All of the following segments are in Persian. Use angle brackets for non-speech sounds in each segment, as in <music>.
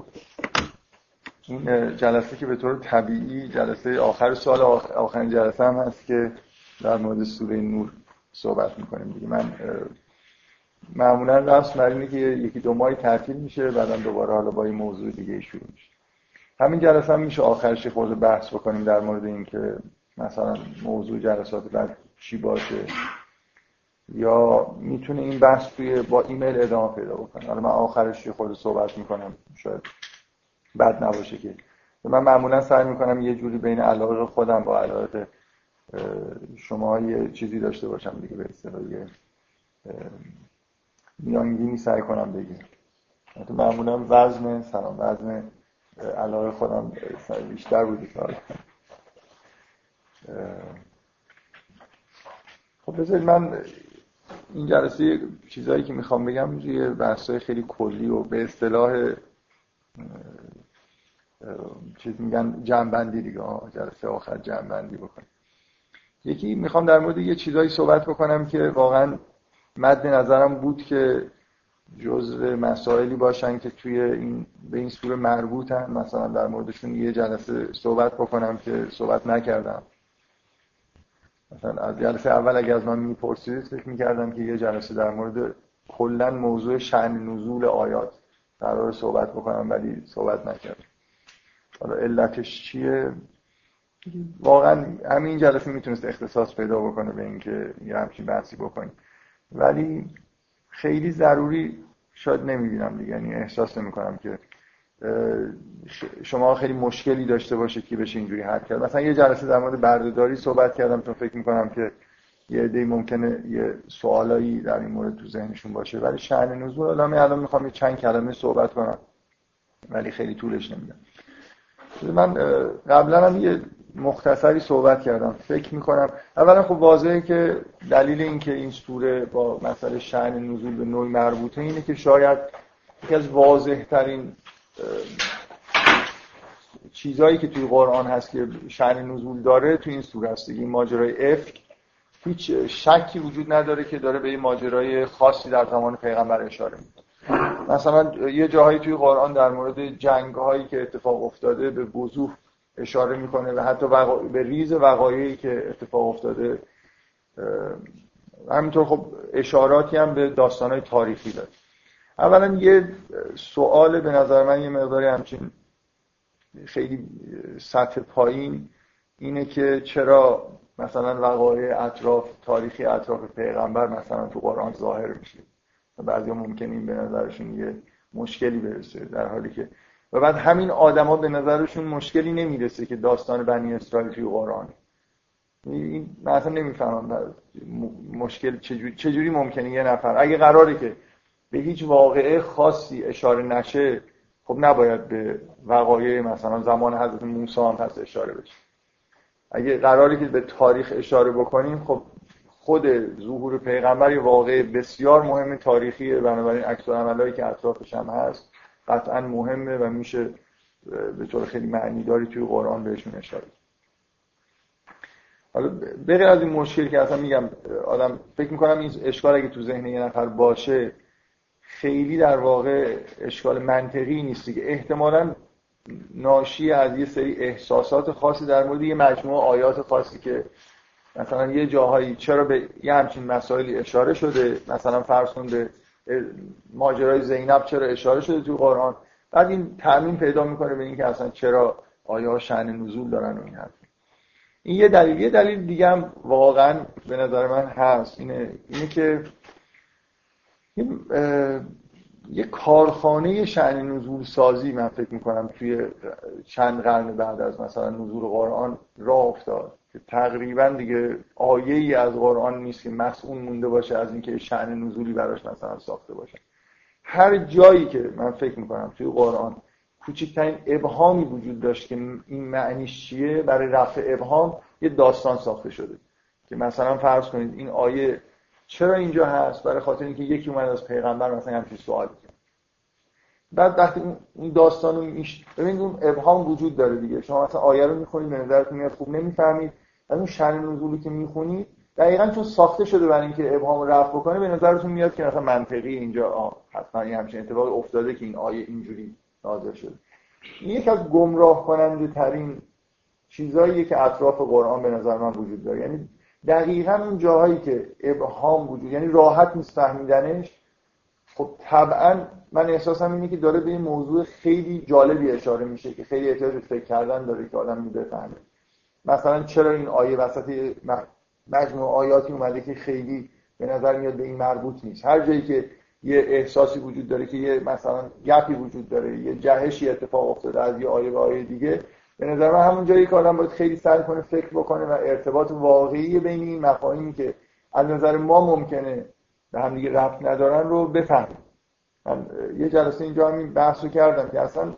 خب. این جلسه که به طور طبیعی جلسه آخر سال آخرین جلسه هم هست که در مورد سوره نور صحبت می‌کنیم دیگه. من معمولا رسم بر اینه که یکی دو ماهی تعطیل میشه بعدم دوباره حالا با این موضوع دیگه شروع میشه. همین جلسه هم میشه آخرش خورده بحث بکنیم در مورد اینکه مثلا موضوع جلسات بعد چی باشه. یا می‌تونه این بحث توی با ایمیل ادامه پیدا بکنه. حالا من آخرش خود صحبت می‌کنم. شاید بد نباشه که. من معمولا سعی می‌کنم یه جوری بین علاقه خودم با علاقه شما یه چیزی داشته باشم دیگه به اصطلاح میانگینی سعی کنم بگیم معمولا وزن سلام وزن علاقه خودم بیشتر بودی که خب بذارید من این جلسه چیزهایی که می‌خوام بگم روی بحثای خیلی کلی و به اصطلاح چیز میگن جنبندی دیگه. جلسه آخر جنبندی بکنم یکی می‌خوام در مورد یه چیزایی صحبت بکنم که واقعا مد نظرم بود که جزء مسائلی باشن که توی این به این سوره مربوطن. مثلا در موردشون یه جلسه صحبت بکنم که صحبت نکردم. مثلا از جلسه اول اگه از من می‌پرسید فکر می‌کردم که یه جلسه در مورد کلا موضوع شن نزول آیات قرار صحبت بکنم ولی صحبت نکردم. حالا علتش چیه؟ واقعا همین جلسه می‌تونست اختصاص پیدا بکنه به اینکه یه همچین بحثی بکنیم. ولی خیلی ضروری شاید نمی‌بینم دیگه یعنی احساس نمی‌کنم که شما خیلی مشکلی داشته باشه که بشه اینجوری حل کرد. مثلا یه جلسه در مورد بردهداری صحبت کردم چون فکر می‌کنم که یه عده ممکنه یه سوالایی در این مورد تو ذهنشون باشه. ولی شأن نزول الان الان می‌خوام یه چند کلمه صحبت کنم ولی خیلی طولش نمیدم من قبلا هم یه مختصری صحبت کردم. فکر می‌کنم اولا خب واضحه که دلیل اینکه این سوره با مسئله شعن نزول به نوعی مربوطه اینه که شاید یکی از واضح ترین چیزهایی که توی قرآن هست که شعن نزول داره توی این سوره هست این ماجرای افک هیچ شکی وجود نداره که داره به این ماجرای خاصی در زمان پیغمبر اشاره می‌کنه. مثلا یه جاهایی توی قرآن در مورد جنگ هایی که اتفاق افتاده به وضوح اشاره می‌کنه و حتی به ریز وقایعی که اتفاق افتاده همینطور خب اشاراتی هم به داستانهای تاریخی داره. اولا یه سوال به نظر من یه مقداری همچین خیلی سطح پایین اینه که چرا مثلا وقایع اطراف تاریخی اطراف پیغمبر مثلا تو قرآن ظاهر میشه؟ بعضی ممکن این به نظرشون یه مشکلی برسه در حالی که و بعد همین آدما به نظرشون مشکلی نمی‌رسه که داستان بنی اسرائیل توی قرآن. این من اصلا نمی‌فهمم مشکل چجوری, چجوری ممکنه یه نفر اگه قراره که به هیچ واقعه خاصی اشاره نشه خب نباید به وقایع مثلا زمان حضرت موسی هم پس اشاره بشه. اگه قراری که به تاریخ اشاره بکنیم خب خود ظهور پیغمبر یه واقع بسیار مهم تاریخیه. بنابراین عکس عملایی که اطرافش هم هست قطعا مهمه و میشه به طور خیلی معنیداری توی قرآن بهشون اشاره حالا بغیر از این مشکلی که اصلا میگم آدم فکر می‌کنم این اشکال اگه تو ذهن یه نفر باشه خیلی در واقع اشکال منطقی نیست که احتمالا ناشی از یه سری احساسات خاصی در مورد یه مجموعه آیات خاصی که مثلا یه جاهایی چرا به یه همچین مسائلی اشاره شده؟ مثلا فرض کن به ماجرای زینب چرا اشاره شده تو قرآن؟ بعد این تعمین پیدا می‌کنه به اینکه اصلا چرا آیا شأن نزول دارن و این حرف. این یه دلیل. یه دلیل دیگه هم واقعا به نظر من هست. اینه اینه که یه کارخانه شعن نزول سازی من فکر می‌کنم توی چند قرن بعد از مثلا نزول قرآن راه افتاد که تقریبا دیگه آیه ای از قرآن نیست که مسئول مونده باشه از اینکه شعن نزولی براش مثلا ساخته باشه. هر جایی که من فکر می‌کنم توی قرآن کوچکترین ابهامی وجود داشت که این معنیش چیه برای رفع ابهام یه داستان ساخته شده. که مثلا فرض کنید این آیه چرا اینجا هست؟ برای خاطر اینکه یکی اومد از پیغمبر مثلا همچین سوال کرد. بعد وقتی اون داستانو میش ببینید اون ابهام وجود داره دیگه. شما مثلا آیه رو می‌خونید به نظرتون میاد خوب نمی‌فهمید. از اون شأن نزولی که می‌خونید دقیقا چون ساخته شده برای اینکه ابهام رفع بکنه به نظرتون میاد که مثلا منطقی اینجا حتما یه همچین اتفاقی افتاده که این آیه اینجوری نازل شده. این یکی از گمراه کننده ترین چیزهاییه که اطراف قرآن به نظر من وجود داره. یعنی دقیقا اون جاهایی که ابهام وجود یعنی راحت نیست فهمیدنش خب طبعا من احساسم اینه که داره به این موضوع خیلی جالبی اشاره میشه که خیلی احتیاج فکر کردن داره که آدم بفهمه. مثلا چرا این آیه وسط مجموع آیاتی اومده که خیلی به نظر میاد به این مربوط نیست؟ هر جایی که یه احساسی وجود داره که یه مثلا گپی وجود داره یه جهشی اتفاق افتاده از یه آیه به آیه دیگه به نظر من همون جایی که آدم باید خیلی سعی کنه فکر بکنه و ارتباط واقعی بین این مفاهیمی که از نظر ما ممکنه به هم دیگه رفت ندارن رو بفهمیم. من یه جلسه اینجا هم این بحث رو کردم که اصلا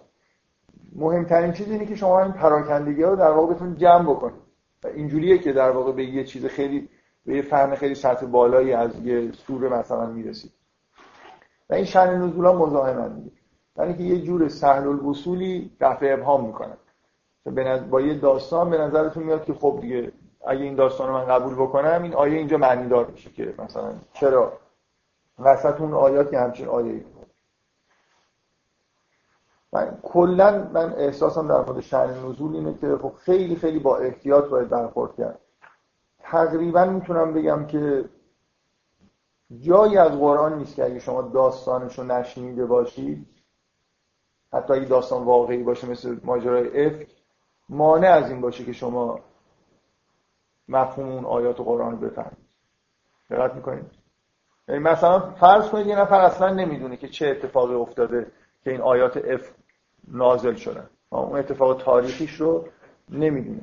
مهمترین چیز اینه که شما این پراکندگی رو در واقع بتونید جمع بکنید. و اینجوریه که در واقع به یه چیز خیلی به یه فهم خیلی سطح بالایی از یه سوره مثلا می‌رسید. و این شأن نزول ها مزاحمن دیگه یعنی که یه جور سهل الوصولی دفع ابهام می‌کنن با یه داستان به نظرتون میاد که خب دیگه اگه این داستان رو من قبول بکنم این آیه اینجا معنی دار میشه که مثلا چرا؟ وسط اون آیات که همچین آیه ای من کلا من احساسم در مورد شأن نزول اینه که خب خیلی خیلی با احتیاط باید برخورد کرد. تقریبا می‌تونم بگم که جایی از قرآن نیست که اگه شما داستانش رو نشنیده باشید حتی اگه داستان واقعی باشه مثل ماجرای افک مانع از این باشه که شما مفهوم اون آیات قرآن رو بفهمید. دقت می‌کنید؟ یعنی مثلا فرض کنید یه نفر اصلا نمی‌دونه که چه اتفاقی افتاده که این آیات اف نازل شدن. اون اتفاق تاریخیش رو نمی‌دونه.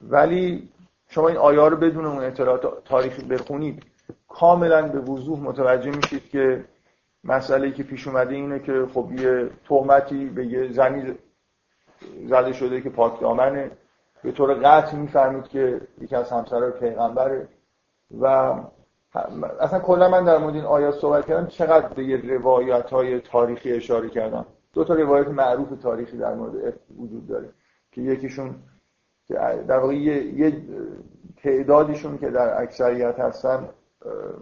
ولی شما این آیات رو بدون اون اطلاعات تاریخی بخونید کاملا به وضوح متوجه میشید که مسئله که پیش اومده اینه که خب یه تهمتی به یه زنی زده شده که پاک دامنه. به طور قطع می‌فهمید که یکی از همسرهای پیغمبره. و اصلا کلا من در مورد این آیات صحبت کردم چقدر به یه روایت های تاریخی اشاره کردم. دو تا روایت معروف تاریخی در مورد وجود داره که یکیشون در واقع یه تعدادیشون که در اکثریت هستن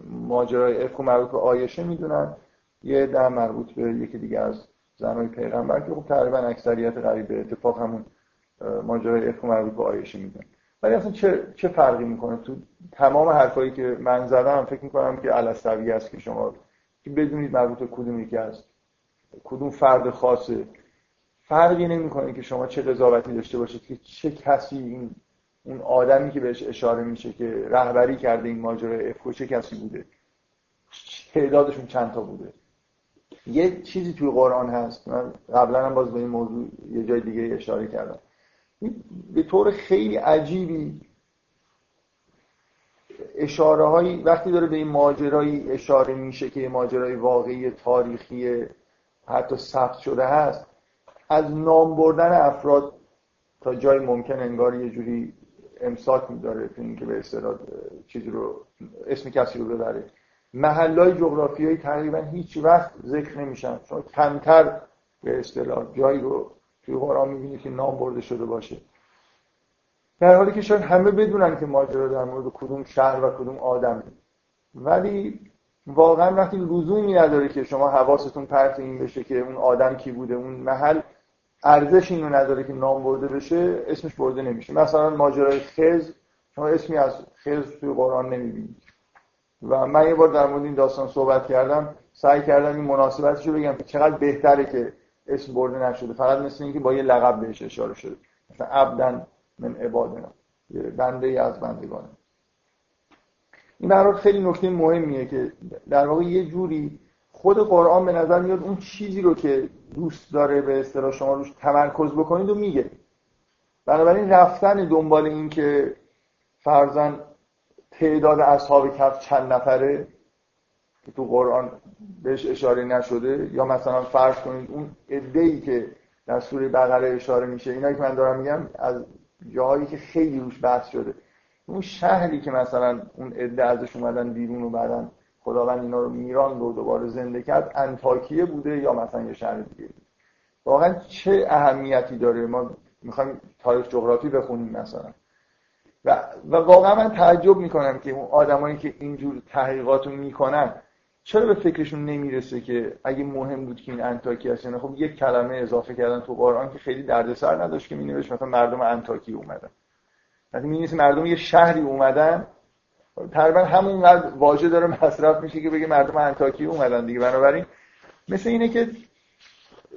ماجرای افک و مربوط به آیشه می‌دونن. یه در مربوط به یکی دیگه از زنهای پیغمبر که خب تقریبا اکثریت قریب به اتفاق همون ماجرای و مربوط به آیشه می‌دونن ولی اصلا چه, چه فرقی می‌کنه؟ تو تمام حرفایی که من زدم فکر می‌کنم که علستوی است که شما که بدونید مربوط به کدوم یکی است. کدوم فرد خاصه فرقی نمی‌کنه که شما چه قضاوتی داشته باشید که چه کسی این اون آدمی که بهش اشاره میشه که رهبری کرده این ماجرای افکو چه کسی بوده. تعدادشون چند تا بوده. یه چیزی توی قرآن هست. من قبلا هم باز به این موضوع یه جای دیگه اشاره کردم. به طور خیلی عجیبی اشاره هایی وقتی داره به این ماجرایی اشاره میشه که یه ماجرای واقعی تاریخی حتی ثبت شده هست از نام بردن افراد تا جای ممکن انگار یه جوری امساک میداره تو اینکه به اصطلاح چیزی رو اسم کسی رو ببره. محلای جغرافیایی تقریبا هیچ وقت ذکر نمیشن. شما کمتر به اصطلاح جایی رو توی قرآن می‌بینید که نام برده شده باشه. در حالی که شاید همه بدونن که ماجرا در مورد کدوم شهر و کدوم آدم ولی واقعا وقتی لزومی نداره که شما حواستون پرت این بشه که اون آدم کی بوده اون محل ارزش اینو نداره که نام برده بشه اسمش برده نمیشه. مثلا ماجرای خز شما اسمی از خز توی قرآن نمی‌بینید و من یه بار در مورد این داستان صحبت کردم سعی کردم این مناسبتش رو بگم چقدر بهتره که اسم برده نشده. فقط مثل اینکه با یه لقب بهش اشاره شده. مثلا عبدن من عبادنا. بنده ای از بندگان این برای خیلی نکته مهمیه که در واقع یه جوری خود قرآن به نظر میاد اون چیزی رو که دوست داره به اصطلاح شما روش تمرکز بکنید و میگه. بنابراین رفتن دنبال این که فرزن تعداد اصحاب کف چند نفره که تو قرآن بهش اشاره نشده؟ یا مثلا فرض کنید اون ای که در سوره بقره اشاره میشه اینا که من دارم میگم از جاهایی که خیلی روش بحث شده. اون شهری که مثلا اون عده ازش اومدن بیرون و بعدن خداوند اینا رو میران رو دوباره زنده کرد انتاکیه بوده یا مثلا یه شهر دیگه واقعا چه اهمیتی داره؟ ما می‌خوایم تاریخ جغرافی بخونیم مثلا. و, و واقعا من تعجب می‌کنم که اون آدمایی که اینجور تحقیقات رو می‌کنن چرا به فکرشون نمی‌رسه که اگه مهم بود که این انتاکی هست؟ یعنی خب یک کلمه اضافه کردن تو قرآن که خیلی دردسر نداشت که مینوشت مثلا مردم انتاکی اومدن. وقتی می‌نویسه مردم یه شهری اومدن تقریبا همونقدر واژه داره مصرف میشه که بگه مردم انتاکی اومدن دیگه. بنابراین مثل اینه که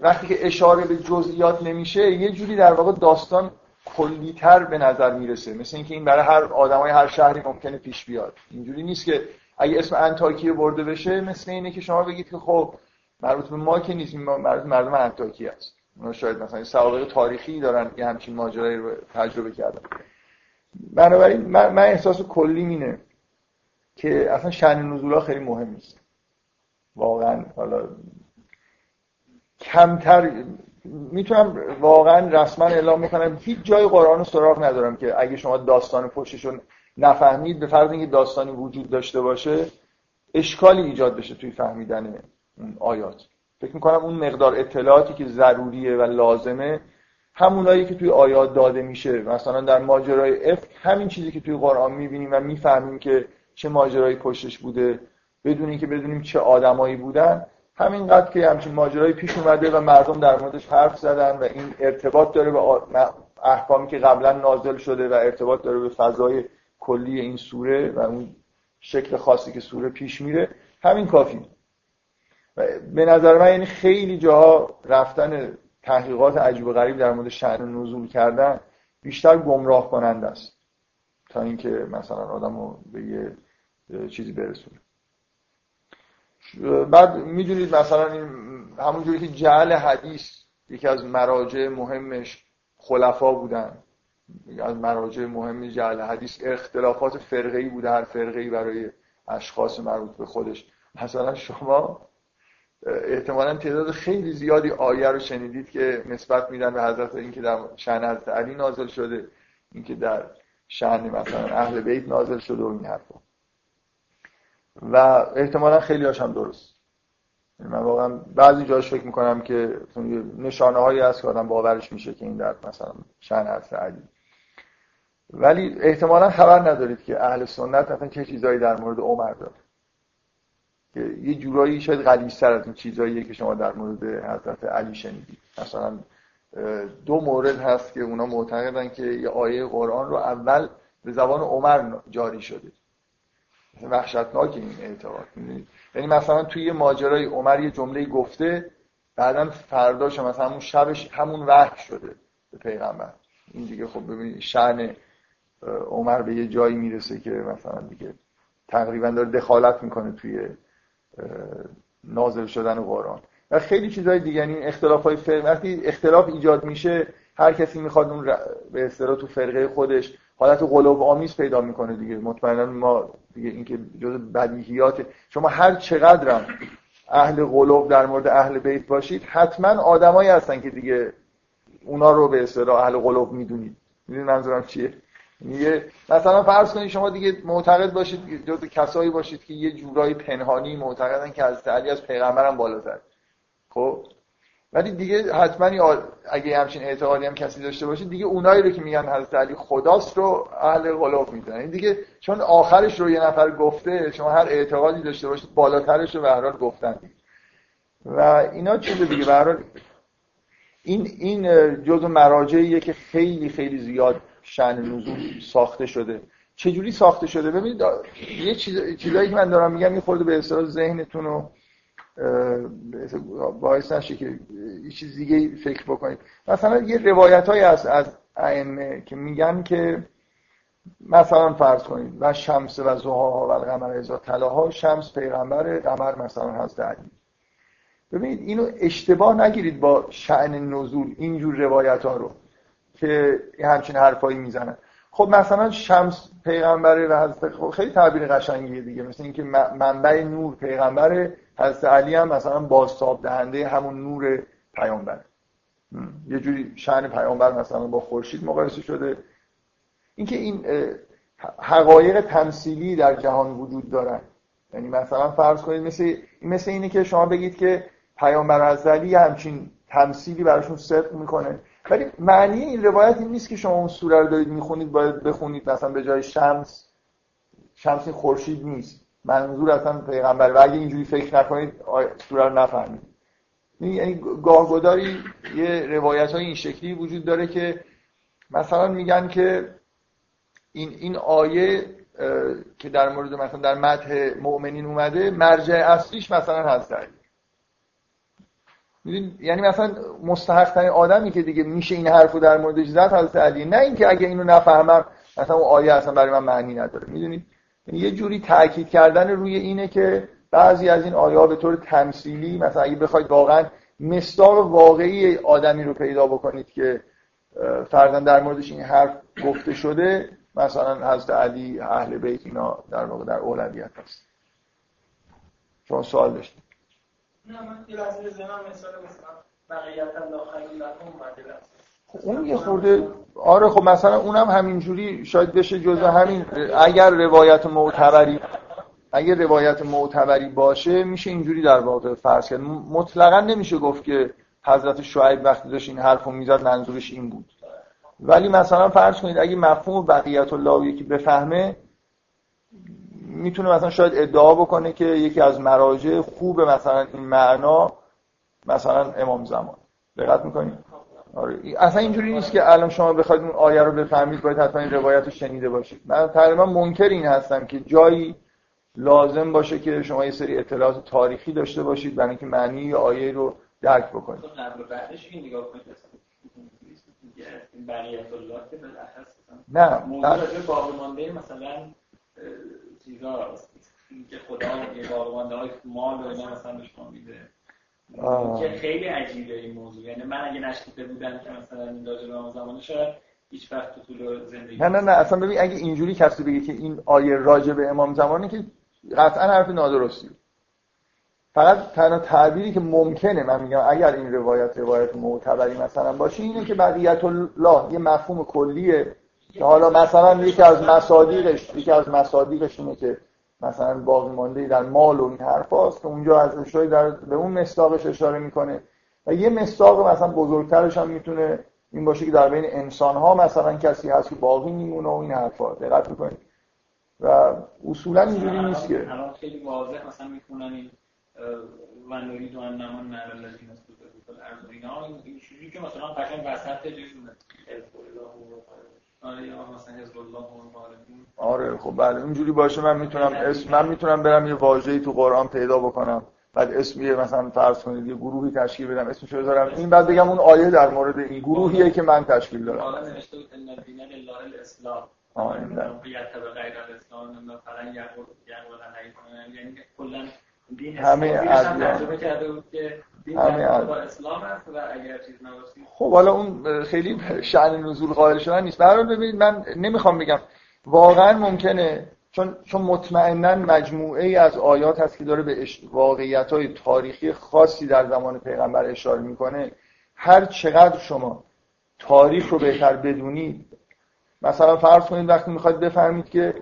وقتی که اشاره به جزئیات نمیشه یه جوری در واقع داستان کلیتر به نظر می‌رسه. مثل اینکه این برای هر آدمای هر شهری ممکنه پیش بیاد. اینجوری نیست که اگه اسم انتاکیه برده بشه مثل اینه که شما بگید که خب مربوط به ما که نیست مربوط مردم انتاکی است. اونا شاید مثلا سوابق تاریخی دارن یه همچین ماجرایی رو تجربه کردن. بنابراین من, من احساس کلی اینه که اصلا شأن نزولا خیلی مهم نیست. واقعا حالا کمتر می‌تونم واقعا رسما اعلام می‌کنم هیچ جای قرآن رو سراغ ندارم که اگه شما داستان پشتشون نفهمید به فرض اینکه داستانی وجود داشته باشه اشکالی ایجاد بشه توی فهمیدن اون آیات. فکر می‌کنم اون مقدار اطلاعاتی که ضروریه و لازمه همونایی که توی آیات داده میشه. مثلا در ماجرای اف همین چیزی که توی قرآن می‌بینیم و می‌فهمیم که چه ماجرایی پشتش بوده بدون اینکه بدونیم چه آدمایی بودن همینقدر که همچین ماجرایی پیش اومده و مردم در موردش حرف زدن و این ارتباط داره به احکامی که قبلا نازل شده و ارتباط داره به فضای کلی این سوره و اون شکل خاصی که سوره پیش میره همین کافی. و به نظر من یعنی خیلی جاها رفتن تحقیقات عجیب و غریب در مورد شأن نزول کردن بیشتر گمراه کننده است تا اینکه مثلا آدم رو به یه چیزی برسونه. بعد می‌دونید مثلا این همونجوری که جعل حدیث یکی از مراجع مهمش خلفا بودن از مراجع مهم جعل حدیث اختلافات فرقه‌ای بوده هر فرقه‌ای برای اشخاص مربوط به خودش. مثلا شما احتمالا تعداد خیلی زیادی آیه رو شنیدید که نسبت میدن به حضرت اینکه در شأن حضرت علی نازل شده اینکه در شأن مثلا اهل بیت نازل شده و این حرفا. و احتمالا خیلی هم درست. یعنی من واقعا بعضی جاش فکر می‌کنم که نشانه هایی هست که آدم باورش میشه که این در مثلا شأن حضرت علی. ولی احتمالا خبر ندارید که اهل سنت مثلا چه چیزایی در مورد عمر داره. که یه جورایی شاید غلیظتر از این چیزاییه که شما در مورد حضرت علی شنیدید. مثلا دو مورد هست که اونا معتقدن که یه آیه قرآن رو اول به زبان عمر جاری شده. وحشتناک این اعتقاد یعنی مثلا توی یه ماجرای عمر یه جمله گفته بعدا فرداش مثلا همون شبش همون وحی شده به پیغمبر. این دیگه خب ببینید شأن عمر به یه جایی می‌رسه که مثلا دیگه تقریبا داره دخالت می‌کنه توی نازل شدن قرآن. و خیلی چیزهای دیگه یعنی اختلاف های فرق وقتی اختلاف ایجاد میشه هر کسی می‌خواد اون به اصطلاح تو فرقه خودش حالت قلوب آمیز پیدا می‌کنه دیگه. مطمئنا ما دیگه اینکه جز بدیهیات شما هر چقدرم اهل قلوب در مورد اهل بیت باشید حتما آدمایی هستن که دیگه اونا رو به اصطلاح اهل قلوب می‌دونید. می‌دونید منظورم چیه؟ میگه مثلا فرض کنید شما دیگه معتقد باشید جز کسایی باشید که یه جورایی پنهانی معتقدن که از علی از پیغمبرم بالاتر. خب؟ ولی دیگه حتما اگه همچین اعتقادی هم کسی داشته باشه دیگه اونایی رو که میگن حضرت علی خداست رو اهل قلوب می‌دونن. این دیگه چون آخرش رو یه نفر گفته شما هر اعتقادی داشته باشید بالاترش رو به هر حال گفتن. و اینا چیز دیگه به این این جزء مراجعیه که خیلی خیلی زیاد شأن نزول ساخته شده. چجوری ساخته شده؟ ببینید یه چیز چیزایی که من دارم میگم یه خورده به اصطلاح ذهنتون رو باعث نشه که یه چیز دیگه فکر بکنید مثلا یه روایت های از از ائمه که میگن که مثلا فرض کنید و شمس و زها و القمر ازا تلاها شمس پیغمبر قمر مثلا هست علی. ببینید اینو اشتباه نگیرید با شعن نزول اینجور روایت ها رو که همچین حرفایی می‌زنن. خب مثلا شمس پیغمبره و حضرت خب خیلی تعبیر قشنگیه دیگه. مثل اینکه منبع نور پیغمبره حضرت علی هم مثلا بازتاب دهنده همون نور پیامبر. یه جوری شأن پیامبر مثلا با خورشید مقایسه شده. اینکه این حقایق تمثیلی در جهان وجود دارن. یعنی مثلا فرض کنید مثل مثل اینه که شما بگید که پیامبر حضرت علی همچین تمثیلی براشون صدق می‌کنه. ولی معنی این روایت این نیست که شما اون سوره رو دارید می‌خونید باید بخونید مثلا به جای شمس شمس خورشید نیست. منظور اصلا پیغمبر. و اگه اینجوری فکر نکنید سوره رو نفهمید. یعنی گاهگداری یه روایت های این شکلی وجود داره که مثلا میگن که این این آیه که در مورد مثلا در متح مؤمنین اومده مرجع اصلیش مثلا هست. یعنی مثلا مستحق ترین آدمی که دیگه میشه این حرفو در موردش زد حضرت علی. نه اینکه اگه اینو نفهمم مثلا اون آیه اصلا برای من معنی نداره. می‌دونید یعنی یه جوری تاکید کردن روی اینه که بعضی از این آیه به طور تمثیلی مثلا اگه بخواید واقعا مستاق واقعی آدمی رو پیدا بکنید که فرضاً در موردش این حرف گفته شده مثلا حضرت علی اهل بیت اینا در واقع در اولویت هست. شما سوال داشتید. نه من یه لحظه مثلا بقیت اون یه خورده آره خب مثلا اونم همینجوری شاید بشه جزء همین. اگر روایت معتبری اگر روایت معتبری باشه میشه اینجوری در واقع فرض کرد. مطلقا نمیشه گفت که حضرت شعیب وقتی داشت این حرفو می‌زد منظورش این بود. ولی مثلا فرض کنید اگه مفهوم بقیت الله یکی بفهمه می‌تونه مثلا شاید ادعا بکنه که یکی از مراجع خوب مثلا این معنا مثلا امام زمان. دقت می‌کنید آره. اصلا اینجوری نیست که الان شما بخواید اون آیه رو بفهمید باید حتما این روایت رو شنیده باشید. من تقریبا منکر این هستم که جایی لازم باشه که شما یه سری اطلاعات تاریخی داشته باشید برای اینکه معنی آیه رو درک بکنید. که نه مثلا چیزا که خدا یه های مال و اینا مثلا به شما میده. که خیلی عجیبه این موضوع. یعنی من اگه نشنیده بودم که مثلا این راجع به زمان شاید هیچ وقت تو طول زندگی نه نه نه. اصلا ببین اگه اینجوری کسی بگه که این آیه راجع به امام زمانی که قطعا حرف نادرستی فقط تنها تعبیری که ممکنه من میگم اگر این روایت روایت معتبری مثلا باشه اینه که بقیت الله یه مفهوم کلیه که حالا مثلا یکی از مصادیقش یکی از مصادیقش اینه که مثلا باقی مانده در مال و این حرف که اونجا از اشاره در به اون مستاقش اشاره می‌کنه. و یه مستاق مثلا بزرگترش هم می‌تونه این باشه که در بین انسان ها مثلا کسی هست که باقی میمونه و این حرفا. دقت می‌کنید و اصولا اینجوری نیست که الان خیلی واضح مثلا می‌کنن این و نرید ان نمان نر الذین استضعفوا الارض اینا. این که مثلا قشنگ وسط چیزونه. آره خب بله اینجوری باشه من می‌تونم اسم من می‌تونم برم یه واژه‌ای تو قرآن پیدا بکنم. بعد اسمی مثلا فرض کنید یه گروهی تشکیل بدم. اسمشو بذارم این بعد بگم اون آیه در مورد این گروهیه که من تشکیل دارم. حالا نوشته بود ان الاسلام. مثلا همه ادیان. بود که همه اسلام هست و اگر چیز خب حالا اون خیلی شأن نزول قائل شدن نیست. برای ببینید من نمی‌خوام بگم واقعا ممکنه چون چون مطمئنا مجموعه ای از آیات هست که داره به واقعیت های تاریخی خاصی در زمان پیغمبر اشاره می‌کنه. هر چقدر شما تاریخ رو بهتر بدونید مثلا فرض کنید وقتی می‌خواید بفهمید که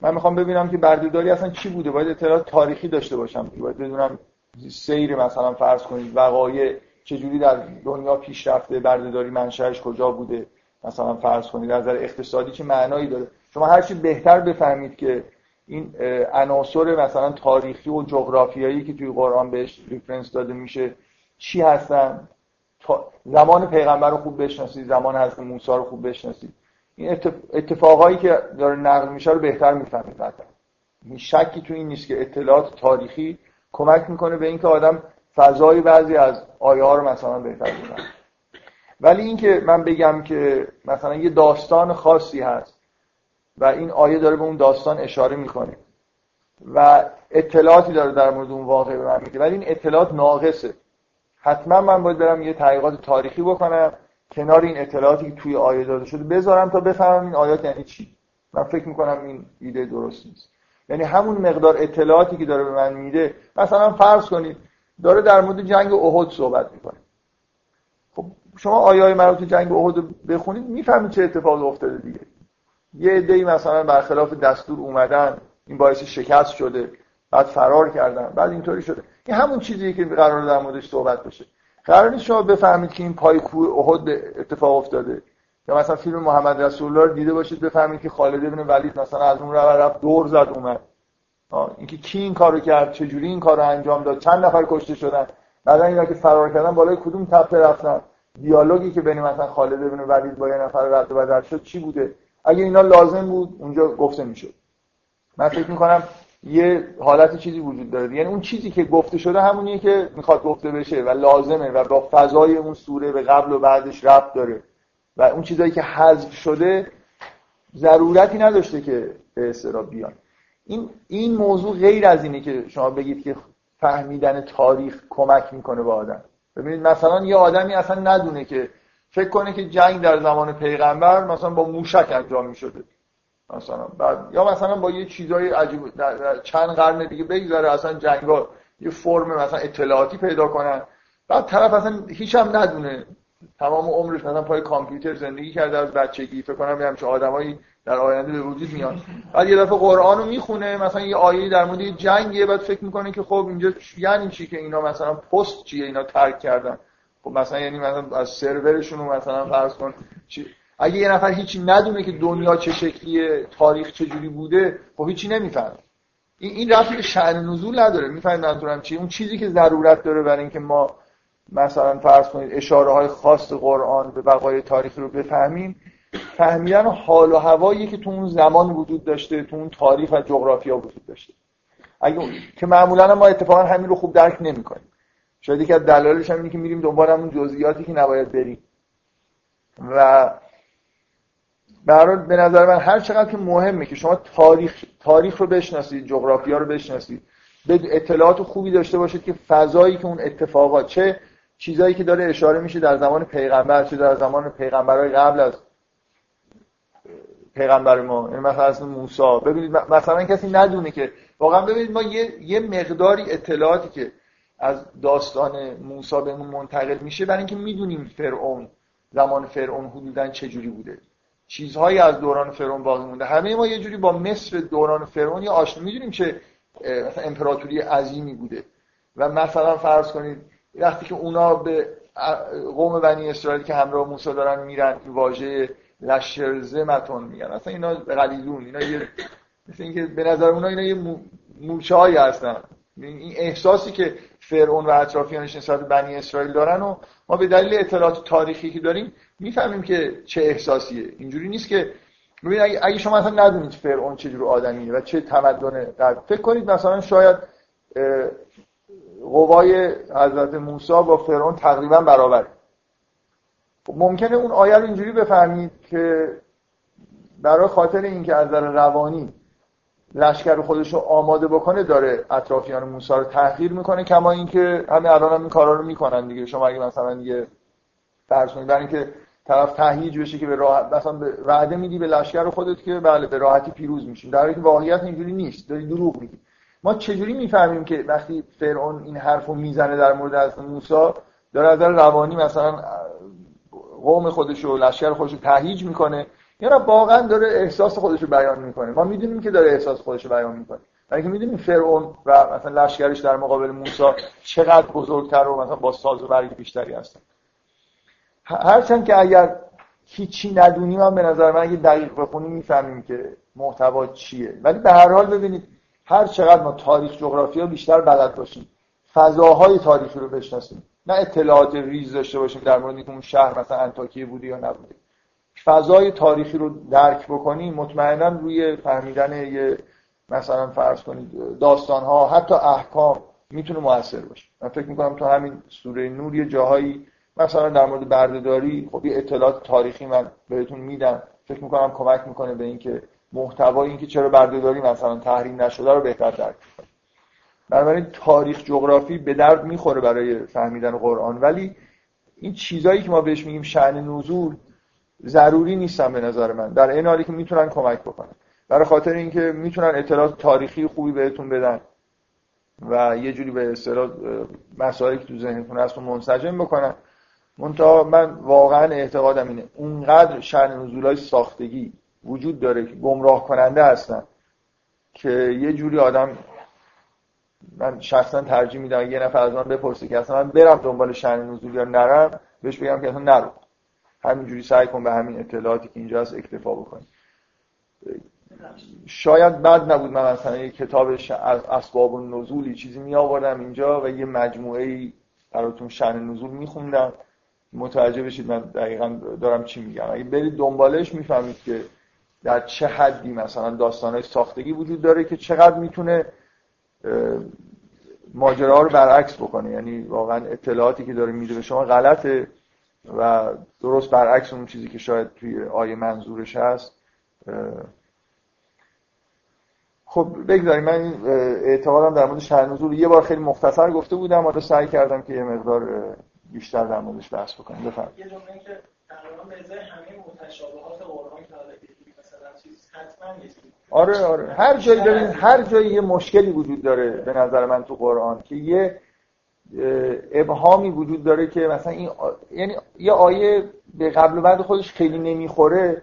من می‌خوام ببینم که بردهداری اصلا چی بوده؟ باید اطلاعات تاریخی داشته باشم. باید بدونم سیر مثلا فرض کنید وقایع چجوری در دنیا پیشرفته بردهداری منشأش کجا بوده؟ مثلا فرض کنید از نظر اقتصادی چه معنایی داره؟ شما هر چی بهتر بفهمید که این عناصر مثلا تاریخی و جغرافیایی که توی قرآن بهش ریفرنس داده میشه چی هستن؟ زمان پیغمبر رو خوب بشناسید زمان حضرت موسی رو خوب بشناسید. این اتفاقایی که داره نقل میشه رو بهتر می‌فهمید. این شکی تو این نیست که اطلاعات تاریخی کمک می‌کنه به اینکه آدم فضای بعضی از آیه ها رو مثلا بهتر بفهمه ولی اینکه من بگم که مثلا یه داستان خاصی هست و این آیه داره به اون داستان اشاره می‌کنه و اطلاعاتی داره در مورد اون واقعه به من میگه ولی این اطلاعات ناقصه. حتما من باید برم یه تحقیقات تاریخی بکنم کنار این اطلاعاتی که توی آیه داده شده بذارم تا بفهمم این آیات یعنی چی. من فکر می‌کنم این ایده درست نیست. یعنی همون مقدار اطلاعاتی که داره به من میده مثلا فرض کنید داره در مورد جنگ احد صحبت می‌کنه. خب شما آیای مربوط جنگ احد بخونید می‌فهمید چه اتفاقی افتاده دیگه. یه عده‌ای مثلا برخلاف دستور اومدن این باعث شکست شده بعد فرار کردن بعد اینطوری شده. این همون چیزیه که قرار در موردش صحبت بشه. قرار نیست شما بفهمید که این پای کوه احد اتفاق افتاده. یا مثلا فیلم محمد رسول الله رو دیده باشید بفهمید که خالد ابن ولید مثلا از اون رفت دور زد اومد. اینکه کی این کارو کرد چجوری این کارو انجام داد چند نفر کشته شدن. بعدا اینا که فرار کردن بالای کدوم تپه رفتن. دیالوگی که بین مثلا خالد ابن ولید با یه نفر رد و بدل شد چی بوده؟ اگه اینا لازم بود اونجا گفته می‌شد. من فکر می‌کنم یه حالت چیزی وجود داره. یعنی اون چیزی که گفته شده همونیه که می‌خواد گفته بشه و لازمه و با فضای اون سوره به قبل و بعدش ربط داره. و اون چیزایی که حذف شده ضرورتی نداشته که به بیان. این این موضوع غیر از اینه که شما بگید که فهمیدن تاریخ کمک می‌کنه به آدم. ببینید مثلا یه آدمی اصلا ندونه که فکر کنه که جنگ در زمان پیغمبر مثلا با موشک انجام می‌شده. مثلا بعد یا مثلا با یه چیزای عجیب در چند قرن دیگه بگذره اصلا جنگا یه فرم مثلا اطلاعاتی پیدا کنن. بعد طرف اصلا هیچ هم ندونه تمام عمرش مثلا پای کامپیوتر زندگی کرده از بچگی فکر کنم همچین آدمایی در آینده به وجود میاد بعد یه دفعه قرآن رو می‌خونه مثلا یه آیه در مورد جنگیه بعد فکر می‌کنه که خب اینجا یعنی چی که اینا مثلا پست چیه اینا ترک کردن. خب مثلا یعنی مثلا از سرورشون مثلا فرض کن چی اگه یه نفر هیچی ندونه که دنیا چه شکلیه تاریخ چه جوری بوده خب هیچی نمی‌فهمه. این این رفت به شأن نزول نداره. می‌فهمید منظورم چی اون چیزی که ضرورت داره برای اینکه ما مثلا فرض کنید اشاره های خاص قرآن به بقای تاریخ رو بفهمیم فهمیدن حال و هوایی که تو اون زمان وجود داشته تو اون تاریخ و جغرافیا وجود داشته. اگه که معمولا ما اتفاقا همین رو خوب درک نمی‌کنیم. شاید یکی از دلایلش هم اینه که میریم دنبال همون جزئیاتی که نباید بریم. و برای به نظر من هر چقدر که مهمه که شما تاریخ تاریخ رو بشناسید جغرافیا رو بشناسید به اطلاعات خوبی داشته باشید که فضایی که اون اتفاقات چه چیزایی که داره اشاره میشه در زمان پیغمبر چه در زمان پیغمبرای قبل از پیغمبر ما. یعنی مثلا از موسی. ببینید مثلا کسی ندونه که واقعا ببینید ما یه, یه مقداری اطلاعاتی که از داستان موسی بهمون منتقل میشه برای اینکه می‌دونیم فرعون زمان فرعون حدودا چه جوری بوده. چیزهایی از دوران فرعون باقی مونده. همه ما یه جوری با مصر دوران فرعون یا آشنا می‌دونیم چه مثلا امپراتوری عظیمی بوده. و مثلا فرض کنید وقتی که اونا به قوم بنی اسرائیل که همراه موسی دارن میرن واژه لشرزمتون میگن. اصلا اینا قلیلون اینا یه مثل اینکه به نظر اونا اینا یه موچه هایی هستن. این احساسی که فرعون و اطرافیانش نسبت بنی اسرائیل دارن و ما به دلیل اطلاعات تاریخی که داریم می‌فهمیم که چه احساسیه. اینجوری نیست که ببینید اگه شما اصلا ندونید فرعون چه جور آدمیه و چه تمدن فکر کنید مثلا شاید قوای حضرت موسی با فرعون تقریبا برابر خب ممکنه اون آیه رو اینجوری بفهمید که برای خاطر اینکه از نظر روانی لشکر خودش رو آماده بکنه داره اطرافیان موسی رو تحقیر می‌کنه کما اینکه همه الان هم این کارا رو می‌کنن دیگه. شما اگه مثلا یه فرض کنید برای اینکه طرف تهییج بشه که به راحت مثلا به وعده میدی به لشکر خودت که بله به راحتی پیروز میشین در حالی که واقعیت اینجوری نیست. داری دروغ میگی. ما چجوری می‌فهمیم که وقتی فرعون این حرفو می‌زنه در مورد از موسی داره از روانی مثلا قوم خودش و لشکر خودش رو تهییج می‌کنه؟ یا نه واقعا داره احساس خودش رو بیان می‌کنه؟ ما می‌دونیم که داره احساس خودش رو بیان می‌کنه. برای که می‌دونیم فرعون و مثلا لشکرش در مقابل موسی چقدر بزرگتر و مثلا با ساز و برگ بیشتری هستن. هرچند که اگر هیچی ندونیم هم به نظر من اگه دقیق بخونیم می‌فهمیم که محتوا چیه. ولی به هر حال ببینید هر چقدر ما تاریخ جغرافیا بیشتر بلد باشیم فضاهای تاریخی رو بشناسیم. نه اطلاعات ریز داشته باشیم در مورد اون شهر مثلا انتاکیه بوده یا نبوده. فضای تاریخی رو درک بکنیم مطمئنا روی فهمیدن یه مثلا فرض کنید داستان ها حتی احکام می‌تونه موثر باشه. من فکر می‌کنم تو همین سوره نور یه جاهایی مثلا در مورد بردهداری خب یه اطلاعات تاریخی من بهتون میدم. فکر می‌کنم کمک می‌کنه به اینکه محتوای اینکه چرا بردهداری مثلا تحریم نشده رو بهتر درک کنیم بنابراین تاریخ جغرافی به درد می‌خوره برای فهمیدن قرآن. ولی این چیزایی که ما بهش میگیم شعن نزول ضروری نیستن به نظر من. در این حالی که می‌تونن کمک بکنن. برای خاطر اینکه می‌تونن اطلاعات تاریخی خوبی بهتون بدن و یه جوری به اصطلاح مسائلی که تو ذهنتون هست رو منسجم بکنن. منتها من واقعا اعتقادم اینه اونقدر شأن های ساختگی وجود داره که گمراه کننده هستن. که یه جوری آدم من شخصا ترجیح میدم یه نفر از من بپرسه که اصلا من برم دنبال شأن نزول یا نرم بهش بگم که اصلا نرو. همینجوری سعی کن به همین اطلاعاتی که اینجا هست اکتفا بکنی. شاید بد نبود من مثلا یه کتاب از اسباب و نزولی چیزی می آوردم اینجا و یه مجموعه ای براتون شن نزول میخوندم. متوجه بشید من دقیقا دارم چی میگم. اگه برید دنبالش می‌فهمید که در چه حدی مثلا داستانهای ساختگی وجود داره که چقدر می‌تونه ماجرا رو برعکس بکنه؟ یعنی واقعا اطلاعاتی که داره میده به شما غلطه و درست برعکس اون چیزی که شاید توی آیه منظورش هست. خب بگذاریم. من اعتقادم در مورد شهر نزول یه بار خیلی مختصر گفته بودم و سعی کردم که یه مقدار بیشتر در موردش بحث بکنم بفرم یه جمله که تقریبا به ازای همه متشابهات قرآن آره آره. هر جایی ببین هر جایی یه مشکلی وجود داره به نظر من تو قرآن که یه ابهامی وجود داره که مثلا این یعنی یه آیه به قبل و بعد خودش خیلی نمی‌خوره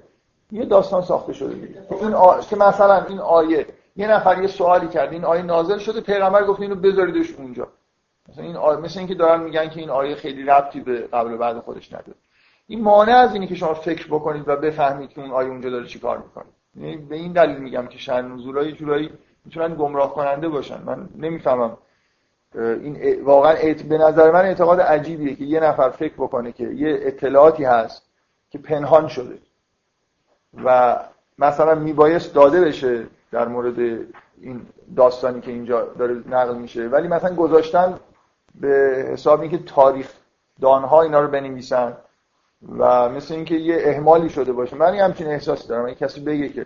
یه داستان ساخته شده این آ... که مثلا این آیه یه نفر یه سوالی کرد این آیه نازل شده پیغمبر گفت اینو بذاریدش اونجا. مثلا این آیه مثل اینکه دارن میگن که این آیه خیلی ربطی به قبل و بعد خودش نداره. این مانع از اینه که شما فکر بکنید و بفهمید که اون آیه اونجا داره چیکار می‌کنه. یعنی به این دلیل میگم که شأن نزولای جورایی می‌تونن گمراه کننده باشن. من نمی‌فهمم این واقعا به نظر من اعتقاد عجیبیه که یه نفر فکر بکنه که یه اطلاعاتی هست که پنهان شده و مثلا میبایست داده بشه در مورد این داستانی که اینجا داره نقل میشه. ولی مثلا گذاشتن به حساب اینکه تاریخ دانها اینا رو بنویسن. و مثل اینکه یه اهمالی شده باشه. من همچین احساسی دارم. این کسی بگه که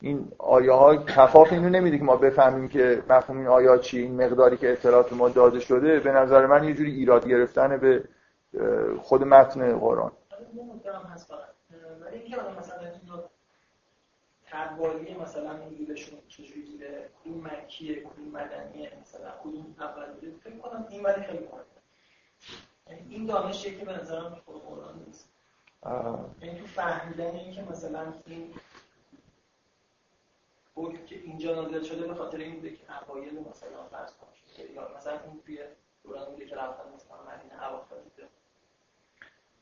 این آیه ها کفاف اینو نمیده که ما بفهمیم که مفهوم این آیات چی این مقداری که اطلاعات ما داده شده به نظر من یه جوری ایراد گرفتن به خود متن قرآن. تقوالی مثلا نزولشون چجوری بوده کدوم مکیه کدوم مدنیه مثلا کدوم اول فکر کنم این خیلی مهمه. این دانشیه که به نظرم خود قرآن نیست. یعنی تو فهمیدن این که مثلا این بود که اینجا نازل شده به خاطر این بوده که اوایل مثلا فرض کنم یا مثلا این توی دوران بوده که رفتن مثلا مدینه اواخر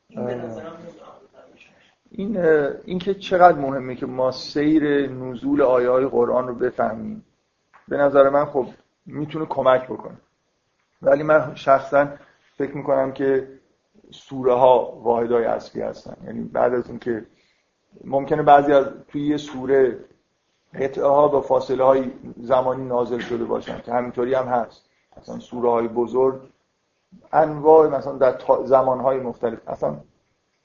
این به نظرم این اینکه چقدر مهمه که ما سیر نزول آیه های قرآن رو بفهمیم به نظر من خب می‌تونه کمک بکنه. ولی من شخصا فکر می‌کنم که سوره ها واحد های اصلی هستن. یعنی بعد از اینکه ممکنه بعضی از توی یه سوره قطعه ها با فاصله های زمانی نازل شده باشن که همینطوری هم هست. مثلا سوره های بزرگ انواع مثلا در زمان های مختلف. اصلا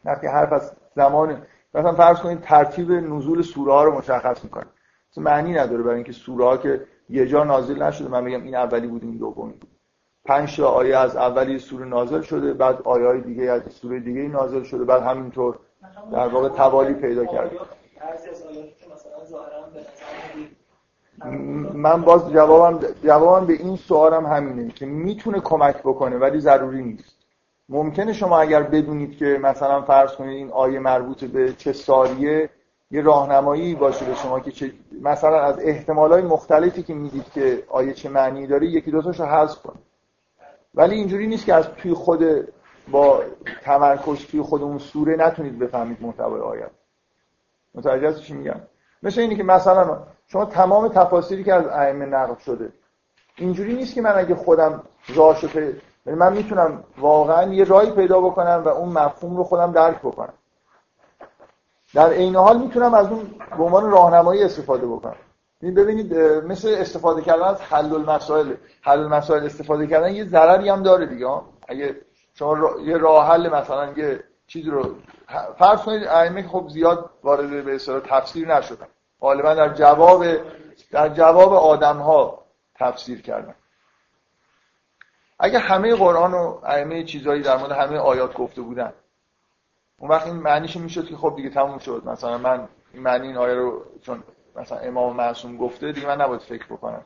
وقتی حرف از زمان مثلا فرض کنید ترتیب نزول سوره ها رو مشخص می‌کنه معنی نداره برای اینکه سوره ها که یه جا نازل نشده. من بگم این اولی بود این دومی بود. پنج تا آیه از اولی سوره نازل شده بعد آیه های دیگه از سوره دیگه نازل شده بعد همینطور در واقع توالی پیدا کرده. من باز جوابم جوابم به این سوالم همینه که می‌تونه کمک بکنه ولی ضروری نیست. ممکنه شما اگر بدونید که مثلا فرض کنید این آیه مربوط به چه ساریه یه راهنمایی باشه به شما که چه مثلا از احتمالات مختلفی که می‌دید که آیه چه معنی داره یکی دو تاشو حذف کنید ولی اینجوری نیست که از توی خود با تمرکز توی خود اون سوره نتونید بفهمید محتوای آیه متوجه چی میگم؟ مثل اینی که مثلا شما تمام تفاسیری که از ائمه نقل شده اینجوری نیست که من اگه خودم راهشو یعنی من می‌تونم واقعا یه راهی پیدا بکنم و اون مفهوم رو خودم درک بکنم. در عین حال می‌تونم از اون به عنوان راهنمایی استفاده بکنم. ببینید مثل استفاده کردن از حل المسائل حل المسائل استفاده کردن یه ضرری هم داره دیگه اگه شما یه راه حل مثلا یه چیزی رو فرض کنید ائمه خب زیاد وارد به اصطلاح تفسیر نشدن. غالبا در جواب در جواب آدم ها تفسیر کردن. اگه همه قرآن و همه چیزهایی در مورد همه آیات گفته بودن اون وقت این معنیش می‌شد که خب دیگه تموم شد. مثلا من این معنی این آیه رو چون مثلا امام معصوم گفته دیگه من نباید فکر بکنم.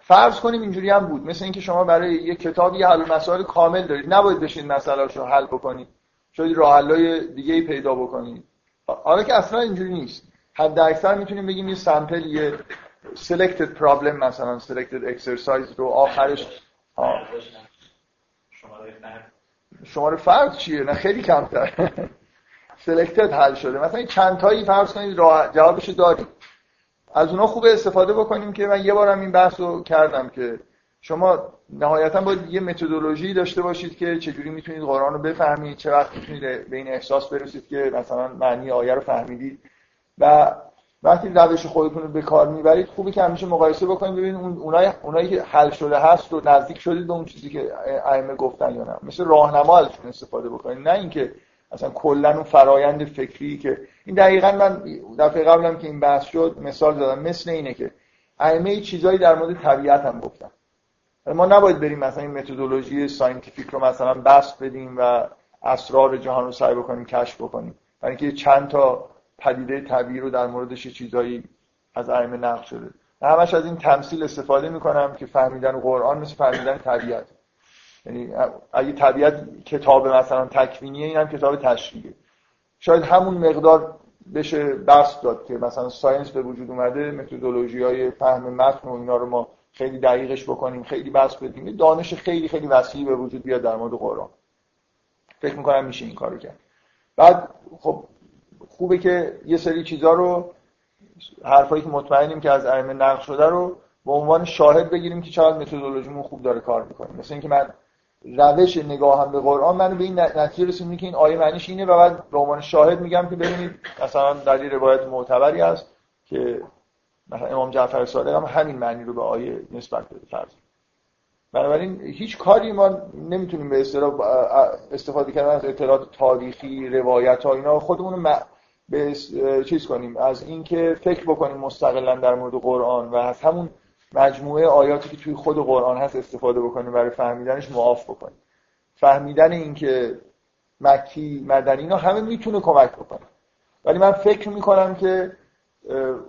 فرض کنیم اینجوری هم بود. مثل اینکه شما برای یه کتابی حل مسائل کامل دارید. نباید بشین مسئله رو حل بکنید. شاید راه حلای دیگه ای پیدا بکنید. حالا که اصلا اینجوری نیست. حد اکثر می‌تونیم بگیم یه سامپل یه selected problem مثلا selected exercise رو آخرش شماره فرد چیه؟ نه خیلی کمتر. <laughs> سلکتد حل شده. مثلا چند تایی فرض کنید راه جوابش دارید. از اونا خوب استفاده بکنیم که من یه بارم این بحث رو کردم که شما نهایتا باید یه متدولوژی داشته باشید که چجوری می‌تونید قرآن رو بفهمید چه وقت می‌تونید به این احساس برسید که مثلا معنی آیه رو فهمیدید. و وقتی روش خودتون رو به کار می‌برید خوبه که همیشه مقایسه بکنید ببینید اون اونایی اونایی که حل شده هست و نزدیک شدید به اون چیزی که ائمه گفتن یا نه. مثل راهنما ازشون استفاده بکنید. نه اینکه مثلا کلا اون فرایند فکری که این دقیقا من دفعه قبلم که این بحث شد مثال زدم. مثل اینه که ائمه چیزایی در مورد طبیعت هم گفتن. ما نباید بریم مثلا این متدولوژی scientific رو مثلا بسط بدیم و اسرار جهان رو سعی بکنیم کشف بکنیم. برای اینکه چند تا پدیده طبیعی رو در موردش چیزایی از ائمه نقل شده. همش از این تمثیل استفاده می‌کنم که فهمیدن قرآن مثل فهمیدن طبیعت. یعنی اگه طبیعت کتاب مثلا تکوینیه این کتاب تشریعه شاید همون مقدار بشه بحث داد که مثلا ساینس به وجود اومده متدولوژی های فهم متن و اینا رو ما خیلی دقیقش بکنیم خیلی بحث بدیم. دانش خیلی خیلی وسیعی به وجود بیاد در مورد قرآن. فکر می‌کنم میشه این کارو کرد. بعد خب خوبه که یه سری چیزا رو حرفایی که مطمئنیم که از ائمه نقل شده رو به عنوان شاهد بگیریم که چقدر متدولوژیمون خوب داره کار می‌کنه. مثل اینکه من روش نگاهم به قرآن منو به این نتیجه رسوندی که این آیه معنیش اینه و بعد به عنوان شاهد میگم که ببینید مثلا در این روایت معتبری است که مثلا امام جعفر صادق هم همین معنی رو به آیه نسبت بده فرض بنابراین هیچ کاری ما نمی‌تونیم به استفاده کردن از اطلاعات تاریخی روایت ها اینا خودمون به چیز کنیم. از اینکه فکر بکنیم مستقلا در مورد قرآن و از همون مجموعه آیاتی که توی خود قرآن هست استفاده بکنیم برای فهمیدنش معاف بکنیم. فهمیدن اینکه مکی مدنی اینا همه می‌تونه کمک بکنه. ولی من فکر می‌کنم که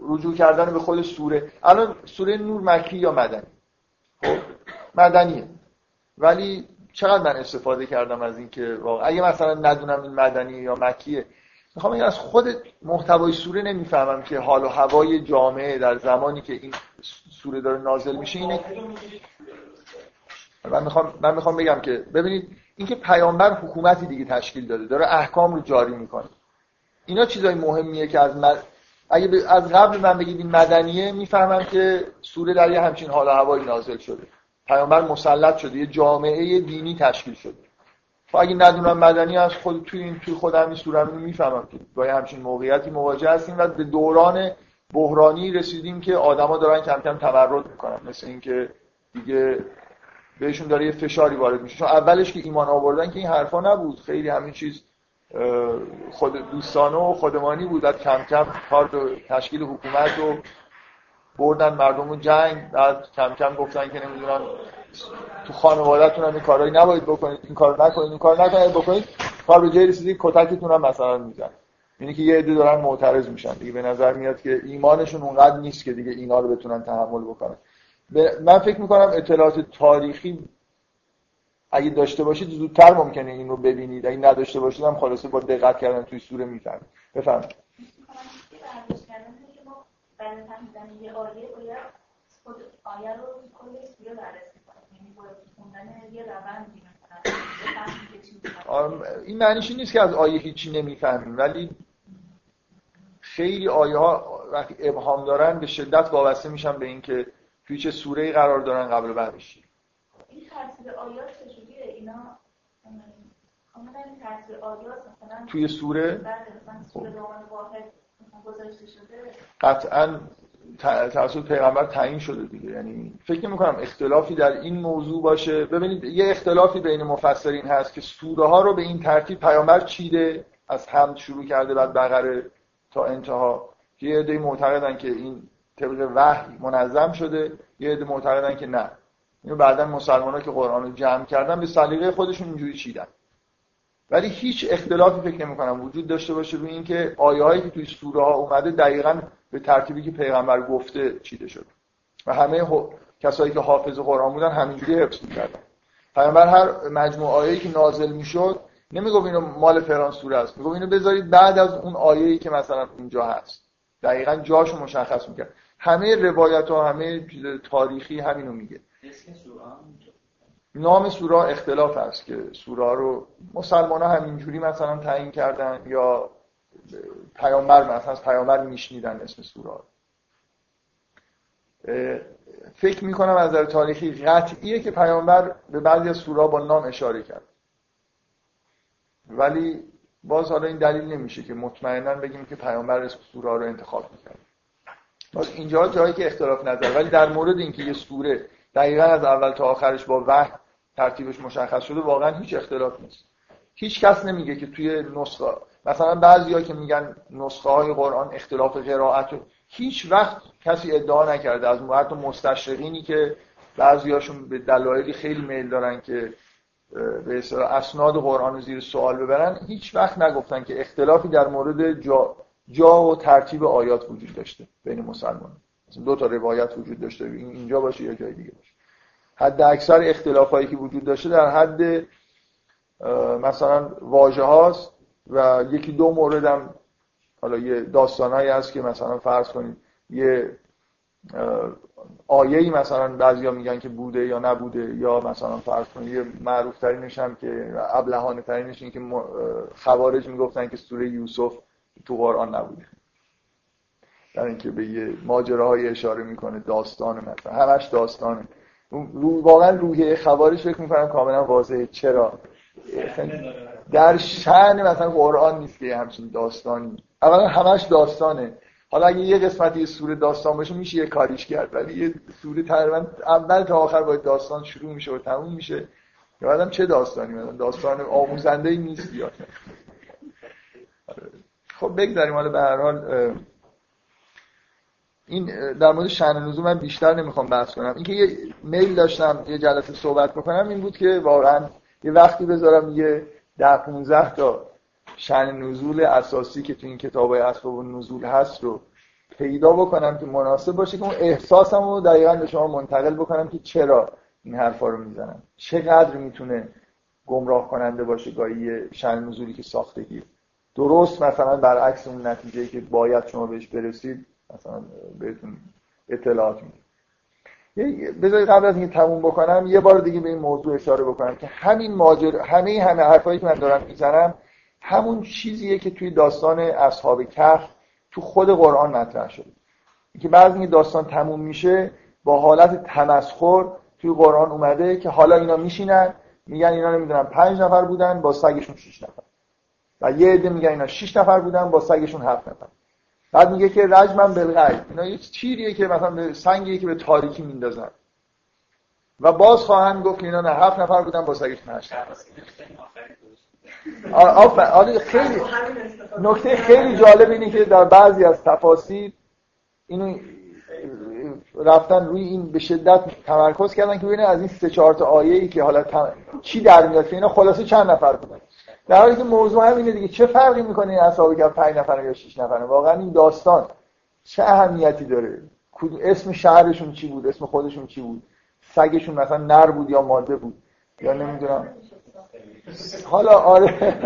رجوع کردن به خود سوره الان سوره نور مکی یا مدنی؟ خب مدنیه. ولی چقدر من استفاده کردم از اینکه واقعا اگه مثلا ندونم این مدنی یا مکیه می‌خوام این از خود محتوای سوره نمی‌فهمم که حال و هوای جامعه در زمانی که این سوره داره نازل میشه اینه من می‌خوام من می‌خوام بگم که ببینید اینکه پیامبر حکومتی دیگه تشکیل داده داره احکام رو جاری می‌کنه. اینا چیزای مهمیه که از مد... اگه از قبل من بگید این مدنیه می‌فهمم که سوره در یه همچین حال و هوایی نازل شده. پیامبر مسلط شده یه جامعه دینی تشکیل شده. خب اگه ندونم مدنی از خود توی این توی خودم این سوره می‌فهمم که با همچین موقعیتی مواجه هستیم و به دوران بحرانی رسیدیم که آدما دارن کم کم تمرد می‌کنن. مثل اینکه دیگه بهشون داره یه فشاری وارد میشه. چون اولش که ایمان آوردن که این حرفا نبود. خیلی همین چیز خود دوستانه و خودمانی بود. بعد کم کم کار تشکیل حکومت و بردن مردم رو جنگ بعد کم کم گفتن که نمی‌دونم تو خانوادهتون هم این کارهایی نباید بکنید. این کار نکنید این کار نکنید بکنید. کار به جای رسیدی کتکتون هم مثلا میزن یعنی که یه عده دارن معترض میشن. دیگه به نظر میاد که ایمانشون اونقدر نیست که دیگه اینا رو بتونن تحمل بکنن. من فکر می‌کنم اطلاعات تاریخی اگه داشته باشید زودتر ممکنه این رو ببینید. اگه نداشته باشید هم خلاصه با دقت کردن توی سوره می‌فهمید. بفهمید این معنیش نیست که از آیه هیچی نمی‌فهمیم ولی خیلی آیه ها وقتی ابهام دارن به شدت وابسته میشن به اینکه توی چه سوره ای قرار دارن قبل و بعدش این ترتیب آیات چجوریه؟ اینا توی سوره؟ بله، سوره واحد قطعا توسط پیغمبر تعیین شده دیگه. یعنی فکر می‌کنم اختلافی در این موضوع باشه. ببینید یه اختلافی بین مفسرین هست که سوره ها رو به این ترتیب پیامبر چیده از حمد شروع کرده بعد بقره تا انتها. یه عده معتقدن که این طبق وحی منظم شده یه عده معتقدن که نه. اینو بعدا مسلمان ها که قرآن رو جمع کردن به سلیقه خودشون اینجوری چیدن. ولی هیچ اختلافی فکر نمی کنم وجود داشته باشه روی اینکه آیه هایی که توی سوره ها اومده دقیقا به ترتیبی که پیغمبر گفته چیده شد. و همه کسایی که حافظ قرآن بودن همینجوری حفظ می‌کردن. پیغمبر هر مجموعه آیه‌ای که نازل می‌شد نمی‌گفت اینو مال فلان سوره است. می‌گفت اینو بذارید بعد از اون آیه‌ای که مثلا اینجا هست. دقیقا جاشو مشخص می‌کرد. همه روایت ها همه چیز تاریخی همینو میگه. نام سوره اختلاف هست که سوره رو مسلمان ها همینجوری مثلا تعیین کردن یا پیامبر مثلا از پیامبر میشنیدن اسم سوره فکر می‌کنم از نظر تاریخی قطعیه که پیامبر به بعضی از سورا با نام اشاره کرد. ولی باز حالا این دلیل نمیشه که مطمئنا بگیم که پیامبر اسم سوره رو انتخاب می‌کرد. باز اینجا جایی که اختلاف نظر ولی در مورد اینکه یه سوره دقیقا از اول تا آخرش با وحی ترتیبش مشخص شده واقعا هیچ اختلاف نیست. هیچ کس نمیگه که توی نسخه مثلا بعضیا که میگن نسخه های قرآن اختلاف قرائت هیچ وقت کسی ادعا نکرده. از حتی مستشرقینی که بعضیاشون به دلایلی خیلی میل دارن که به اسناد قرآن زیر سوال ببرن هیچ وقت نگفتن که اختلافی در مورد جا, جا و ترتیب آیات وجود داشته بین مسلمان. دو تا روایت وجود داشته اینجا باشه یا جای دیگه باشه. حد اکثر اختلاف هایی که وجود داشته در حد مثلا واژه هاست. و یکی دو مورد هم حالا یه داستانهایی هست که مثلا فرض کنید یه آیه مثلا بعضیا میگن که بوده یا نبوده یا مثلا فرض کنید یه معروف ترینش هم که ابلهانه ترینش این که خوارج می‌گفتن که سوره یوسف تو قرآن نبوده. در اینکه به یه ماجراهای اشاره می‌کنه داستان مثلا همش داستانه. رو واقعا روحیه خوارج فکر می‌کنم کاملا واضحه. چرا؟ در شعن مثلا قرآن نیست که همچین داستانی. اولا همش داستانه. حالا اگه یه قسمتی یه سوره داستان باشه میشه یه کاریش کرد. ولی یه سوره تقریبا اول تا آخر باید داستان شروع میشه و تموم میشه. بعدم چه داستانی؟ مثلا داستان آموزنده ای نیست یا خب بگذاریم. حالا به هر حال این در مورد شأن نزول من بیشتر نمی‌خوام بحث کنم. اینکه یه میل داشتم یه جلسه صحبت بکنم این بود که واقعا یه وقتی بذارم یه ده 15 تا شن نزول اساسی که تو این کتاب های اسباب نزول هست رو پیدا بکنم که مناسب باشه که اون احساسم رو دقیقا به شما منتقل بکنم که چرا این حرفا رو می‌زنم. چقدر می‌تونه گمراه کننده باشه گاهی شن نزولی که ساختگی. درست مثلا برعکس اون نتیجه که باید شما بهش برسید مثلا بهتون اطلاعات میده بذارید قبل از اینکه تموم بکنم یه بار دیگه به این موضوع اشاره بکنم که همین ماجر همه همه حرفایی که من دارم می‌زنم همون چیزیه که توی داستان اصحاب کهف تو خود قرآن مطرح شده. که بعضی این داستان تموم میشه با حالت تمسخر توی قرآن اومده که حالا اینا میشینن میگن اینا نمی‌دونم پنج نفر بودن با سگشون شش نفر. و یه عده میگن اینا شش نفر بودن با سگشون هفت نفر. بعد میگه که رجمن بالغیب. اینا یه چیریه که مثلا به سنگیه که به تاریکی میندازن. و باز خواهند گفت اینا نه هفت نفر بودن با سگشون هشت آره خیلی نکته خیلی جالب اینه که در بعضی از تفاسیر اینو رفتن روی این به شدت تمرکز کردن که ببینن از این سه چهار تا آیه ای که حالا چی در میاد که اینا خلاصه چند نفر بودن. در حالی که موضوع هم اینه دیگه. چه فرقی می‌کنه این اصحاب که 5 نفر یا 6 نفر واقعا این داستان چه اهمیتی داره؟ اسم شهرشون چی بود؟ اسم خودشون چی بود؟ سگشون مثلا نر بود یا ماده بود؟ یا نمی‌دونم. حالا آره.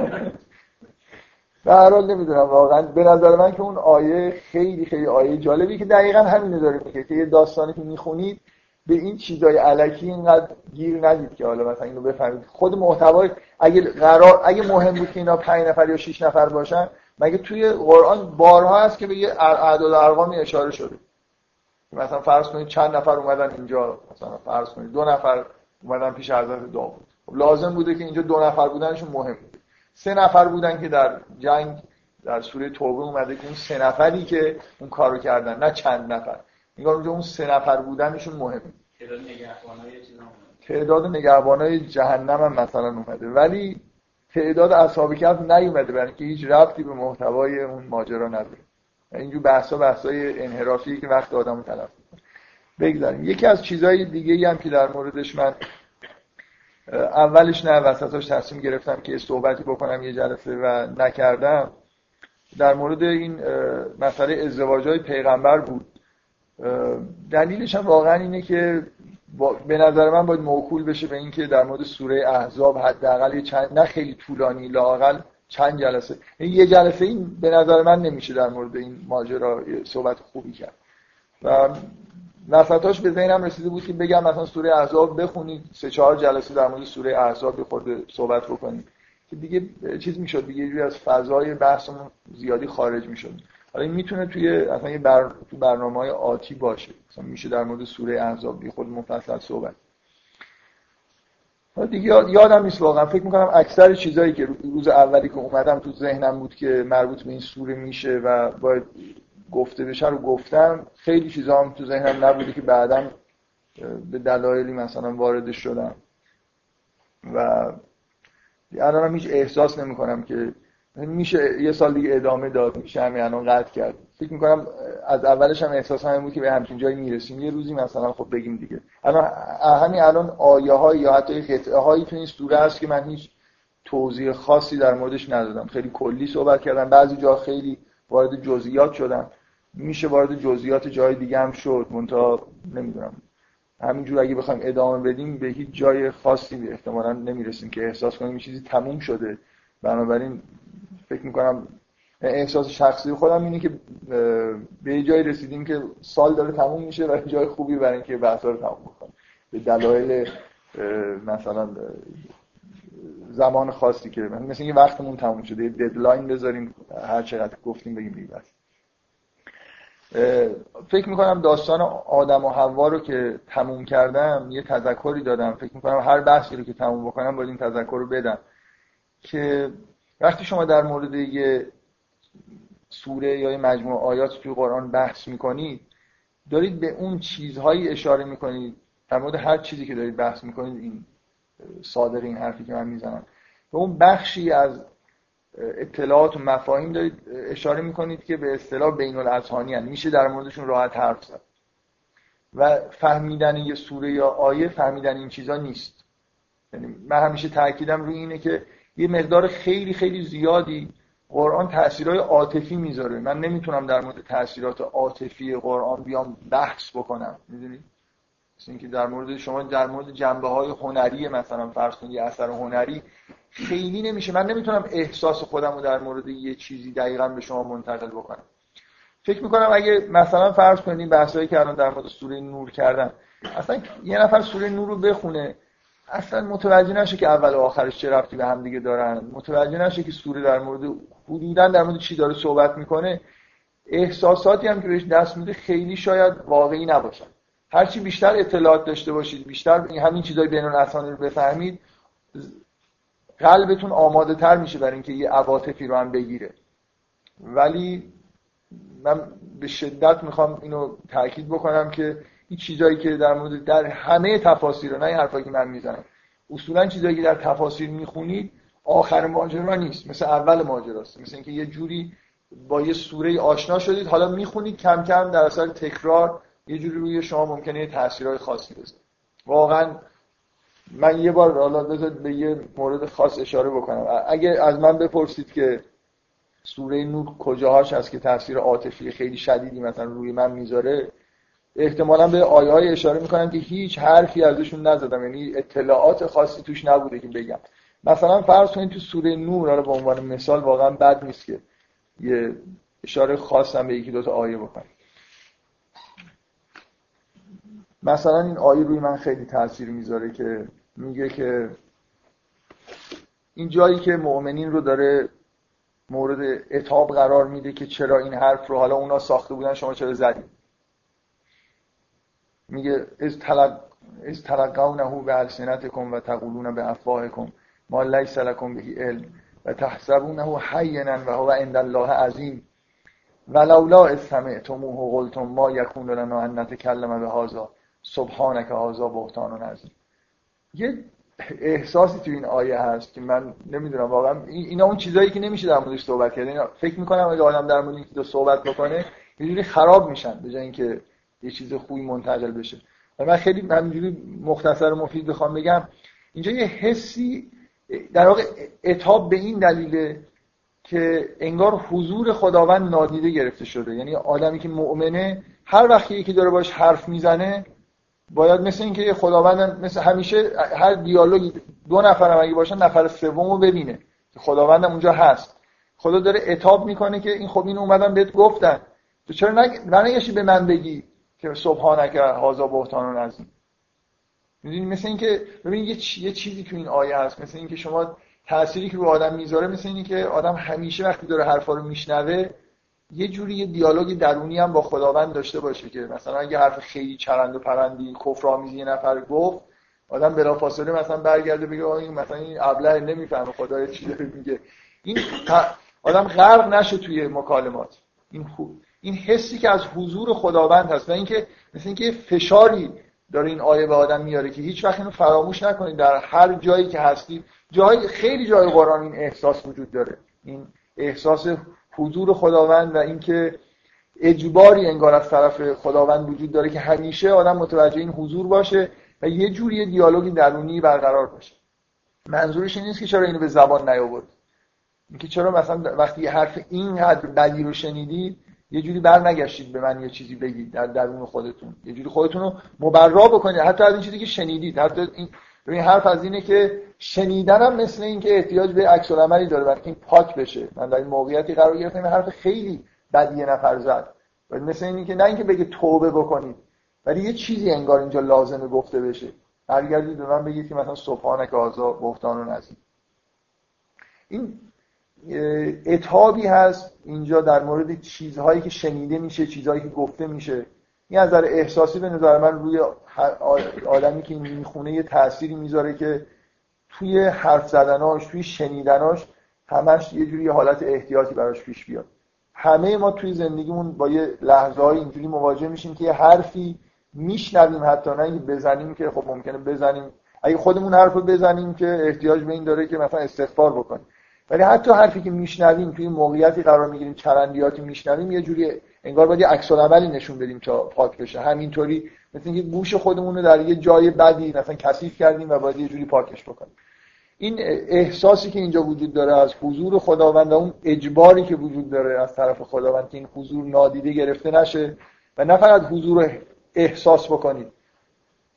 به هر حال نمی‌دونم. واقعا به نظر من که اون آیه خیلی خیلی آیه جالبی که دقیقا همینو داره میگه که یه داستانی که می‌خونید به این چیزای علکی اینقدر گیر ندید که حالا مثلا اینو بفهمید. خود محتوای اگه قرار اگه مهم بود که اینا 5 نفر یا 6 نفر باشن مگه توی قرآن بارها هست که به یه اعداد ارقامی اشاره شده؟ مثلا فرض کنید چند نفر اومدن اینجا مثلا فرض کنید دو نفر اومدن پیش حضرت داوود. خب لازم بوده که اینجا دو نفر بودنشون مهم بوده سه نفر بودن که در جنگ در سوره توبه اومده که اون سه نفری که اون کارو کردن نه چند نفر. میگم اونجا اون سه نفر بودنشون مهمه تعداد نگهبانای جهنم هم مثلا اومده. ولی تعداد اصحاب کهف نیومده برای اینکه هیچ ربطی به محتوای اون ماجرا نداره. اینجور بحثا بحثای انحرافی که وقت آدمو تلف بگذاریم. یکی از چیزهای دیگه هم که در موردش من اولش نه وسطاش تصمیم گرفتم که صحبتی بکنم یه جلسه و نکردم. در مورد این مسئله ازدواج های پیغمبر بود. دلیلش هم واقعا اینه که به نظر من باید موکول بشه به اینکه در مورد سوره احزاب حداقل چند نه خیلی طولانی لاقل چند جلسه. یه جلسه این به نظر من نمیشه در مورد این ماجرا صحبت خوبی کرد. و وسطاش به ذهنم رسیده بود که بگم مثلا سوره احزاب بخونید سه چهار جلسه در مورد سوره احزاب خورده صحبت بکنید. که دیگه چیز می‌شد دیگه از فضای بحثمون زیادی خارج می‌شد. حالا این می‌تونه توی اصلا یه بر... تو برنامه های آتی باشه. مثلا میشه در مورد سوره احزاب بی خود مفصل صحبت. دیگه یادم نیست واقعا. فکر می‌کنم اکثر چیزایی که روز اولی که اومدم تو ذهنم بود که مربوط به این سوره میشه و باید گفته بشه رو گفتم خیلی چیزا هم تو ذهنم نبوده که بعدا به دلایلی مثلا وارد شدم. و الان هم هیچ احساس نمی کنم که میشه یه سال دیگه ادامه داد میشه همین الان قطع کرد. فکر می‌کنم از اولش هم احساس همین بود که به همچین جایی می‌رسیم. یه روزی مثلا خب بگیم دیگه. الان همین الان آیه های یا حتی قطعه هایی تو این سوره هست که من هیچ توضیح خاصی در موردش ندادم. خیلی کلی صحبت کردم. بعضی جا خیلی وارد جزئیات شدم. میشه وارد جزئیات جای دیگه هم شد. منتها نمی‌دونم. همینجور اگه بخوایم ادامه بدیم به هیچ جای خاصی احتمالا نمی‌رسیم که احساس کنیم چیزی تموم شده. بنابراین فکر می‌کنم احساس شخصی خودم اینه که به یه جایی رسیدیم که سال داره تموم میشه و جای خوبی برای اینکه بحثا رو تموم بکنیم. به دلایل مثلا زمان خاصی که مثل اینکه وقتمون تموم شده ددلاین بذاریم هر چقدر گفتیم بگیم دیگه فکر می‌کنم داستان آدم و حوا رو که تموم کردم یه تذکری دادم. فکر می‌کنم هر بحثی رو که تموم بکنم باید این تذکر رو بدم. که وقتی شما در مورد یه سوره یا یه مجموعه آیات توی قرآن بحث می‌کنید دارید به اون چیزهایی اشاره می‌کنید. در مورد هر چیزی که دارید بحث می‌کنید این صادق این حرفی که من می‌زنم. به اون بخشی از اطلاعات و مفاهیم دارید اشاره می‌کنید که به اصطلاح بین الاذهانی میشه در موردشون راحت حرف زد. و فهمیدن یه سوره یا آیه فهمیدن این چیزا نیست. یعنی من همیشه تاکیدم روی اینه که یه مقدار خیلی خیلی زیادی قرآن تاثیرهای عاطفی می‌ذاره. من نمی‌تونم در مورد تاثیرات عاطفی قرآن بیام بحث بکنم. می‌دونید مثل اینکه در مورد شما در مورد جنبه های هنری مثلا فرض کنید اثر هنری خیلی نمیشه. من نمی‌تونم احساس خودم رو در مورد یه چیزی دقیقا به شما منتقل بکنم. فکر می‌کنم اگه مثلا فرض کنید بحثایی که الان در مورد سوره نور کردن اصلا یه نفر سوره نور رو بخونه اصلا متوجه نشه که اول و آخرش چه رفتی به هم دیگه دارن. متوجه نشه که سوره در مورد حدودا در مورد چی داره صحبت می‌کنه. احساساتی هم که بهش دست میده خیلی شاید واقعی نباشن. هرچی بیشتر اطلاعات داشته باشید بیشتر همین چیزای بین الاسانی رو بفهمید قلبتون آماده تر میشه برای اینکه یه عواطفی رو هم بگیره. ولی من به شدت می‌خوام اینو تاکید بکنم که این چیزایی که در مورد در همه تفاسیر نه این حرفایی که من می‌زنم. اصولا چیزایی که در تفاسیر می‌خونید آخر ماجرا نیست. مثل اول ماجراست. مثل اینکه یه جوری با یه سوره آشنا شدید. حالا می‌خونید کم کم در اثر تکرار یه جوری روی شما ممکنه تاثیرهای خاصی بذاره واقعا من یه بار حالا به یه مورد خاص اشاره بکنم. اگه از من بپرسید که سوره نور کجاهاش هست که تاثیر عاطفی خیلی شدیدی مثلا روی من می‌ذاره احتمالا به آیه های اشاره می‌کنم که هیچ حرفی ازشون نزدم. یعنی اطلاعات خاصی توش نبوده که بگم. مثلا فرض کنید تو سوره نور حالا به عنوان مثال واقعا بد نیست که یه اشاره خاصم به یکی دو تا آیه بکنم مثلا این آیه روی من خیلی تاثیر می‌ذاره که میگه که این جایی که مؤمنین رو داره مورد اتاب قرار میده که چرا این حرف رو حالا اونا ساخته بودن شما چرا زدید میگه از تلق از تلقونه به السنتکم و تقولون به افواهکم ما لیس لکم به علم و تحسبونه حینا و هو عند الله عظیم. ولولا از سمعتموه قلتم ما یکون لنا ان نتکلم به هذا. سبحانک هذا بهتان عظیم. یه احساسی تو این آیه هست که من نمی‌دونم واقعا اینا اون چیزایی که نمیشه در موردش صحبت کرد. فکر می‌کنم اگه آدم در مورد این صحبت بکنه یه جوری خراب میشن به جای اینکه یه چیز خوبی منتقل بشه. و من خیلی همینجوری مختصر و مفید بخوام بگم اینجا یه حسی در واقع اتاب به این دلیله که انگار حضور خداوند نادیده گرفته شده. یعنی آدمی که مؤمنه هر وقتی یکی داره باش حرف می‌زنه باید مثل اینکه خداوند مثل همیشه هر دیالوگی دو نفر هم اگه باشن نفر سومو ببینه که خداوندم اونجا هست. خدا داره اتاب می‌کنه که این خب این اومدن بهت گفتن. تو چرا نگشی به من بگی؟ که صبحانه که هازا بهتان نزیم می‌دونی مثل اینکه ببین یه, یه چیزی تو این آیه هست. مثل اینکه شما تأثیری که رو آدم می‌ذاره مثل اینکه آدم همیشه وقتی داره حرفا رو میشنوه یه جوری یه دیالوگی درونی هم با خداوند داشته باشه که مثلا اگه حرف خیلی چرند و پرندی کفرآمیزی یه نفر گفت آدم بلافاصله مثلا برگرده بگه این مثلا این ابله نمی‌فهمه خدا چی داره میگه. این آدم غرق نشه توی مکالمات. این این حسی که از حضور خداوند هست و اینکه مثل اینکه فشاری داره این آیه به آدم میاره که هیچ وقت اینو فراموش نکنید در هر جایی که هستی. جای خیلی جای قرآن این احساس وجود داره. این احساس حضور خداوند و اینکه اجباری انگار از طرف خداوند وجود داره که همیشه آدم متوجه این حضور باشه و یه جوری دیالوگی درونی برقرار باشه. منظورش این نیست که چرا اینو به زبان نیاورد. اینکه چرا مثلا وقتی حرف اینقدر بدی رو شنیدید یه جوری بر نگشتید به من یه چیزی بگید در درون خودتون. یه جوری خودتون رو مبرا بکنید. حتی از این چیزی که شنیدید. حتی این حرف از اینه که شنیدنم مثل اینکه احتیاج به عکس العملی داره برای این پاک بشه. من در این موقعیتی قرار گرفتم حرف خیلی بدی یه نفر زد. مثل اینکه نه اینکه بگه توبه بکنید ولی یه چیزی انگار اینجا لازمه گفته بشه. برگردید به من بگید که مثلا صبحانه آزا بختان و نزید. این اتابی هست اینجا در مورد چیزهایی که شنیده میشه چیزهایی که گفته میشه. این از نظر احساسی به نظر من روی آدمی که می‌خونه یه تأثیری می‌ذاره که توی حرف زدناش توی شنیدناش همش یه جوری حالت احتیاطی براش پیش بیاد. همه ما توی زندگیمون با یه لحظه های اینجوری مواجه میشیم که یه حرفی میشنویم حتی نه بزنیم که خب ممکنه بزنیم. اگه خودمون حرف رو بزنیم که احتیاج به این داره که مثلا استغفار بکنیم. ولی حتی حرفی که میشنویم توی موقعیتی قرار می‌گیریم چرندیاتی میشنویم یه جوری انگار باید عکس عملی نشون بدیم تا پاک بشه. همینطوری مثل اینکه گوش خودمون رو در یه جای بدی مثلا کثیف کردیم و باید یه جوری پاکش بکنیم. این احساسی که اینجا وجود داره از حضور خداوند و اون اجباری که وجود داره از طرف خداوند که این حضور نادیده گرفته نشه و نه فقط حضور رو احساس بکنید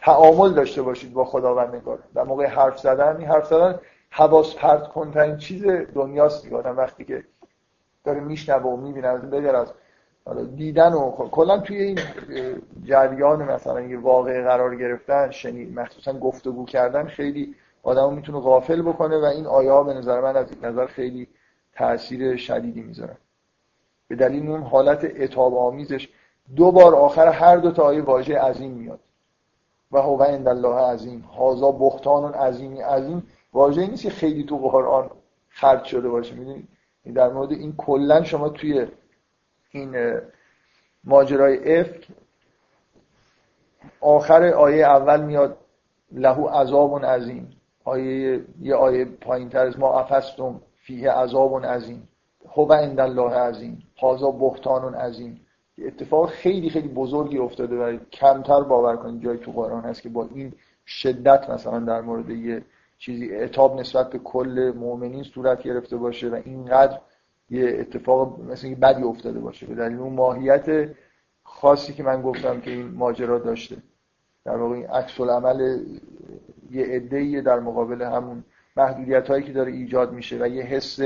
تعامل داشته باشید با خداوند نگار در موقع حرف زدن این حرف زدن حواس پرت کنترین چیز دنیاست دیگه. آدم وقتی که داره میشنوه و می‌بینه از بگر از دیدن و کلا توی این جریان مثلا یه واقع قرار گرفتن شنید مخصوصا گفتگو کردن خیلی آدمو می‌تونه غافل بکنه و این آیه ها به نظر من از نظر خیلی تاثیر شدیدی می‌ذارن به دلیل اون حالت اتاب آمیزش دو بار آخر هر دو تا آیه واژه عظیم میاد. و هو عند الله عظیم. هازا بختان عظیمی. عظیم واژه نیست که خیلی تو قرآن خرج شده باشه. می‌دونید در مورد این کلا شما توی این ماجرای افک آخر آیه اول میاد لهو عذاب عظیم. آیه یه آیه پایین تر از ما افستم فیه عذاب عظیم. هو عند الله عظیم. هازا بختان عظیم. اتفاق خیلی خیلی بزرگی افتاده و کمتر باور کنید جای تو قرآن هست که با این شدت مثلا در مورد یه چیزی اعتاب نسبت به کل مؤمنین صورت گرفته باشه و اینقدر یه اتفاق مثل بدی افتاده باشه. به دلیل اون ماهیت خاصی که من گفتم که این ماجرا داشته. در واقع این عکس العمل یه عده در مقابل همون محدودیت هایی که داره ایجاد میشه و یه حس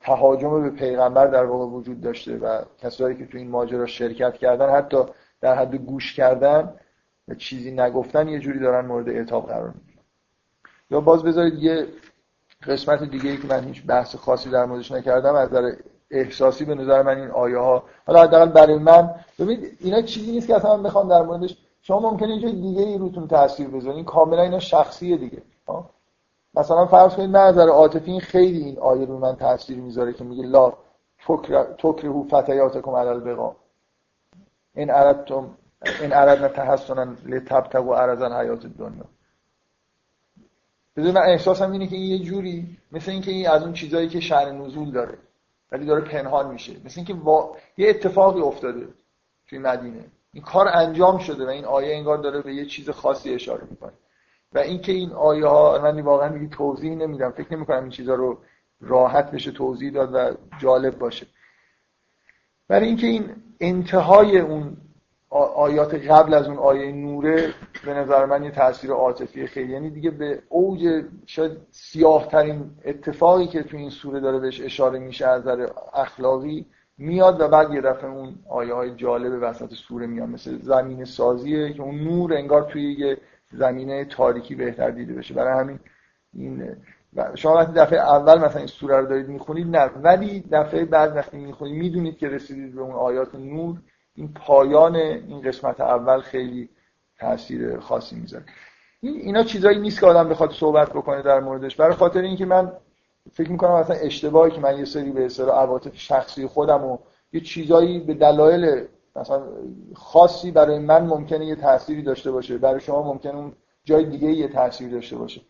تهاجم به پیغمبر در واقع وجود داشته و کسایی که تو این ماجرا شرکت کردن حتی در حد گوش کردن و چیزی نگفتن یه جوری دارن مورد اعتاب قرار می‌گیرن. یا باز بذارید یه قسمت دیگه ای که من هیچ بحث خاصی در موردش نکردم از نظر احساسی به نظر من این آیه ها حالا حداقل برای من ببینید اینا چیزی نیست که اصلا من بخوام در موردش شما ممکنه یه دیگه ای روتون تاثیر بذارین این کاملا اینا شخصیه دیگه. مثلا فرض کنید از نظر عاطفی خیلی این آیه رو من تاثیر می‌ذاره که میگه لا تکرهو فتیاتکم علی البقا این اردتم این اردنا تحسنا لتبتغوا عرض حیات دنیا بدون من احساسم اینه که این یه جوری مثل اینکه این از اون چیزایی که شأن نزول داره ولی داره پنهان میشه. مثل اینکه با... یه اتفاقی افتاده توی مدینه. این کار انجام شده و این آیه انگار داره به یه چیز خاصی اشاره می‌کنه. و اینکه این آیه ها من واقعا دیگه توضیح نمیدم. فکر نمی کنم این چیزا رو راحت بشه توضیح داد و جالب باشه. برای اینکه این انتهای اون آیات قبل از اون آیه نوره به نظر من یه تاثیر عاطفی خیلی. یعنی دیگه به اوج شاید سیاه ترین اتفاقی که تو این سوره داره بهش اشاره میشه از نظر اخلاقی میاد و بعد یه دفعه اون آیه های جالب وسط سوره میاد. مثل زمین سازیه که اون نور انگار توی یه زمینه تاریکی بهتر دیده بشه. برای همین این شما وقتی دفعه اول مثلا این سوره رو دارید می‌خونید نه. ولی دفعه بعد وقتی می‌خونید می‌دونید که رسیدید به اون آیات نور. این پایان این قسمت اول خیلی تاثیر خاصی می‌ذاره. این اینا چیزایی نیست که آدم بخواد صحبت بکنه در موردش. برای خاطر اینکه من فکر می‌کنم مثلا اشتباهی که من یه سری به اصطلاح عواطف شخصی خودم و یه چیزایی به دلایل مثلا خاصی برای من ممکنه یه تأثیری داشته باشه. برای شما ممکنه اون جای دیگه یه تأثیر داشته باشه.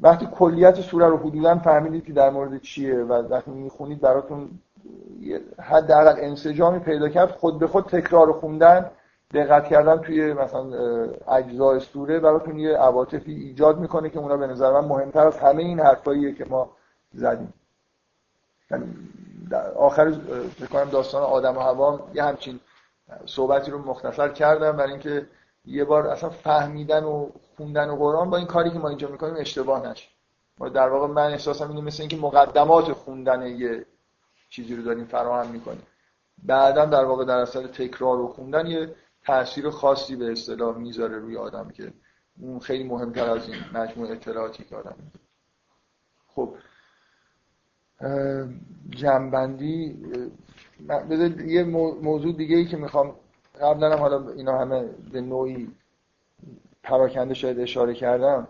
وقتی کلیت سوره رو حدودا فهمیدید که در مورد چیه و وقتی می‌خونید براتون حداقل انسجامی پیدا کرد خود به خود تکرار خوندن دقت کردن توی مثلا اجزای سوره براتون یه عواطفی ایجاد می‌کنه که اونا به نظر من مهمتر از همه این حرفاییه که ما زدیم. یعنی آخر فکر داستان آدم و هوا یه همچین صحبتی رو مختصر کردم برای اینکه یه بار اصلا فهمیدن و خوندن و قرآن با این کاری که ما اینجا می‌کنیم اشتباه نشه. در واقع من احساسم اینه مثل اینکه مقدمات خوندن یه چیزی رو داریم فراهم می‌کنیم. بعدا در واقع در اثر تکرار و خوندن یه تاثیر خاصی به اصطلاح می‌ذاره روی آدم که اون خیلی مهمتر از این مجموع اطلاعاتی که آدم خب جنبندی یه موضوع دیگه ای که می‌خوام قبلا هم حالا اینا همه به نوعی پراکنده شاید اشاره کردم.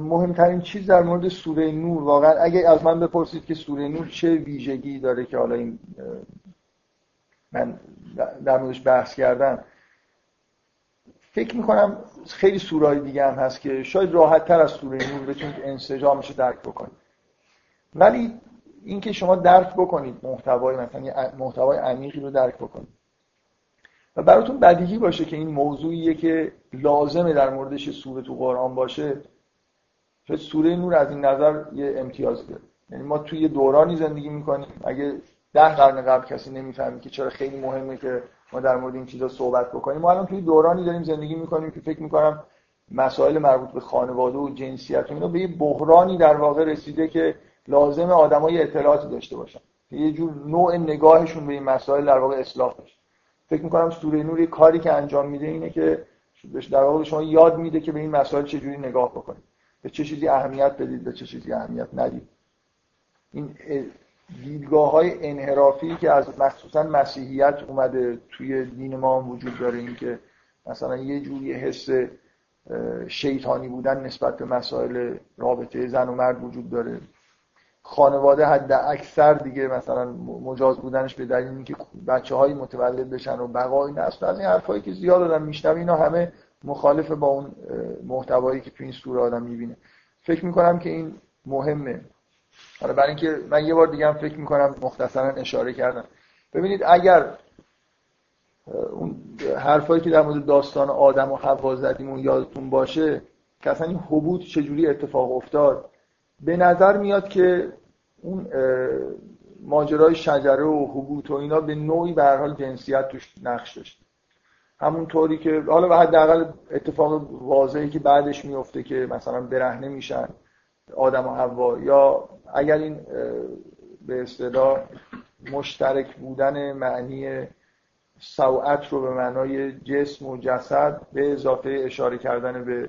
مهمترین چیز در مورد سوره نور واقعا اگه از من بپرسید که سوره نور چه ویژگی داره که حالا این من در موردش بحث کردم فکر می‌کنم خیلی سورای دیگه هم هست که شاید راحت تر از سوره نور بتونید انسجامش درک بکنید. ولی اینکه شما درک بکنید محتوای مثلا محتوای عمیقی رو درک بکنید. و براتون بدیهی باشه که این موضوعیه که لازمه در موردش سوره تو قرآن باشه. شاید سوره نور از این نظر یه امتیاز داره. یعنی ما توی دورانی زندگی می‌کنیم. اگه ده قرن قبل کسی نمی‌فهمه که چرا خیلی مهمه که ما در مورد این چیزا صحبت بکنیم. ما الان توی دورانی داریم زندگی می‌کنیم که فکر می‌کنم مسائل مربوط به خانواده و جنسیت و اینا به یه بحرانی در واقع رسیده که لازم آدمای اطلاعاتی داشته باشن. یه جور نوع نگاهشون به این مسائل در واقع اصلاح بشه. فکر می‌کنم سوره نور کاری که انجام میده اینه که در واقع شما یاد میده که به این مسائل چجوری نگاه بکنید. به چه چیزی اهمیت بدید به چه چیزی اهمیت ندید. این دیدگاه های انحرافی که از مخصوصا مسیحیت اومده توی دین ما هم وجود داره این که مثلا یه جوری حس شیطانی بودن نسبت به مسائل رابطه زن و مرد وجود داره. خانواده حد اکثر دیگه مثلا مجاز بودنش به دلیل اینکه بچه های متولد بشن و بقای نسل از این حرفایی که زیاد دادن میشنم اینا همه مخالف با اون محتوایی که تو این سوره آدم می‌بینه. فکر می‌کنم که این مهمه. حالا برای اینکه من یه بار دیگه هم فکر می‌کنم مختصرا اشاره کردم. ببینید اگر اون حرفایی که در مورد داستان آدم و حوا زدیم اون یادتون باشه که اصلا این حبوط چجوری اتفاق افتاد به نظر میاد که اون ماجرای شجره و حبوط و اینا به نوعی به حال جنسیت توش نقش داشت. همونطوری که حالا حداقل اتفاق واضحی که بعدش میفته که مثلا برهنه میشن آدم و حوا یا اگر این به اصطلاح مشترک بودن معنی سوعت رو به معنای جسم و جسد به اضافه اشاره کردن به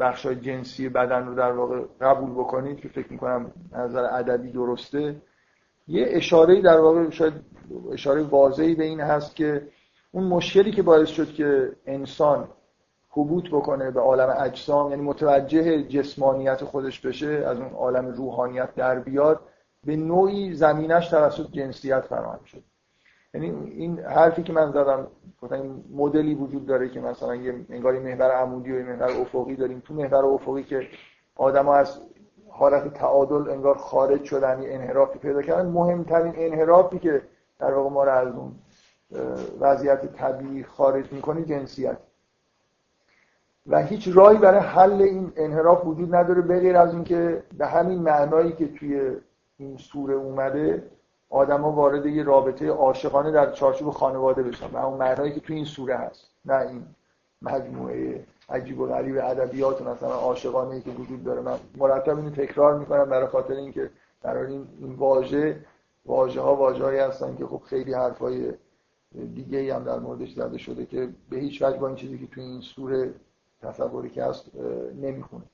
بخش جنسی بدن رو در واقع قبول بکنید که فکر می‌کنم نظر ادبی درسته. یه اشاره در واقع شاید اشاره واضحی به این هست که اون مشکلی که باعث شد که انسان حبوط بکنه به عالم اجسام یعنی متوجه جسمانیت خودش بشه از اون عالم روحانیت در بیاد به نوعی زمینش توسط جنسیت فراهم شد. یعنی این حرفی که من زدم این مدلی وجود داره که مثلا یه انگاری محور عمودی و یه محور افقی داریم. تو محور افقی که آدما از حالت تعادل انگار خارج شدن انحرافی پیدا کردن مهمترین انحرافی که در واقع ما رو از اون وضعیت طبیعی خارج می‌کنه جنسیت. و هیچ راهی برای حل این انحراف وجود نداره بغیر از اینکه به همین معنایی که توی این سوره اومده آدما وارد یه رابطه عاشقانه در چارچوب خانواده بشن. و اون معنایی که توی این سوره هست. نه این مجموعه عجیب و غریب ادبیات مثلا عاشقانه که وجود داره. من مرتب اینو تکرار می‌کنم برای خاطر اینکه در این واژه واژه ها واژه‌ای هستن که خب خیلی حرفای دیگه ای هم در موردش زده شده که به هیچ وجه با این چیزی که توی این سوره تصوری که هست نمی‌خونه.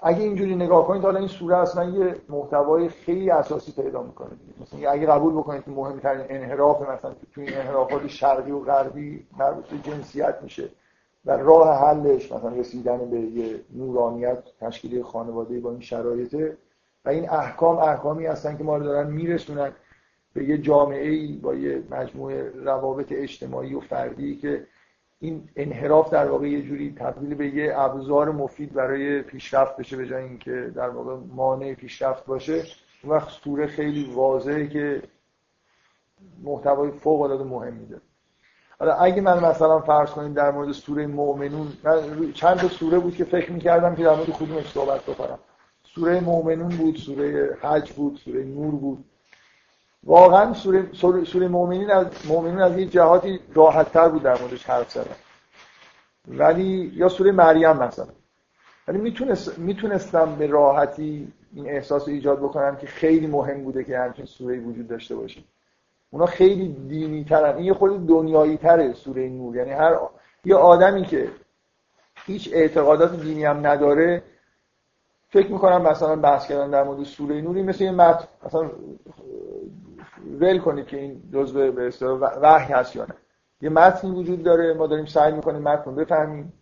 اگه اینجوری نگاه کنید حالا این سوره اصلا یه محتوای خیلی اساسی پیدا می‌کنه مثلا اگه قبول بکنید که مهمترین انحراف مثلا تو این انحرافات شرقی و غربی مربوط به جنسیت میشه و راه حلش مثلا رسیدن به یه نورانیت تشکیلی خانواده با این شرایطه و این احکام احکامی هستن که ما رو دارن میرسونن. به یه جامعه ای با یه مجموعه روابط اجتماعی و فردی که این انحراف در واقع یه جوری تبدیل به یه ابزار مفید برای پیشرفت بشه به جای اینکه در واقع مانع پیشرفت باشه. اون وقت سوره خیلی واضحه که محتوای فوق العاده مهم میده. حالا اگه من مثلا فرض کنیم در مورد سوره مؤمنون چند تا سوره بود که فکر می‌کردم که در مورد کدومش صحبت بکنم. سوره مؤمنون بود سوره حج بود سوره نور بود. واقعا سوره, سوره مؤمنین از مؤمنین از یه جهاتی راحتتر بود در موردش حرف زدن. ولی یا سوره مریم مثلا. ولی می‌تونست می‌تونستم به راحتی این احساس رو ایجاد بکنم که خیلی مهم بوده که همچین سوره وجود داشته باشه. اونا خیلی دینی ترن این یه خود دنیایی تره سوره نور. یعنی هر یه آدمی که هیچ اعتقادات دینی هم نداره فکر می‌کنم مثلا بحث کردن در مورد سوره نوری مثل یه متن مثلا ول کنید که این جزء به اصطلاح وحی هست یا نه. یه متنی وجود داره ما داریم سعی می‌کنیم متن رو بفهمیم.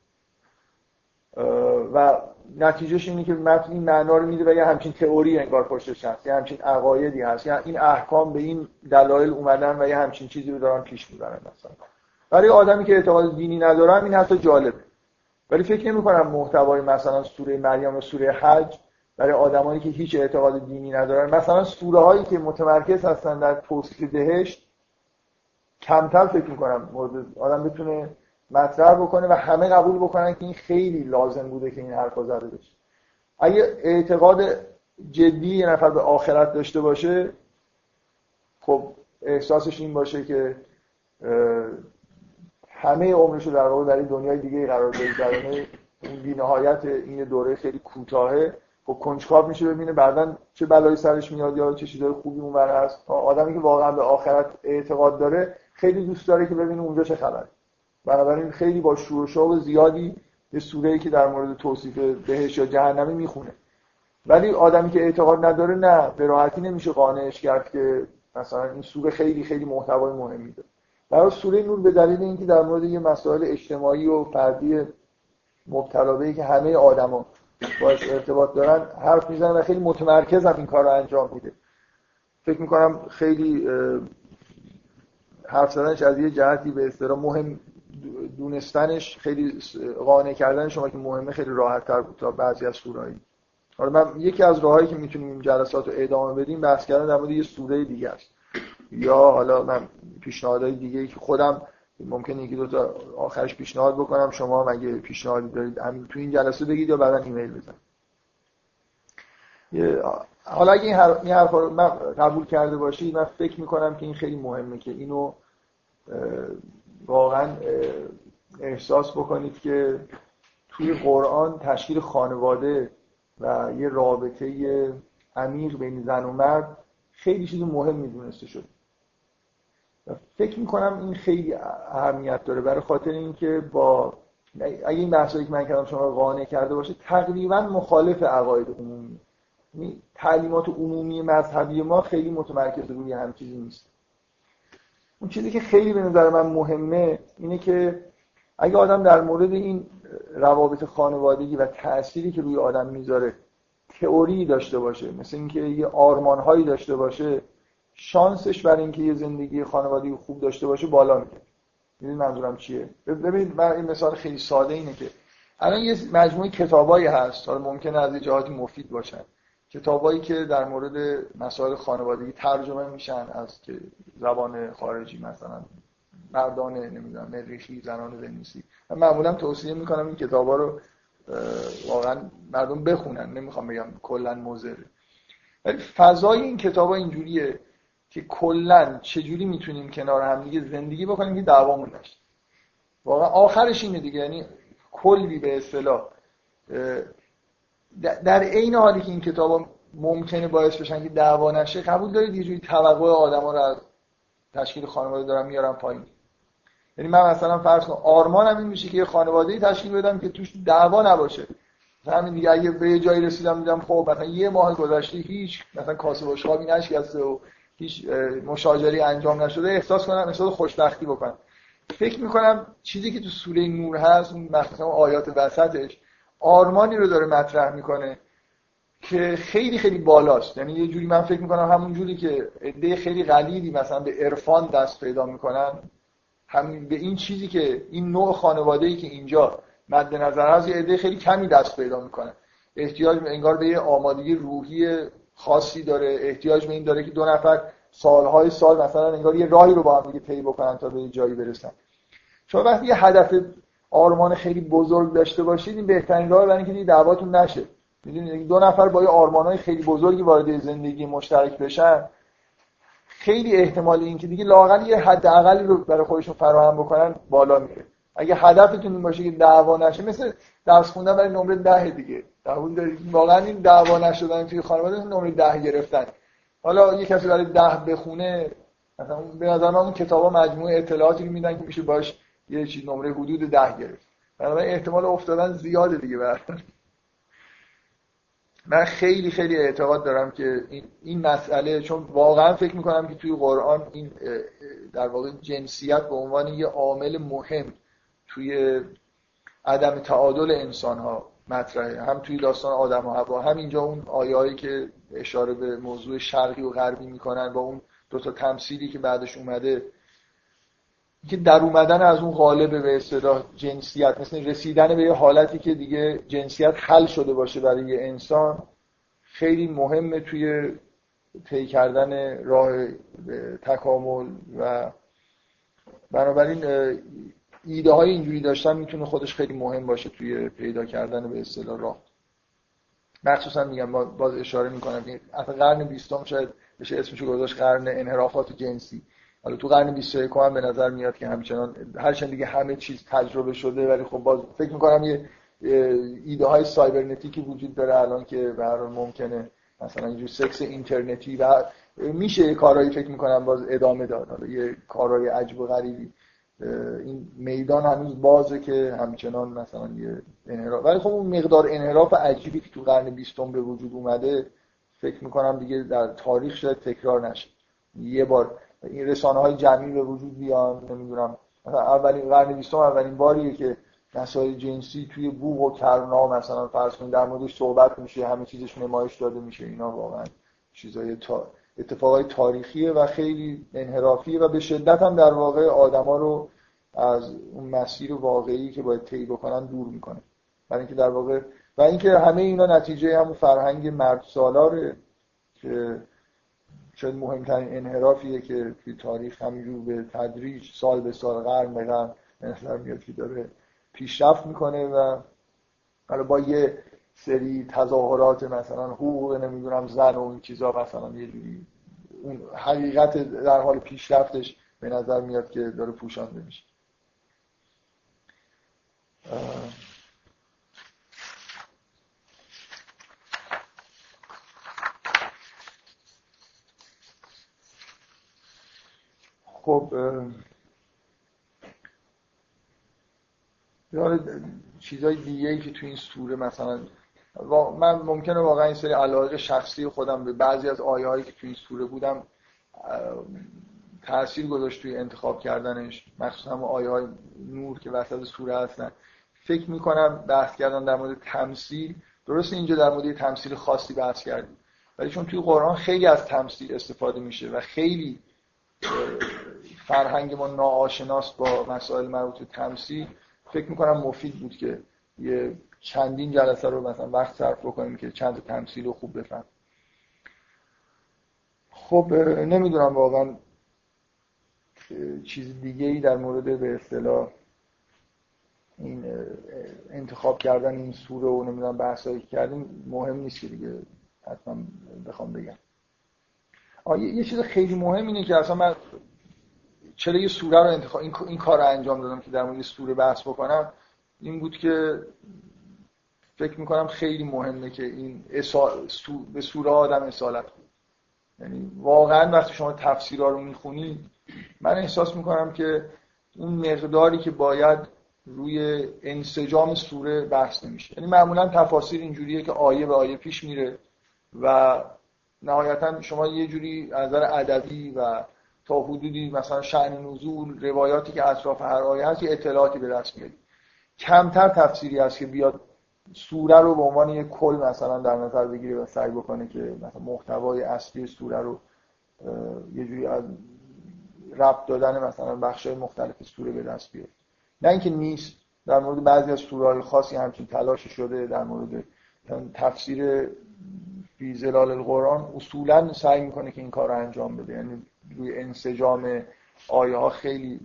و نتیجهش اینه که متن این معنا رو میده و یه همچین تئوری انگار پشتش هست یه همچین عقایدی هست یعنی این احکام به این دلایل اومدن و یه همچین چیزی رو دارن پیش می‌برن مثلا. برای آدمی که اعتقاد دینی ندارن این حتی جالبه. ولی فکر نمی کنم محتوای مثلا سوره مریم و سوره حج برای آدمایی که هیچ اعتقاد دینی ندارن. مثلا سوره هایی که متمرکز هستن در توصیف دهشت کمتر فکر می‌کنم مورد آدم بتونه مطرح بکنه و همه قبول بکنن که این خیلی لازم بوده که این حرفا زده بشه. اگه اعتقاد جدی یه نفر به آخرت داشته باشه خب احساسش این باشه که همه عمرش رو در واقع در این دنیای دیگه قرار بگذرونه این بی‌نهایت این دوره خیلی کوتاهه. خب کنجکاو میشه ببینه بعدا چه بلایی سرش میاد یا چه چیزای خوبی اونور هست. آدمی که واقعا به آخرت اعتقاد داره خیلی دوست داره که ببینه اونجا چه خبره. بنابراین خیلی با شور و زیادی یه سوره‌ای که در مورد توصیف بهش یا جهنمی می‌خونه. ولی آدمی که اعتقاد نداره نه به راحتی نمیشه قانعش کرد که مثلا این سوره خیلی خیلی محتوای مهمی داره. برای سوره نور به دلیل اینکه در مورد یه مسائل اجتماعی و فردی مبتلا که همه آدما باش ارتباط دارن حرف می‌زنن و خیلی متمرکز هم این کار رو انجام میده. فکر می‌کنم خیلی حرف زدنش از یه جهتی به اصطلاح مهم دونستنش خیلی قانع کردن شما که مهمه خیلی راحت تر بود تا بعضی از سورایی. حالا من یکی از راههایی که می‌تونیم این جلسات رو ادامه بدیم بحث کردن در مورد یه سوره دیگه است. یا حالا من پیشنهادهای دیگه که خودم ممکنه یکی دو تا آخرش پیشنهاد بکنم. شما مگه پیشنهادی دارید همین تو این جلسه بگید یا بعدا ایمیل بزن حالا اگه این حرف من قبول کرده باشید من فکر می‌کنم که این خیلی مهمه که اینو واقعا احساس بکنید که توی قرآن تشکیل خانواده و یه رابطه عمیق بین زن و مرد خیلی چیز مهم می‌دونسته شد فکر می‌کنم این خیلی اهمیت داره. برای خاطر اینکه با اگه این بحثایی که من کردم شما قانع کرده باشه تقریبا مخالف عقاید عمومی. یعنی تعلیمات عمومی مذهبی ما خیلی متمرکز روی هم چیزی نیست. اون چیزی که خیلی به نظر من مهمه اینه که اگه آدم در مورد این روابط خانوادگی و تأثیری که روی آدم می‌ذاره تئوری داشته باشه مثل اینکه یه آرمانهایی داشته باشه شانسش برای اینکه یه زندگی خانوادگی خوب داشته باشه بالا میره. می‌دونید منظورم چیه؟ ببینید من این مثال خیلی ساده اینه که الان یه مجموعه کتابایی هست حالا ممکنه از یه جهاتی مفید باشن. کتابایی که در مورد مسائل خانوادگی ترجمه میشن از که زبان خارجی مثلا مردان نمی‌دونم مریخی زنان ونیسی. من معمولا توصیه می‌کنم این کتابا رو واقعا مردم بخونن. نمی‌خوام بگم کلا مضره ولی فضای این کتابا اینجوریه. که کلا چجوری می‌تونیم کنار هم دیگه زندگی بکنیم که دعوامون نشه. واقعا آخرش اینه دیگه یعنی کلی به اصطلاح در عین حالی که این کتابا ممکنه باعث بشن که دعوا نشه قبول دارید یه جوری توقع آدما رو از تشکیل خانواده دارم میارم پایین. یعنی من مثلا فرض کنم آرمانم این میشه که یه خانواده تشکیل بدم که توش دعوا نباشه. همین دیگه اگه به یه جایی رسیدم دیدم خب مثلا یه ماه گذشته هیچ مثلا کاسه بشقابی نشکسته و هیچ مشاجری انجام نشده احساس کنم احساس خوشبختی بکنم. فکر می‌کنم چیزی که تو سوره نور هست اون آیات وسطش آرمانی رو داره مطرح می‌کنه که خیلی خیلی بالاست. یعنی یه جوری من فکر می‌کنم همون جوری که عده خیلی قلیلی مثلا به عرفان دست پیدا می‌کنن. همین به این چیزی که این نوع خانواده ای که اینجا مد نظر هست یه عده خیلی کمی دست پیدا می‌کنن احتیاج انگار به یه آمادگی روحی خاصی داره احتیاج به این داره که دو نفر سالهای سال مثلا انگار یه راهی رو با هم دیگه طی بکنن تا به جایی برسن. شما وقتی یه هدف آرمان خیلی بزرگ داشته باشید این بهترین راه برای اینکه دعواتون نشه. می‌دونید؟ دو نفر با یه آرمانهای خیلی بزرگی وارد زندگی مشترک بشن خیلی احتمال اینکه دیگه لاقل یه حد اقلی رو برای خودشون فراهم بکنن بالا میره. اگه هدفتون این باشه که دعوا نشه مثل درس خوندن برای نمره ده دیگه. واقعا این دعوا نشدن توی خانواده نمره ده گرفتن. حالا یه کسی برای ده بخونه مثلا به نظر من اون کتابا مجموعه اطلاعاتی رو میدن که میشه باش یه چیز نمره حدود ده گرفت. بنابراین احتمال افتادن زیاده دیگه براتون من خیلی خیلی اعتقاد دارم که این, این مسئله چون واقعا فکر می‌کنم که توی قرآن این در واقع جنسیت به عنوان یه عامل مهم توی عدم تعادل انسان ها مطرحه. هم توی داستان آدم و هوا هم اینجا اون آیایی که اشاره به موضوع شرقی و غربی می‌کنن با اون دوتا تمثیلی که بعدش اومده که در اومدن از اون غالب به اصطلاح جنسیت مثل رسیدن به یه حالتی که دیگه جنسیت حل شده باشه برای یه انسان خیلی مهمه توی طی کردن راه تکامل و بنابراین ایده های اینجوری داشتن می‌تونه خودش خیلی مهم باشه توی پیدا کردن به اصطلاح راه. مخصوصا میگم باز اشاره می‌کنم که اصلا قرن بیستم شاید بشه اسمشو گذاشت قرن انحرافات جنسی. حالا تو قرن 21 هم به نظر میاد که همچنان هرچند دیگه همه چیز تجربه شده ولی خب باز فکر می‌کنم یه ایده های سایبرنتیکی وجود داره الان که به هر ممکنه مثلا اینجور سکس اینترنتی و میشه کارهایی فکر می‌کنم باز ادامه داد. حالا یه کارهای عجب و غریبی. این میدان هنوز بازه که همچنان مثلا یه انحراف ولی خب اون مقدار انحراف عجیبی که تو قرن بیستم به وجود اومده فکر می‌کنم دیگه در تاریخ شاید تکرار نشه. یه بار این رسانه های جمعی به وجود بیان نمی‌دونم اولین قرن بیستم اولین باریه که مسائل جنسی توی بوق و کرنا مثلا فرض کنید در موردش صحبت میشه همه چیزش نمایش داده میشه اینا واقعا چیزای تا... اتفاقای تاریخیه و خیلی انحرافیه و به شدت هم در واقع آدما رو از اون مسیر واقعی که باید طی بکنن دور می‌کنه. برای اینکه در واقع و اینکه همه اینا نتیجه همون فرهنگ مرد سالاره که شاید مهمترین انحرافیه که توی تاریخ همینجور به تدریج سال به سال قرن به قرن میاد که داره پیشرفت می‌کنه و حالا با یه سری تظاهرات مثلا حقوق نمی‌دونم زن و این چیزا مثلا یه جوری اون حقیقت در حال پیشرفتش به نظر میاد که داره پوشانده میشه. خب چیزای دیگه ای که تو این سوره مثلا من ممکنه واقعا این سری علاقه شخصی خودم به بعضی از آیه هایی که تو این سوره بودم تاثیر گذاشت توی انتخاب کردنش. مخصوصا آیه های نور که وسط سوره هستن. فکر می‌کنم بحث کردن در مورد تمثیل درست اینجا در مورد تمثیل خاصی بحث کردیم ولی چون توی قرآن خیلی از تمثیل استفاده میشه و خیلی فرهنگ ما ناآشناست با مسائل مربوط به تمثیل فکر می‌کنم مفید بود که یه چندین جلسه رو مثلا وقت صرف بکنیم که چند تمثیل رو خوب بفهم. خب نمی‌دونم واقعا چیز دیگه ای در مورد به اصطلاح این انتخاب کردن این سوره و نمی‌دونم بحثایی کردیم مهم نیست که دیگه حتما بخوام بگم. یه چیز خیلی مهم اینه که اصلا من چرا یه سوره رو انتخاب این, این کار رو انجام دادم که در مورد سوره بحث بکنم؟ این بود که فکر می‌کنم خیلی مهمه که این به سوره آدم اصالت کنه یعنی واقعا وقتی شما تفسیرها رو می‌خونید من احساس می‌کنم که اون مقداری که باید روی انسجام سوره بحث نمیشه. یعنی معمولا تفاسیر اینجوریه که آیه به آیه پیش میره و نهایتا شما یه جوری از نظر ادبی و تا حدودی مثلا شأن نزول روایاتی که اطراف هر آیه هست اطلاعاتی به دست میارید کمتر تفسیری هست که بیاد سوره رو به عنوان یک کل مثلا در نظر بگیره و سعی بکنه که مثلا محتوای اصلی سوره رو یه جوری از ربط دادن مثلا بخش مختلف سوره به دست بیاره. نه اینکه نیست در مورد بعضی از سوره خاصی همچین تلاش شده در مورد تفسیر فی زلال القرآن. اصولا سعی می‌کنه که این کار رو انجام بده. یعنی روی انسجام آیه ها خیلی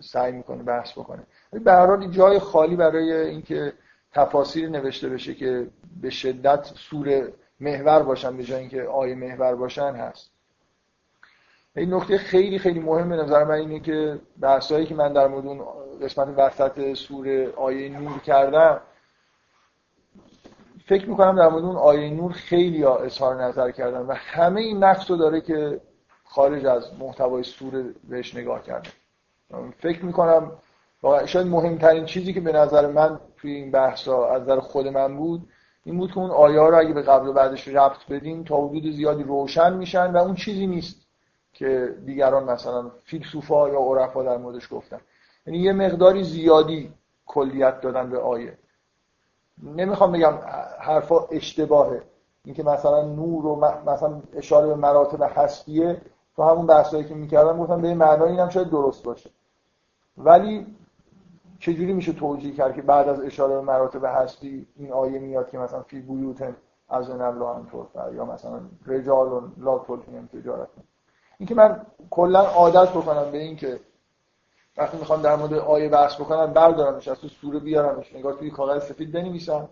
سعی می‌کنه بحث بکنه. به هر جای خالی برای اینکه تفاسیر نوشته بشه که به شدت سوره محور باشن به جای اینکه آیه محور باشن هست. این نکته خیلی خیلی مهم به نظر من اینه که بحثایی که من در مورد اون قسمت وسط سوره آیه نور کردم فکر می‌کنم در مورد اون آیه نور خیلی ها اظهار نظر کردن و همه این نقص رو داره که خارج از محتوای سوره بهش نگاه کردن فکر می‌کنم شاید مهمترین چیزی که به نظر من توی این بحثا از نظر خود من بود این بود که اون آیه رو اگه به قبل و بعدش ربط بدیم تا حدود زیادی روشن میشن و اون چیزی نیست که دیگران مثلا فیلسوفا یا عرفا در موردش گفتن. یعنی یه مقداری زیادی کلیت دادن به آیه. نمی‌خوام بگم حرفا اشتباهه. اینکه مثلا نور و مثلا اشاره به مراتب هستیه تو همون بحثایی که می‌کردم گفتم به معنای اینم شاید درست باشه. ولی چجوری میشه توجیه کرد که بعد از اشاره به مراتب هستی این آیه میاد که مثلا فی بیوتن از الله طور یا مثلا رجال لا تلقیم تجارت اینکه من کلا عادت بکنم به اینکه وقتی می‌خوام در مورد آیه بحث بکنم بردارمش از تو سوره بیارمش نگاه توی کاغذ سفید بنویسم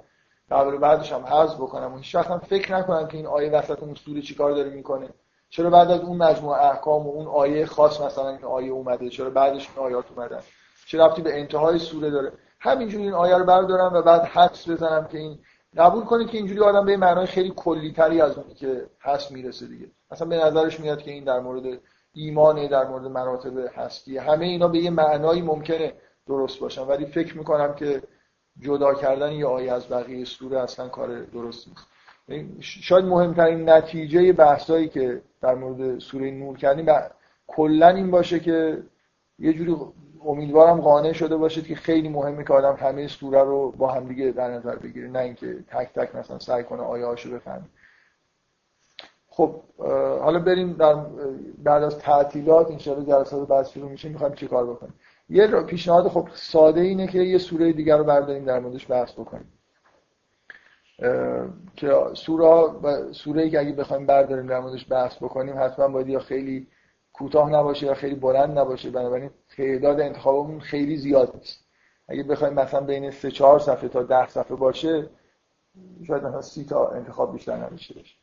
قبل بعدش هم حذف بکنم. و هیچ وقت فکر نکنم که این آیه وسط اون سوره چیکار داره می‌کنه. چرا بعد از اون مجموعه احکام و اون آیه خاص مثلا این آیه اومده چرا بعدش این آیات اومدن؟ چه رفتی به انتهای سوره داره. همینجوری این آیه رو بردارم و بعد حدس بزنم که این قبول کنید که اینجوری آدم به معنای خیلی کلی تری از اونی که هست می‌رسه دیگه. اصلا به نظرش میاد که این در مورد ایمانه در مورد مراتب هستی. همه اینا به یه معنایی ممکنه درست باشن. ولی فکر می‌کنم که جدا کردن یه آیه از بقیه سوره اصلا کار درست نیست. شاید مهمترین نتیجه بحثایی که در مورد سوره نور کردیم کلا این باشه که یه جوری امیدوارم قانع شده باشید که خیلی مهمه که آدم همه سوره رو با همدیگه در نظر بگیره نه اینکه تک تک مثلا سعی کنه آیه هاشو بفهمه. خب حالا بریم در بعد از تعطیلات این شبه جلسات بعد شروع میشه می‌خوایم چی کار بکنیم. یه پیشنهاد خب ساده اینه که یه سوره دیگر رو برداریم در موردش بحث بکنیم. که سوره سوره ای که اگه بخوایم برداریم در موردش بحث بکنیم حتما باید یا خیلی کوتاه نباشه یا خیلی بلند نباشه بنابراین تعداد انتخابمون خیلی زیاد نیست. اگه بخوایم مثلا بین 3 4 صفحه تا 10 صفحه باشه شاید مثلا 30 تا انتخاب بیشتر نمیشه باشه.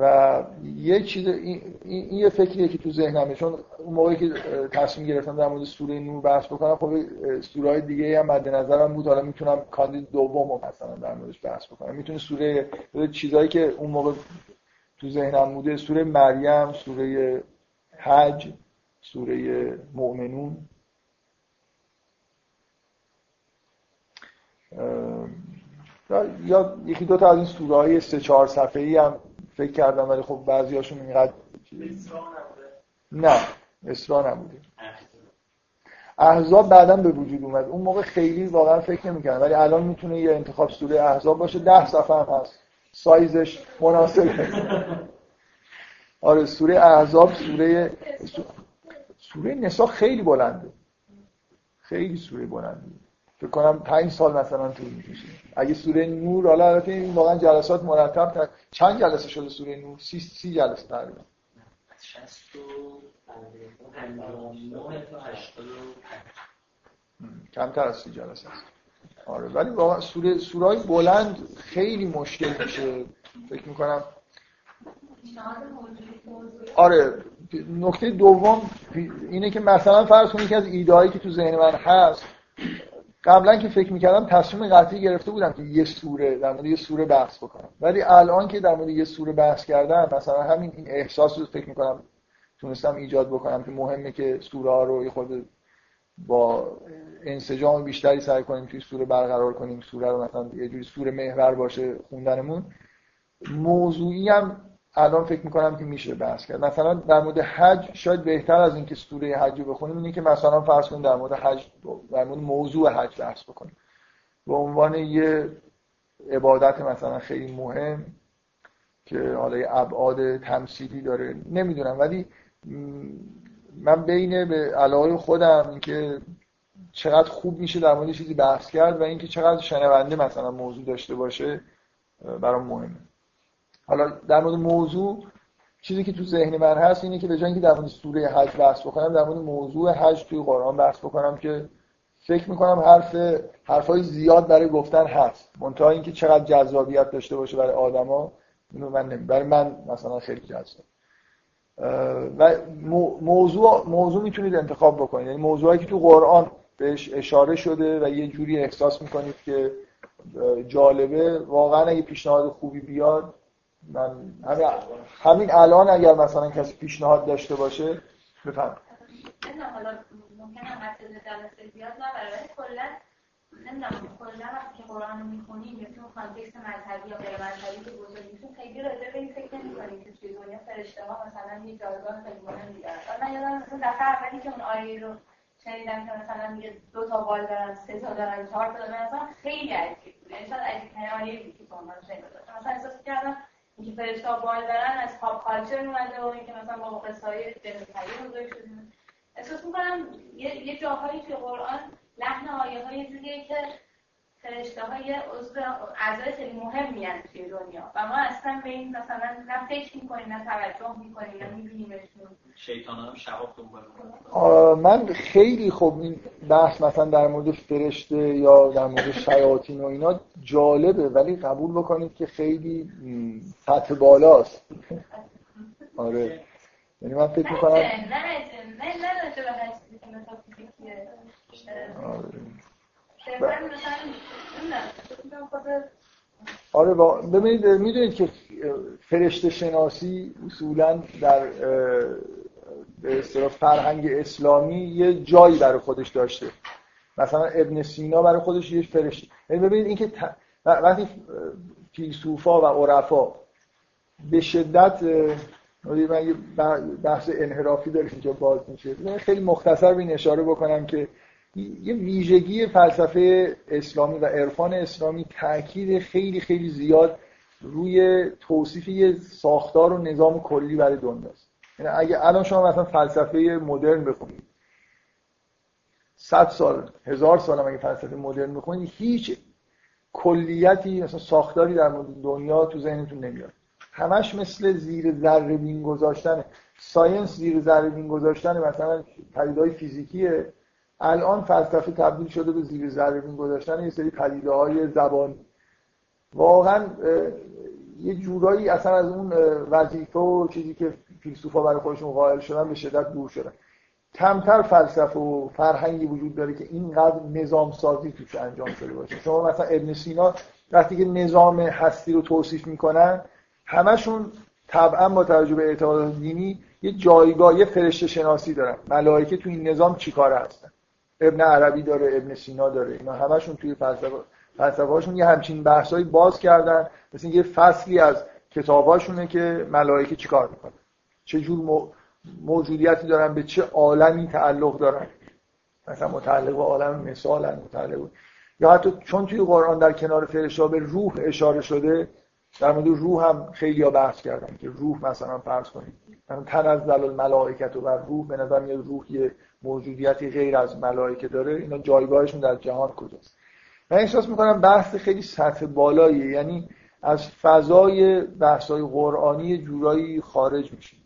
و یه چیز این, این یه فکریه که تو ذهنمه چون اون موقعی که تصمیم گرفتم در مورد سوره نور بحث بکنم خب سوره های دیگه هم مد نظرم بود. حالا می‌تونم کاندید دوم مثلا در موردش بحث بکنم. می‌تونه سوره چیزایی که اون موقع تو ذهنم بوده سوره مریم سوره حج سوره مؤمنون. یا یکی دو تا از این سوره های سه چهار صفحه ای هم فکر کردم ولی خب بعضی هاشون اینقدر نه اسرا نبوده. احزاب بعدا به وجود اومد. اون موقع خیلی واقعا فکر نمی‌کردم ولی الان می‌تونه یه انتخاب سوره احزاب باشه. ده صفحه هم هست. سایزش مناسبه. آره سوره احزاب سوره سوره نسا خیلی بلنده. خیلی سوره بلنده. فکر کنم پنج سال مثلا طول می‌کشه. اگه سوره نور حالا البته این واقعا جلسات مرتب چند جلسه شده سوره نور؟ سی, سی جلسه تقریبا. کمتر از سی جلسه است. آره ولی واقعا سوره سورای بلند خیلی مشکل میشه. فکر می‌کنم آره نکته دوم اینه که مثلا فرض کنید که از ایدهایی که تو ذهن من هست قبلا که فکر می‌کردم تصمیم قطعی گرفته بودم که یه سوره در مورد یه سوره بحث بکنم. ولی الان که در مورد یه سوره بحث کردم مثلا همین این احساس رو فکر می‌کنم تونستم ایجاد بکنم که مهمه که سوره ها رو یه خود با انسجام بیشتری سعی کنیم توی سوره برقرار کنیم سوره رو مثلا یه جوری سوره محور باشه خوندنمون. موضوعی هم الان فکر می‌کنم که میشه بحث کرد. مثلا در مورد حج شاید بهتر از اینکه سوره حج رو بخونیم اینه که مثلا فرض کنیم در مورد حج در مورد موضوع حج بحث بکنیم. به عنوان یه عبادت مثلا خیلی مهم که حالا یه ابعاد تمثیلی داره نمی‌دونم ولی من بین به علاقه خودم اینکه چقدر خوب میشه در مورد چیزی بحث کرد و اینکه چقدر شنونده مثلا موضوع داشته باشه برام مهمه. حالا در مورد موضوع چیزی که تو ذهن من هست اینه که به جای اینکه در مورد سوره حج بحث بکنم در مورد موضوع حج توی قرآن بحث بکنم که فکر می‌کنم حرف حرفای زیاد برای گفتن هست. منتها اینکه چقدر جذابیت داشته باشه برای آدما اینو من نمی برای من مثلا خیلی جذاب. و موضوع موضوع می‌تونید انتخاب بکنید. یعنی موضوعی که تو قرآن بهش اشاره شده و یه جوری احساس می‌کنید که جالبه واقعا اگه پیشنهاد خوبی بیاد من همین, همین الان اگر مثلا کسی پیشنهاد داشته باشه بفهم حالا ممکنه بیاد نه برای کلا نمی‌دونم کلا وقتی که رو می‌خونیم یا تو کانتکست مذهبی یا غیر مذهبی که بزرگیتون خیلی راجع به این فکر نمی‌کنیم که فرشته ها مثلا یه جایگاه خیلی مهمی دارن من یادم مثلا دفعه که اون آیه رو شنیدم که مثلا دو تا بال دارن سه تا دارن چهار تا دارن مثلا خیلی عجیب بود. یعنی شاید عجیب ترین آیه بود که من شنیدم. مثلا احساس اینکه فرشته بال دارن از پاپ کالچر اومده اینکه مثلا با قصه های جنوبی بزرگ شدیم احساس می‌کنم یه, جاهایی توی قرآن لحن آیه های جوریه که فرشته های عضو اعضای خیلی مهم میان توی دنیا و ما اصلا به این مثلا نه فکر می‌کنیم نه توجه می‌کنیم نه میبینیمشون شیطان هم دنبال من خیلی خوب این بحث مثلا در مورد فرشته یا در مورد شیاطین و اینا جالبه ولی قبول بکنید که خیلی سطح بالاست آره یعنی من فکر می‌کنم نه نه آره. با... ببینید می‌دونید که فرشته شناسی اصولا در به اصطلاح فرهنگ اسلامی یه جایی برای خودش داشته. مثلا ابن سینا برای خودش یه فرشته. یعنی ببینید اینکه ت... وقتی فیلسوفا و عرفا به شدت من یه بحث انحرافی داره اینجا باز میشه. خیلی مختصر به اشاره بکنم که یه ویژگی فلسفه اسلامی و عرفان اسلامی تاکید خیلی خیلی زیاد روی توصیف یه ساختار و نظام کلی برای دنیاست یعنی اگه الان شما مثلا فلسفه مدرن بخونید صد سال هزار سال هم اگه فلسفه مدرن بخونید هیچ کلیتی مثلا ساختاری در مورد دنیا تو ذهنتون نمیاد. همش مثل زیر ذره بین گذاشتن ساینس زیر ذره بین گذاشتن مثلا پدیدهای فیزیکیه. الان فلسفه تبدیل شده به زیر ذره گذاشتن یه سری پدیده های زبان واقعا یه جورایی اصلا از اون وظیفه و چیزی که فیلسوفا برای خودشون قائل شدن به شدت دور شدن. کمتر فلسفه و فرهنگی وجود داره که اینقدر نظام سازی توش انجام شده باشه. شما مثلا ابن سینا وقتی که نظام هستی رو توصیف می‌کنن همشون طبعا با توجه به اعتقادات دینی یه جایگاه یه فرشته شناسی دارن. ملائکه تو این نظام چیکار هستن؟ ابن عربی داره ابن سینا داره اینا همشون توی فلسفه فلسفه‌هاشون یه همچین بحثایی باز کردن. مثل یه فصلی از کتاباشونه که ملائکه چیکار می‌کنن چه جور موجودیتی دارن؟ به چه عالمی تعلق دارن؟ مثلا متعلق به عالم مثال متعلق یا حتی چون توی قرآن در کنار فرشته به روح اشاره شده در مورد روح هم خیلی ها بحث کردن که روح مثلا فرض کنید. تنزل الملائکت و بر روح به نظر میاد روح یه موجودیتی غیر از ملائکه داره اینا جایگاهشون در جهان کجاست؟ من احساس می‌کنم بحث خیلی سطح بالاییه یعنی از فضای بحثای قرآنی جورایی خارج میشیم.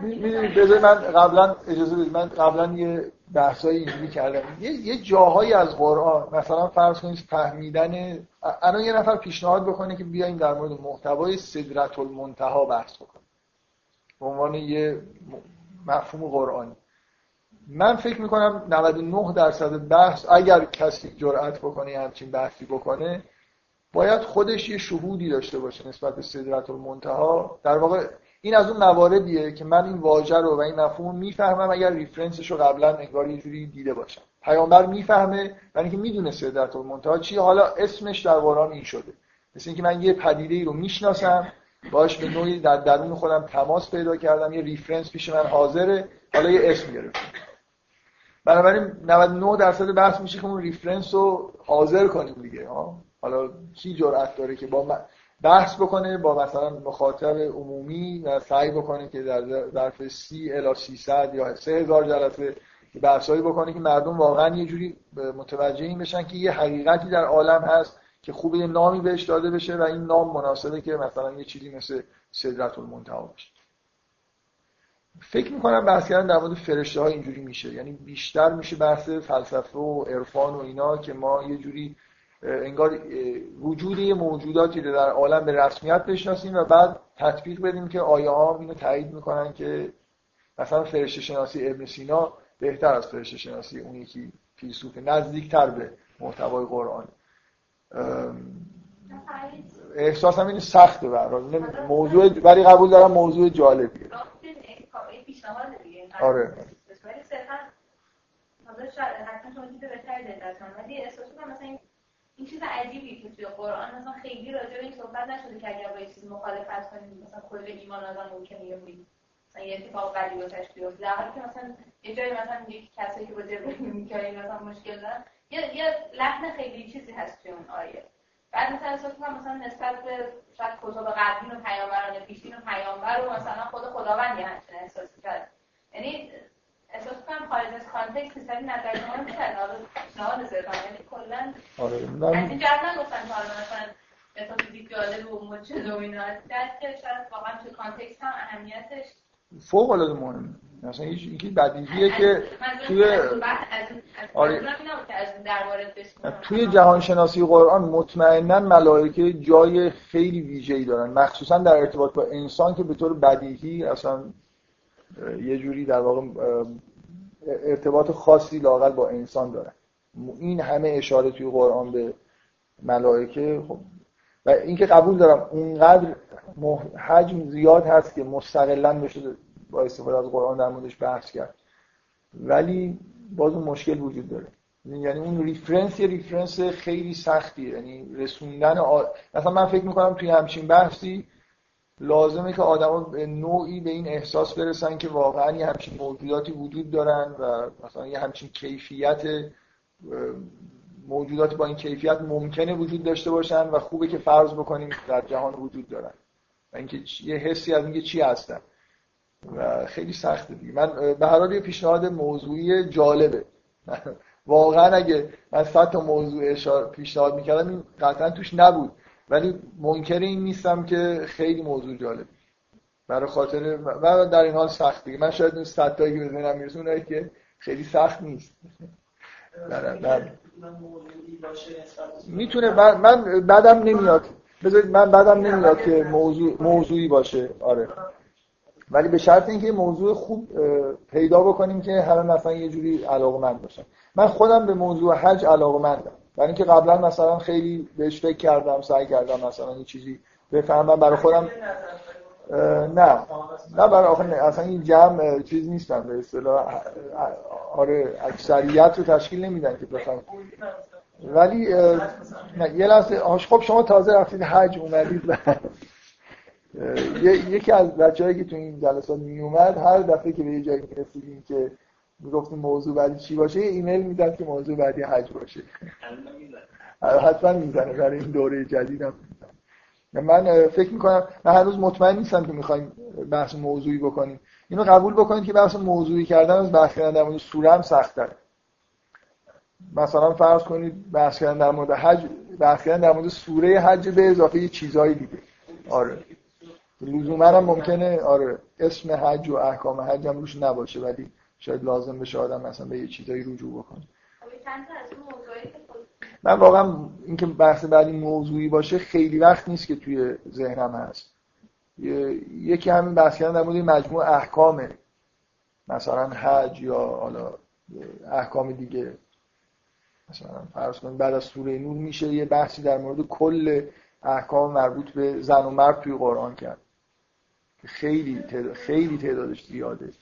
می‌دونید بذارید من قبلا اجازه بدید من قبلا یه بحثای اینجوری کردم. یه, یه جاهایی از قرآن مثلا فرض کنید فهمیدن الان یه نفر پیشنهاد بکنه که بیایم در مورد محتوای صدرت المنتها بحث بکنیم. به عنوان یه مفهوم قرآنی. من فکر می‌کنم 99 درصد بحث اگر کسی جرأت بکنه همچین بحثی بکنه باید خودش یه شهودی داشته باشه نسبت به صدرت المنتها در واقع این از اون مواردیه که من این واژه رو و این مفهوم می‌فهمم اگر ریفرنسش رو قبلا انگار یه جوری دیده باشم. پیامبر می‌فهمه و اینکه می‌دونه سدرت المنتها چی حالا اسمش در قرآن این شده. مثل اینکه من یه پدیده ای رو می‌شناسم. باش به نوعی در درون خودم تماس پیدا کردم. یه reference پیش من حاضره. حالا یه اسم گرفتم. بنابراین 99 درصد بحث میشه که اون reference رو حاضر کنیم دیگه ها. حالا کی جرأت داره که با بحث بکنه با مثلا مخاطب عمومی و سعی بکنه که در ظرف 30 الی 300 یا 3000 جلسه بحثایی بکنه که مردم واقعا یه جوری متوجه این بشن که یه حقیقتی در عالم هست که خوب یه نامی بهش داده بشه و این نام مناسبه که مثلا یه چیزی مثل صدرت المنتها باشه. فکر می‌کنم بحث کردن در مورد فرشته ها اینجوری میشه. یعنی بیشتر میشه بحث فلسفه و عرفان و اینا که ما یه جوری انگار وجود یه موجوداتی رو در عالم به رسمیت بشناسیم و بعد تطبیق بدیم که آیه ها اینو تایید می‌کنن که مثلا فرشته شناسی ابن سینا بهتر از فرشته شناسی اون یکی فیلسوف نزدیکتر به محتوای قرآن احساسم این سخته برای موضوع ولی قبول دارم موضوع جالبیه. آره. این چیز عجیبی که توی قرآن مثلا خیلی راجع به این صحبت نشده که اگر با یه چیز مخالفت کنیم مثلا کل ایمان آدم ممکنه یه مثلا یه اتفاق بدی واسش بیفته. در حالی که مثلا یه جایی مثلا یک کسایی که با جبرئیل میکائیل مثلا مشکل دارن یه یه لحن خیلی چیزی هست توی اون آیه. بعد مثلا احساس کنم مثلا نسبت به شاید کتب قدیم و پیامبران پیشین و پیامبر و مثلا خود خداوند یه همچین احساسی کرد یعنی احساس کنم خارج از کانتکست سری نظر ما میشن حالا پیشنهاد صرفا یعنی کلا آره از این جهت نگفتن که حالا مثلا احساس جالب و مجد و اینا که شاید واقعا تو کانتکست هم اهمیتش فوق العاده مهمه. مثلا یکی بدیهیه که توی آره. توی جهان شناسی قرآن مطمئنا ملائکه جای خیلی ویژه‌ای دارن. مخصوصا در ارتباط با انسان که به طور بدیهی اصلا یه جوری در واقع ارتباط خاصی لاقل با انسان دارن. این همه اشاره توی قرآن به ملائکه خب. و اینکه قبول دارم اونقدر حجم زیاد هست که مستقلا بشه با استفاده از قرآن در موردش بحث کرد. ولی باز اون مشکل وجود داره. یعنی اون reference یه reference خیلی سختیه. یعنی رسوندن آ... مثلا من فکر می‌کنم توی همچین بحثی لازمه که آدما به نوعی به این احساس برسن که واقعا یه همچین موجوداتی وجود دارن و مثلا یه همچین کیفیت موجودات با این کیفیت ممکنه وجود داشته باشن و خوبه که فرض بکنیم در جهان وجود دارن. و اینکه یه حسی از اینکه چی هستن. و خیلی سخته دیگه. من به هر حال یه پیشنهاد موضوعی جالبه. <laughs> واقعا اگه من صد تا موضوع پیشنهاد می‌کردم این قطعا توش نبود. ولی منکر این نیستم که خیلی موضوع جالب برای خاطر و در این حال سخت دیگه. من شاید اون صد تایی که بزنم میرسونه که خیلی سخت نیست. <laughs> می‌تونه من بعدم نمیاد. <laughs> بذارید من بعدم نمیاد که موضوع موضوعی باشه. آره. ولی به شرط اینکه موضوع خوب پیدا بکنیم که همه مثلا یه جوری علاقمند باشن. من خودم به موضوع حج علاقمندم. برای اینکه قبلا مثلا خیلی بهش فکر کردم سعی کردم مثلا یه چیزی بفهمم. برای خودم نه. نه برای آخه اصلا این جمع چیز نیستم. به اصطلاح آره اکثریت رو تشکیل نمیدن که بفهم ولی نه یه لحظه. خب شما تازه رفتید حج اومدید. یکی از بچه‌هایی که تو این جلسات می اومد هر دفعه که به یه جایی می‌رسیدیم که می‌گفتیم موضوع بعدی چی باشه ایمیل می‌داد که موضوع بعدی حج باشه. حتما می‌زنه. برای این دوره جدیدم من فکر می‌کنم من هنوز مطمئن نیستم که می‌خوایم بحث موضوعی بکنیم. اینو قبول بکنید که بحث موضوعی کردن از بحث کردن در مورد سوره هم سخته. مثلا فرض کنید بحث کردن در مورد حج بحث کردن در مورد سوره حج به اضافه یه چیزهای دیگه. آره. لزوما هم ممکنه آره اسم حج و احکام حج هم روش نباشه ولی شاید لازم بشه آدم مثلا به یه چیزایی رجوع بکنه. من واقعا اینکه بحث بعدی موضوعی باشه خیلی وقت نیست که توی ذهنم هست. یکی همین بحث کردن در مورد مجموع احکامه. مثلا حج یا حالا احکام دیگه. مثلا فرض کنید بعد از سوره نور میشه یه بحثی در مورد کل احکام مربوط به زن و مرد توی قرآن کرد. خیلی تعداد خیلی تعدادش زیاده.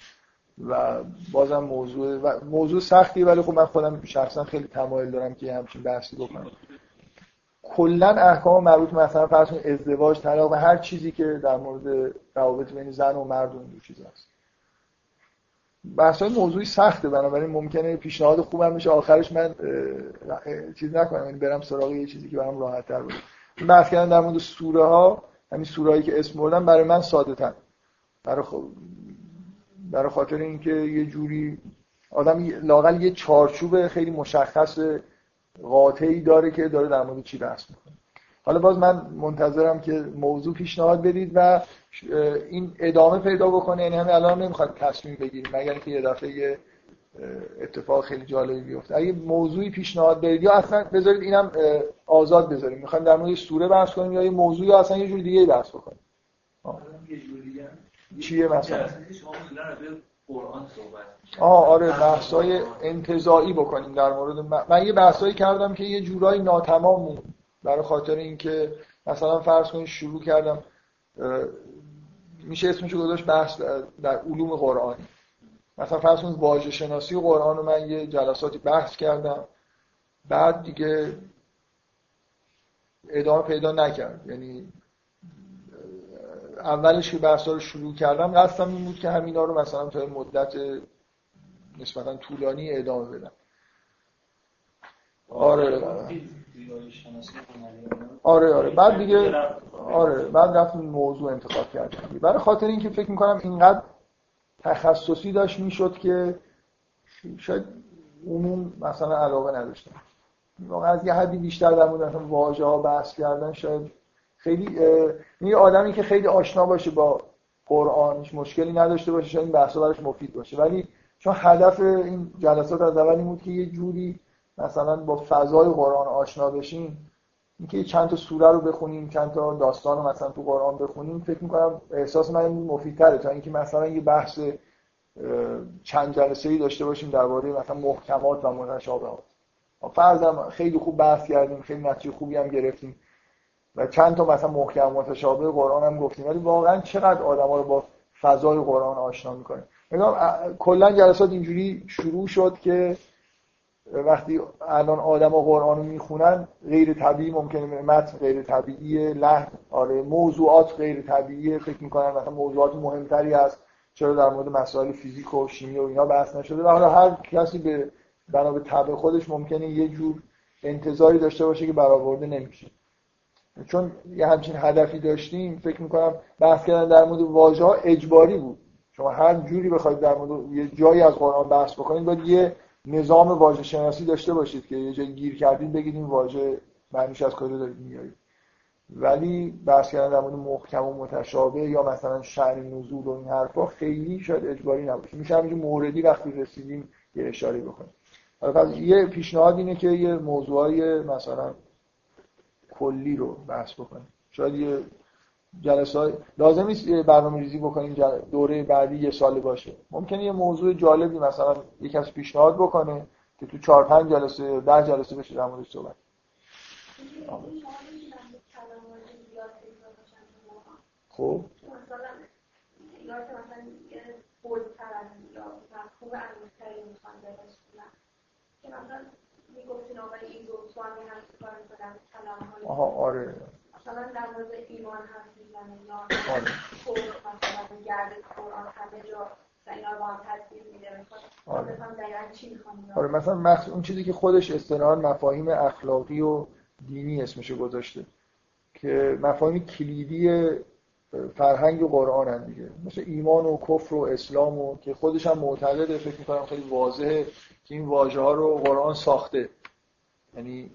و بازم موضوع و موضوع سختی ولی خب من خودم شخصا خیلی تمایل دارم که همچین بحثی بکنم. کلا احکام مربوط مثلا فرض ازدواج طلاق و هر چیزی که در مورد روابط بین زن و مرد و این چیز هست. بحث های موضوعی سخته بنابراین ممکنه پیشنهاد خوبم میشه آخرش من چیز نکنم یعنی برم سراغ یه چیزی که برام راحت تر باشه بحث کردن در مورد سوره ها همین سوره هایی که اسم بردم برای من ساده تر برای, برای خاطر اینکه یه جوری آدم لاقل یه چارچوب خیلی مشخص قاطعی داره که داره در مورد چی بحث می‌کنه. حالا باز من منتظرم که موضوع پیشنهاد بدید و این ادامه پیدا بکنه. یعنی همین الان نمی‌خواد تصمیم بگیریم. مگر اینکه یه دفعه اتفاق خیلی جالبی بیفته. اگه موضوعی پیشنهاد بدید یا اصلا بذارید اینم آزاد بذاریم. می‌خوایم در مورد سوره بحث کنیم یا یه موضوعی یا اصلا یه جور دیگه بحث بکنیم؟ چیه مثلا؟ آه آره بحثای انتظایی بکنیم در مورد من, یه بحثایی کردم که یه جورایی ناتمام بود. برای خاطر اینکه مثلا فرض کنید شروع کردم میشه اسمشو گذاشت بحث در علوم قرآنی. مثلا فرض کنید واژه شناسی قرآن رو من یه جلساتی بحث کردم بعد دیگه ادامه پیدا نکرد. یعنی اولش که بحثا رو شروع کردم قصدم این بود که همینا رو مثلا تا مدت نسبتا طولانی ادامه بدم. آره. آره آره. بعد دیگه آره بعد رفتم موضوع انتخاب کردم برای خاطر اینکه فکر می‌کنم اینقدر تخصصی داشت می‌شد که شاید عموم مثلا علاقه نداشتم واقعا از یه حدی بیشتر در مورد مثلا واژه ها بحث کردن شاید خیلی یه آدمی که خیلی آشنا باشه با قرآن مشکلی نداشته باشه شاید این بحثا براش مفید باشه. ولی چون هدف این جلسات از اول این بود که یه جوری مثلا با فضای قرآن آشنا بشیم اینکه چند تا سوره رو بخونیم چند تا داستان رو مثلا تو قرآن بخونیم فکر می‌کنم احساس من مفیدتره. تا اینکه مثلا یه بحث چند جلسه ای داشته باشیم درباره مثلا محکمات و متشابهات فرضم خیلی خوب بحث کردیم خیلی نتیجه خوبی هم گرفتیم و چند تا مثلا محکم متشابه قرآن هم گفتیم. ولی واقعا چقدر آدما رو با فضای قرآن آشنا می‌کنه؟ کلا جلسات اینجوری شروع شد که وقتی الان آدما قرآن رو می‌خونن غیر طبیعی ممکنه متن غیر طبیعی لحن آره موضوعات غیر طبیعی فکر می‌کنن مثلا موضوعات مهمتری هست چرا در مورد مسائل فیزیک و شیمی و اینا بحث نشده؟ و حالا هر کسی به بنا به طبع خودش ممکنه یه جور انتظاری داشته باشه که برآورده نمیشه. چون یه همچین هدفی داشتیم فکر می‌کنم بحث کردن در مورد واژه ها اجباری بود. شما هر جوری بخواید در مورد یه جایی از قرآن بحث بکنید باید یه نظام واژه شناسی داشته باشید که یه جایی گیر کردید بگید این واژه معنیش از کجا دارید میارید. ولی بحث کردن در مورد محکم و متشابه یا مثلا شعر نزول و این حرفا خیلی شاید اجباری نباشه. میشه همینجور موردی وقتی رسیدیم یه اشاره بکنیم. حالا یه پیشنهاد اینه که یه موضوعای مثلا کلی رو بحث بکنیم. شاید یه جلسه لازم نیست برنامه ریزی بکنیم دوره بعدی یه سال باشه. ممکنه یه موضوع جالبی مثلا یک کسی پیشنهاد بکنه که تو چهار پنج جلسه ده جلسه بشه در موردش صحبت. خب. آها آره. مثلا در مورد ایمان حرف می‌زنه یا مثلا گرد قرآن همه جا آره. آره مثلا مخص... اون چیزی که خودش اصطلاحا مفاهیم اخلاقی و دینی اسمشو گذاشته که مفاهیم کلیدی فرهنگ و قرآن هم دیگه. مثل ایمان و کفر و اسلام و که خودش هم معتقده فکر می‌کنم خیلی واضحه که این واژه ها رو قرآن ساخته. یعنی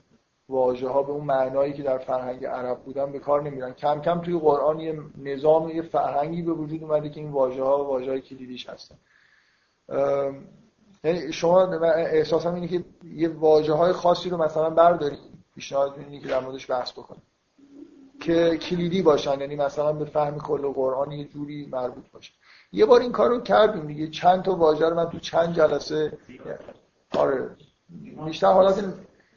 واژه ها به اون معنایی که در فرهنگ عرب بودن به کار نمیرن. کم کم توی قرآن یه نظام یه فرهنگی به وجود اومده که این واژه ها واژه های کلیدیش هستن. یعنی شما احساسم اینه که یه واژه های خاصی رو مثلا بردارید پیشنهاد اینه که در موردش بحث بکنید که کلیدی باشن یعنی مثلا به فهم کل قرآن یه جوری مربوط باشه. یه بار این کارو کردیم دیگه. چند تا واژه رو من تو چند جلسه آره بیشتر حالت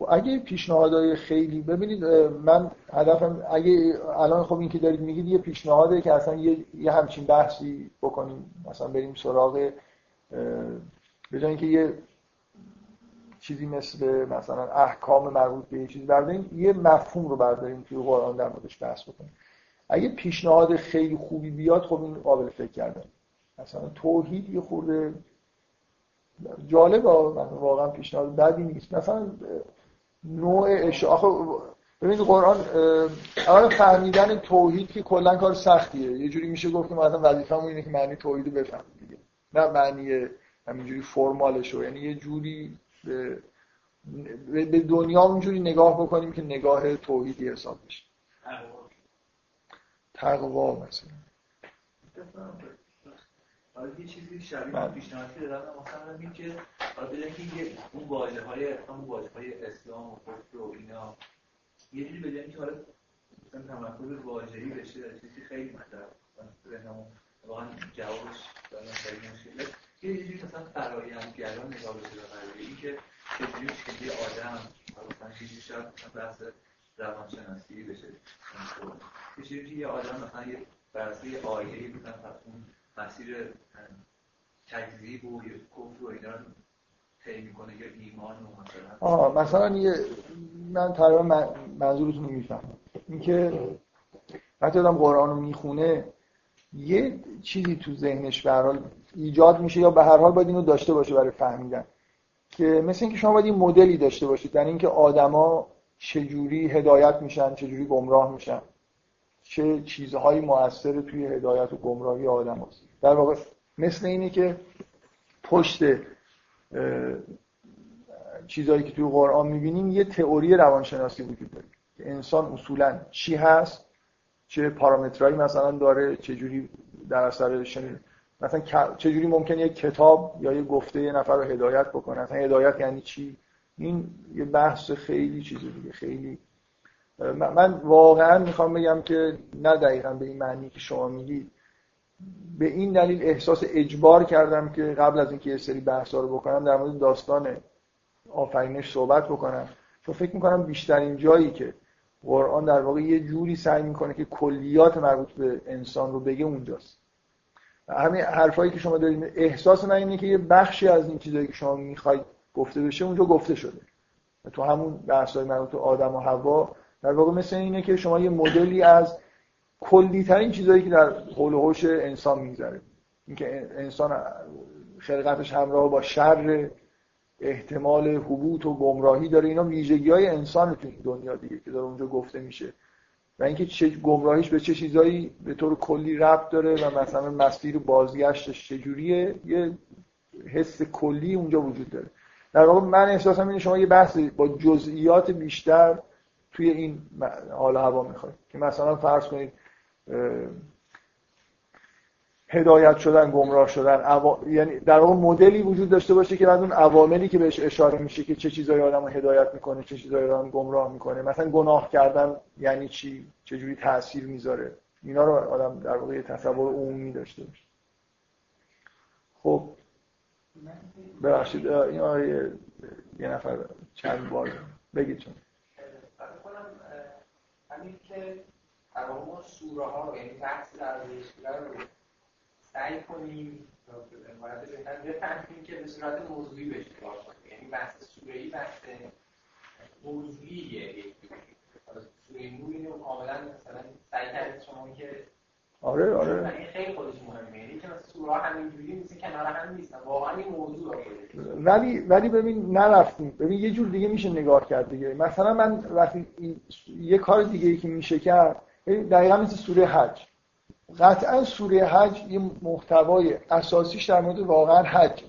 خب اگه پیشنهادهای خیلی ببینید من هدفم اگه الان خب این که دارید میگید یه پیشنهاده که اصلا یه, یه همچین بحثی بکنیم مثلا بریم سراغ به اینکه یه چیزی مثل مثلا احکام مربوط به یه چیزی برداریم یه مفهوم رو برداریم توی قرآن در موردش بحث بکنیم. اگه پیشنهاد خیلی خوبی بیاد خب این قابل فکر کردن. مثلا توحید یه خورده جالب واقعا پیشنهاد بدی نیست. مثلا نوع اشاره ببینید قرآن اول فهمیدن توحید که کلا کار سختیه. یه جوری میشه گفت که مثلا وظیفه‌مون اینه که معنی توحید رو بفهمیم دیگه. نه معنی همینجوری فرمالش رو. یعنی یه جوری به, به دنیا اونجوری نگاه بکنیم که نگاه توحیدی حساب بشه. تقوا. مثلا. حالا یه چیزی شبیه بله. پیشنهادی دادم. مثلا این که حالا بدون که اون واژه های اون واژه های اسلام و کفر و اینا. یه جوری بدون که حالا مثلا تمرکز واژه‌ای بشه چیزی خیلی مطرح ذهنمون واقعا جوابش دارم خیلی مشکله. یه جوری مثلا فرایندگران نگاه بشه به قضیه که چجوری چیزی آدم مثلا چیزی شاید بحث روانشناسی بشه. چیزی یه آدم مثلا یه برسه آیه‌ای مثلا مسیر تکذیب و کفر و اینا ایمان و آه مثلا یه من تقریبا منظورتون رو می‌فهمم. اینکه وقتی آدم قرآن رو می‌خونه یه چیزی تو ذهنش به حال ایجاد میشه یا به هر حال باید اینو داشته باشه برای فهمیدن. که مثل اینکه شما باید این مدلی داشته باشید در اینکه آدما چجوری هدایت میشن چجوری گمراه میشن چه چیزهایی موثر توی هدایت و گمراهی آدم هست. در واقع مثل اینه که پشت چیزهایی که توی قرآن می‌بینیم یه تئوری روانشناسی وجود داره که انسان اصولا چی هست چه پارامترهایی مثلا داره چه جوری در اثر مثلا چجوری ممکنه یک کتاب یا یه گفته یه نفر رو هدایت بکنه. مثلا هدایت یعنی چی؟ این یه بحث خیلی چیز دیگه خیلی. من واقعا می‌خوام بگم که نه دقیقا به این معنی که شما میگید به این دلیل احساس اجبار کردم که قبل از اینکه یه سری بحثا رو بکنم در مورد داستان آفرینش صحبت بکنم. چون فکر می‌کنم بیشترین جایی که قرآن در واقع یه جوری سعی می‌کنه که کلیات مربوط به انسان رو بگه اونجاست. همین حرفایی که شما دارید احساس من اینه که یه بخشی از این چیزایی که شما می‌خواید گفته بشه اونجا گفته شده. تو همون بحث‌های مربوط آدم و حوا در واقع مثل اینه که شما یه مدلی از کلی ترین چیزایی که در حول و انسان میگذره. اینکه انسان خلقتش همراه با شر احتمال حبوط و گمراهی داره. اینا ویژگی های انسان تو دنیا دیگه که داره اونجا گفته میشه. و اینکه چه گمراهیش به چه چیزایی به طور کلی ربط داره و مثلا مسیر بازگشتش چجوریه یه حس کلی اونجا وجود داره. در واقع من احساسم اینه شما یه بحث با جزئیات بیشتر توی این حال هوا می‌خواید. که مثلا فرض کنید هدایت شدن گمراه شدن یعنی در اون مدلی وجود داشته باشه که از اون عواملی که بهش اشاره میشه که چه چیزایی آدم هدایت می‌کنه چه چیزایی آدم گمراه می‌کنه. مثلا گناه کردن یعنی چی؟ چه جوری تاثیر می‌ذاره؟ اینا رو آدم در واقع تصور عمومی داشته باشه. خب. ببخشید این آیه یه نفر چند بار بگید چون. همین که تمام سوره ها رو یعنی بحث در رو سعی کنیم عبارت بهتر بفهمیم که به صورت موضوعی بهش نگاه کنیم. یعنی بحث سوره ای بحث موضوعیه. سوره نور اینو کاملا مثلا سعی کردید شما که آره آره. خیلی خودش مهمه. یعنی که سوره همینجوری نیست کنار هم نیستن واقعا این موضوع ولی ولی ببین نرفتیم. ببین یه جور دیگه میشه نگاه کرد دیگه. مثلا من وقتی یه کار دیگه ای که میشه کرد دقیقا مثل سوره حج. قطعا سوره حج یه محتوای اساسیش در مورد واقعا حج.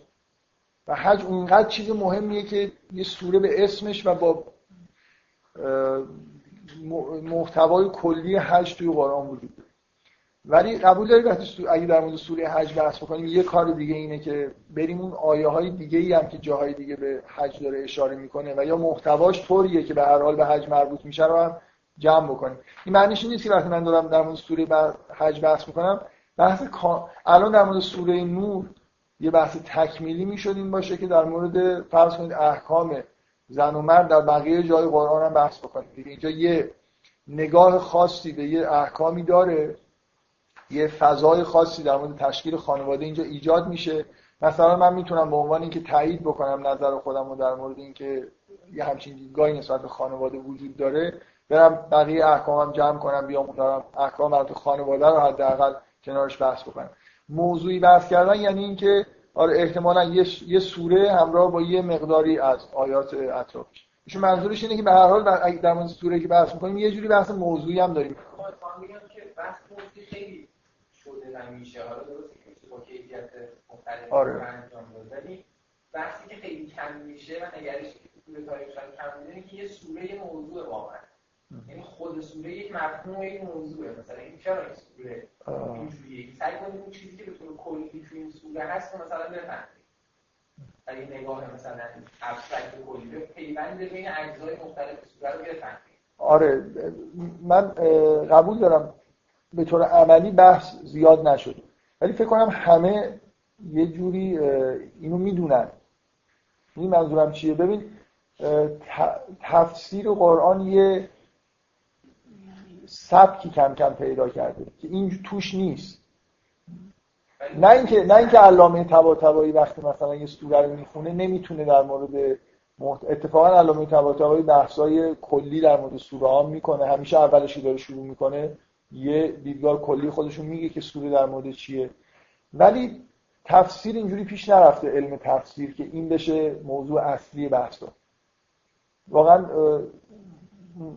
و حج اونقدر چیز مهمیه که یه سوره به اسمش و با محتوای کلی حج توی قرآن وجود داره. ولی قبول داری وقتی اگه در مورد سوره حج بحث بکنیم یه کار دیگه اینه که بریم اون آیه های دیگه ای هم که جاهای دیگه به حج داره اشاره می‌کنه و یا محتواش طوریه که به هر حال به حج مربوط میشه رو هم جمع بکنیم. این معنیش نیست که وقتی من دارم در مورد سوره حج بحث می‌کنم بحث الان در مورد سوره نور یه بحث تکمیلی می‌شد این باشه که در مورد فرض کنید احکام زن و مرد در بقیه جای قرآن هم بحث بکنیم. اینجا یه نگاه خاصی به یه احکامی داره یه فضای خاصی در مورد تشکیل خانواده اینجا ایجاد میشه. مثلا من می‌تونم به عنوان اینکه تایید بکنم نظر خودم رو در مورد اینکه یه همچین دیدگاهی نسبت به خانواده وجود داره برم بقیه احکامم جمع کنم بیام دارم احکام مربوط خانواده رو حداقل کنارش بحث بکنم. موضوعی بحث کردن یعنی اینکه آره احتمالا یه یه سوره همراه با یه مقداری از آیات اطرافش. ایشون منظورش اینه که به هر حال در مورد سوره که بحث می‌کنیم یه جوری بحث موضوعی هم داریم. که بحث خیلی شده نمیشه. حالا درسته که با کیفیت مختلف آره. بحثی که خیلی کم میشه و نگرشی که کم که یه سوره موضوع واقعا. یعنی خود سوره یک مفهوم این موضوعه. مثلا این چرا این سوره اینجوریه؟ سعی کنید اون چیزی که به طور کلی تو این سوره هست رو مثلا بفهمید اگه نگاه مثلا ابسترکت کلی پیوند بین اجزای مختلف سوره رو بفهمید آره من قبول دارم به طور عملی بحث زیاد نشده ولی فکر کنم همه یه جوری اینو می‌دونن. این منظورم چیه؟ ببین تفسیر قرآن یه سبکی کم کم پیدا کرده که این توش نیست. نه اینکه نه اینکه علامه طباطبایی وقتی مثلا یه سوره رو می‌خونه نمی‌تونه در مورد محت... اتفاقا علامه طباطبایی بحثای کلی در مورد سوره ها می‌کنه. همیشه اولش داره شروع می‌کنه یه دیدگاه کلی خودشون میگه که سوره در مورد چیه. ولی تفسیر اینجوری پیش نرفته علم تفسیر که این بشه موضوع اصلی بحث واقعا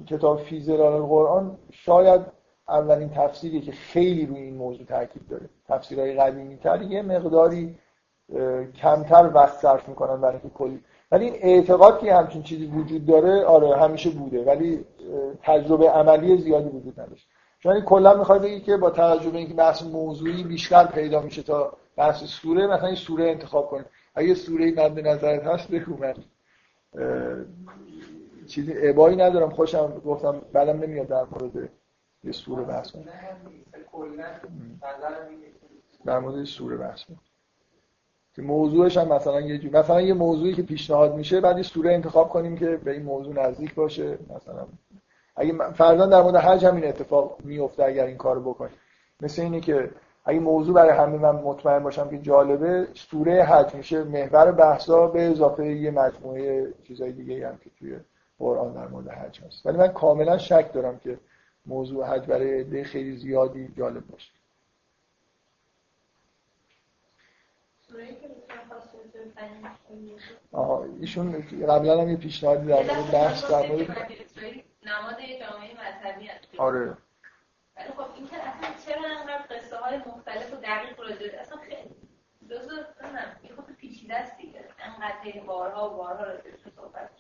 کتاب فیزرال قرآن شاید اولین تفسیری که خیلی روی این موضوع تاکید داره. تفسیرهای قدیمی تر. یه مقداری کمتر وقت صرف می‌کنن برای اینکه کلی. ولی این اعتقاد که همچین چیزی وجود داره آره همیشه بوده. ولی تجربه عملی زیادی وجود نداشت. چون کلا می‌خواد بگی که با توجه به اینکه بحث موضوعی بیشتر پیدا میشه تا بحث سوره مثلا این سوره انتخاب کنید اگه سوره مد نظرت هست بگو من چیزی ابایی ندارم خوشم گفتم بعدم نمیاد در مورد یه سوره بحث. کنم در مورد سوره بحث. کنم که موضوعش هم مثلا یه جور مثلا یه موضوعی که پیشنهاد میشه بعد یه سوره انتخاب کنیم که به این موضوع نزدیک باشه. مثلا اگه فرضاً در مورد حج همین اتفاق میفته اگر این کارو بکنیم مثل اینه که اگه موضوع برای همه من مطمئن باشم که جالبه سوره حج میشه محور بحثا به اضافه یه مجموعه چیزای دیگه هم که توی قرآن در مورد حج هست. ولی من کاملا شک دارم که موضوع حج برای عده خیلی زیادی جالب باشه. آها ایشون قبلا هم یه پیشنهادی در مورد بحث در مورد نماد جامعه مذهبی هست. آره. ولی خب این که اصلا چرا انقدر قصه های مختلف و دقیق راجع اصلا خیلی جزء پیچیده است دیگه. انقدر بارها و بارها راجع صحبت.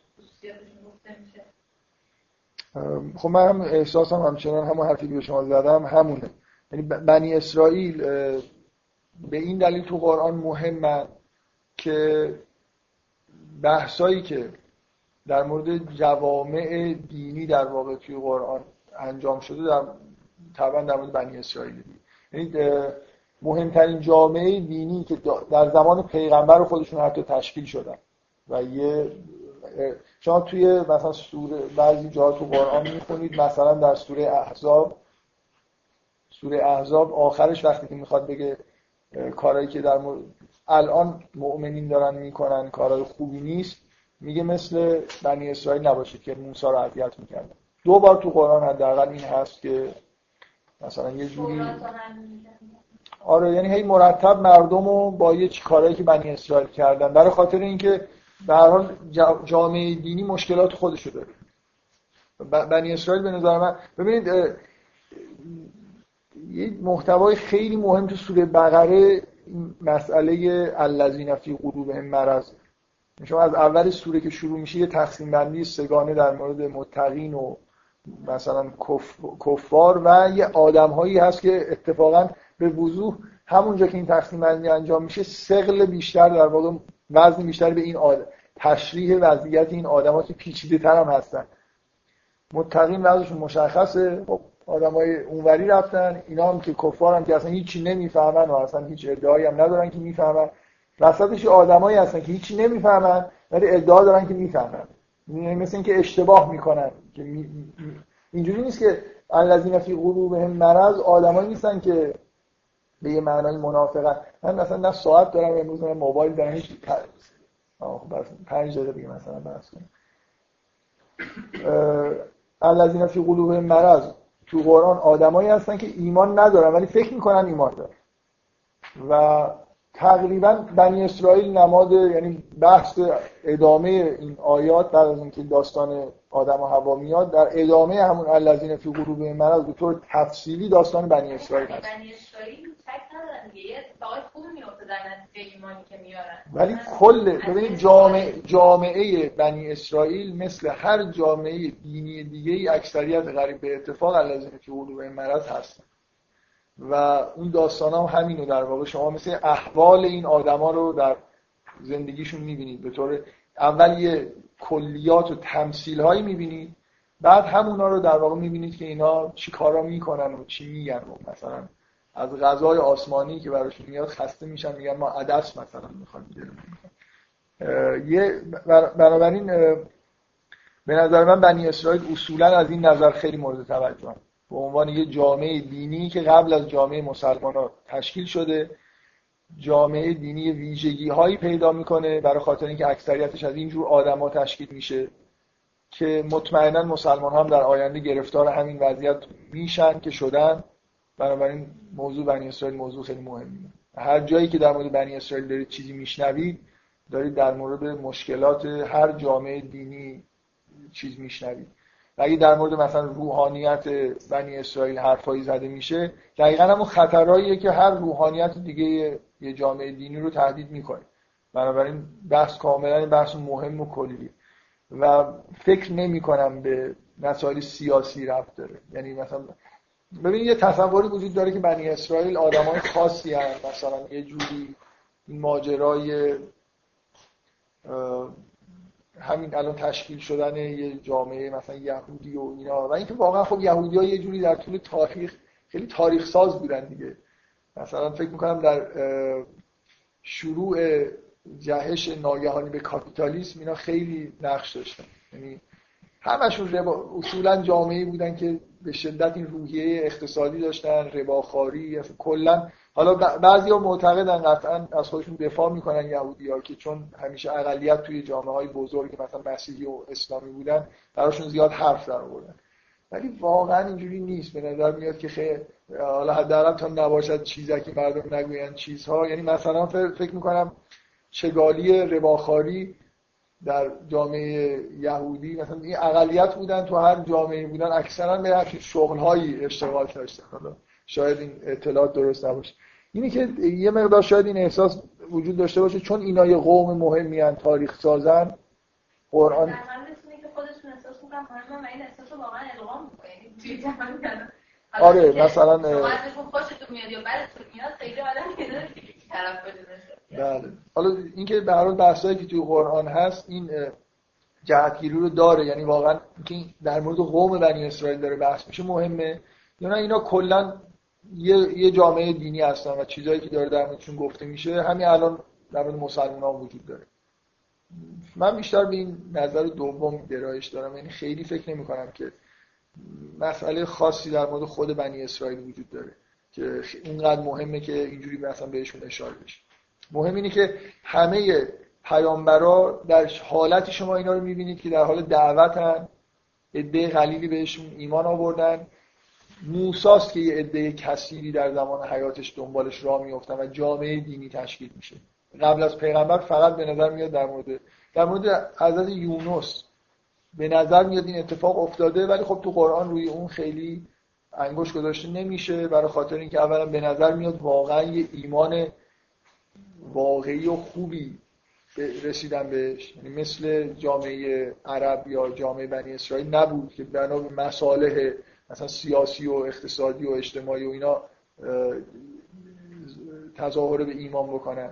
خب من هم احساسم همچنان همون حرفی که به شما زدم همونه. یعنی بنی اسرائیل به این دلیل تو قرآن مهمن که بحثایی که در مورد جوامع دینی در واقع توی قرآن انجام شده در طبعا در مورد بنی اسرائیل. یعنی مهمترین جامعه دینی که در زمان پیغمبر خودشون حتی تشکیل شدن و یه شما توی مثلا سوره بعضی جاها تو قرآن می‌خونید مثلا در سوره احزاب سوره احزاب آخرش وقتی که می‌خواد بگه کارهایی که در الان مؤمنین دارن می‌کنن کارهای خوبی نیست میگه مثل بنی اسرائیل نباشید که موسی رو اذیت می‌کردن دو بار تو قرآن حداقل این هست که مثلا یه جوری آره یعنی هی مرتب مردم رو با یه کارهایی که بنی اسرائیل کردن. برای خاطر اینکه به حال جامعه دینی مشکلات خودشو داره. بنی اسرائیل به نظر من ببینید یه محتوای خیلی مهم تو سوره بقره مسئله الذین فی قلوبهم مرض. شما از اول سوره که شروع میشه یه تقسیم بندی سگانه در مورد متقین و مثلا کفار و یه آدم هایی هست که اتفاقا به وضوح همونجا که این تقسیم بندی انجام میشه سقل بیشتر در واقع وزن بیشتر به این آدم تشریح وضعیت این ها که پیچیده تر هم هستن. متقین وضعشون مشخصه. خب های اونوری رفتن. اینا هم که کفار هم که اصلا هیچی نمی‌فهمن و اصلا هیچ ادعایی هم ندارن که می‌فهمن. وسطش آدمایی هستن که هیچی نمی‌فهمن ولی ادعا دارن که می‌فهمن. مثل اینکه اشتباه می‌کنن. که اینجوری نیست که الذین فی قلوبهم مرض آدمایی نیستن که به یه معنای منافقن. من مثلا نه ساعت دارم امروز موبایل دارم هیچ خب پنج دقیقه دیگه مثلا بحث کنیم. الذین فی قلوبهم مرض. تو قرآن آدمایی هستن که ایمان ندارن ولی فکر می‌کنن ایمان دارن. و تقریبا بنی اسرائیل نماد یعنی بحث ادامه این آیات بعد از اینکه داستان آدم و هوا میاد در ادامه همون الذین فی قلوب مرض به طور تفصیلی داستان بنی اسرائیل هست. بنی اسرائیل ولی کل ببینید جامعه جامعه بنی اسرائیل مثل هر جامعه دینی دیگه ای اکثریت غریب به اتفاق الذین فی قلوب مرض هستن و اون داستان هم همینو در واقع شما مثل احوال این آدما رو در زندگیشون می‌بینید. به طور اول یه کلیات و تمثیل هایی می‌بینید بعد همونا رو در واقع می‌بینید که اینا چی کارا می‌کنن و چی میگن. و مثلا از غذای آسمانی که براشون میاد خسته میشن میگن ما عدس مثلا می‌خوایم یه بنابراین به نظر من بنی اسرائیل اصولا از این نظر خیلی مورد توجه به عنوان یه جامعه دینی که قبل از جامعه مسلمان ها تشکیل شده جامعه دینی ویژگی هایی پیدا می‌کنه برای خاطر اینکه اکثریتش از اینجور آدما تشکیل میشه که مطمئنا مسلمان هم در آینده گرفتار همین وضعیت میشن که شدن. بنابراین موضوع بنی اسرائیل موضوع خیلی مهمیه. هر جایی که در مورد بنی اسرائیل دارید چیزی میشنوید دارید در مورد مشکلات هر جامعه دینی چیز میشنوید. و اگه در مورد مثلا روحانیت بنی اسرائیل حرفایی زده میشه دقیقا همون خطرهاییه که هر روحانیت دیگه یه جامعه دینی رو تهدید می‌کنه. بنابراین بحث کاملا بحث مهم و کلی و فکر نمی کنم به مسائل سیاسی رفت داره. یعنی مثلا ببین یه تصوری وجود داره که بنی اسرائیل آدمای خاصی هست مثلا یه جوری ماجرای همین الان تشکیل شدن یه جامعه مثلا یهودی و اینا. و اینکه واقعا خب یهودی یه جوری در طول تاریخ خیلی تاریخ ساز بودن دیگه. مثلا فکر می‌کنم در شروع جهش ناگهانی به کاپیتالیسم اینا خیلی نقش داشتن. یعنی همشون اصولا جامعه بودن که به شدت این روحیه اقتصادی داشتن رباخاری کلا. حالا بعضی ها معتقدن قطعا از خودشون دفاع می‌کنن یهودی ها که چون همیشه اقلیت توی جامعه های بزرگ مثلا مسیحی و اسلامی بودن براشون زیاد حرف در آوردن ولی واقعا اینجوری نیست. به نظر میاد که خیلی حالا حداقل تا نباشد چیزی که مردم نگوین چیزها. یعنی مثلا فکر می‌کنم چگالی رباخاری در جامعه یهودی مثلا این اقلیت بودن تو هر جامعه بودن اکثرا به هر شغل اشتغال داشتن. حالا شاید این اطلاعات درست نباشه. اینی که یه مقدار شاید این احساس وجود داشته باشه چون اینا یه قوم مهمی هن تاریخ سازن قرآن آره مثلا بله. حالا اینکه به هر بحثایی که توی قرآن هست این جهتگیری رو داره. یعنی واقعا اینکه در مورد قوم بنی اسرائیل داره بحث میشه مهمه. یا نه اینا کلا یه،, یه جامعه دینی هستن و چیزایی که داره در موردشون گفته میشه. همین الان در مورد مسلمان وجود داره. من بیشتر به این نظر دوم گرایش دارم. یعنی خیلی فکر نمی کنم که مسئله خاصی در مورد خود بنی اسرائیل وجود داره که اینقدر مهمه که اینجوری مثلا بهشون اشاره بشه. مهم اینه که همه پیامبرا در حالتی شما اینا رو می‌بینید که در حال دعوتن عده قلیلی بهشون ایمان آوردن. موساست که یه عده کثیری در زمان حیاتش دنبالش راه میفتن و جامعه دینی تشکیل میشه. قبل از پیغمبر فقط به نظر میاد در مورد در مورد حضرت یونس به نظر میاد این اتفاق افتاده ولی خب تو قرآن روی اون خیلی انگوش گذاشته نمیشه. برای خاطر اینکه اولا به نظر میاد واقعا یه ایمان واقعی و خوبی رسیدن بهش. یعنی مثل جامعه عرب یا جامعه بنی اسرائیل نبود که بنا به مصالح مثلا سیاسی و اقتصادی و اجتماعی و اینا تظاهر به ایمان بکنن.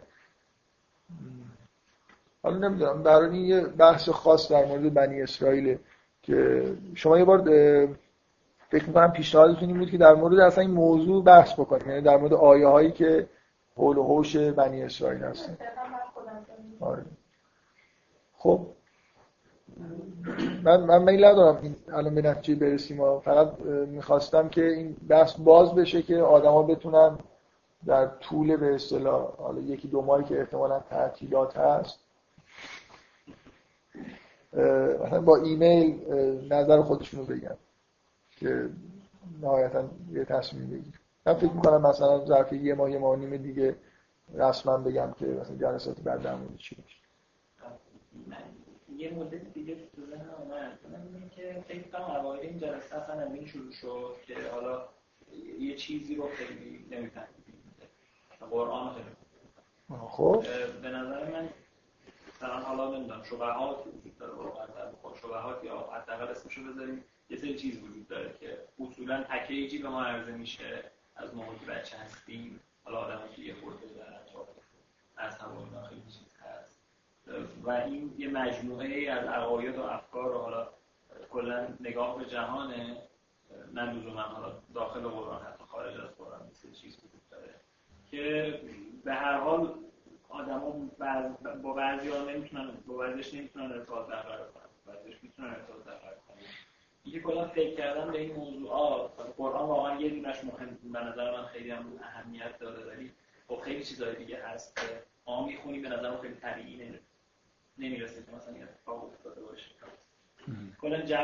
حالا نمی‌دونم برای یه بحث خاص در مورد بنی اسرائیل که شما یه بار فکر می‌کنم پیشنهادتون این بود که در مورد اصلا این موضوع بحث بکنیم. یعنی در مورد آیه هایی که حول و حوش بنی اسرائیل هستن. آره. خب. من من میل ندارم این الان به نتیجه برسیم. و فقط می‌خواستم که این بحث باز بشه که آدما بتونن در طول به اصطلاح حالا یکی دو ماهی که احتمالا تعطیلات هست مثلا با ایمیل نظر خودشون رو بگن که نهایتا یه تصمیم بگیر من فکر می‌کنم مثلا ظرف یه ماه یه ماه نیم دیگه رسما بگم که مثلا جلسات بعد در مورد چی میشه یه مدت دیگه تو ذهنم اومد. که فکر کنم اوایل این جلسه اصلا همین شروع شد که حالا یه چیزی رو خیلی نمی‌فهمید. قرآن خیلی خب. به نظر من مثلا حالا نمی‌دونم شبهات وجود داره واقعا شبهات یا حداقل اسمشو بذاریم. یه سری چیز وجود داره که اصولا پکیجی به ما عرضه میشه. از موقعی که بچه هستیم حالا آدم که یه خورده دارن از همون خیلی چیز هست. و این یه مجموعه از عقاید و افکار و حالا کلا نگاه به جهانه. نه لزوما حالا داخل قرآن حتی خارج از قرآن مثل چیز وجود داره. که به هر حال آدما با بعضی ها نمی‌تونن با بعضیش نمی‌تونن ارتباط برقرار کنن. بعضیش می‌تونن ارتباط برقرار یه کلا فکر کردن به این موضوعات قرآن واقعا یه دونش مهم به نظر من خیلی هم اهمیت داره. ولی خب خیلی چیزهای دیگه هست که ما می‌خونیم به نظر خیلی طبیعی نمی‌رسه که مثلا این اتفاق افتاده باشه. کلا جو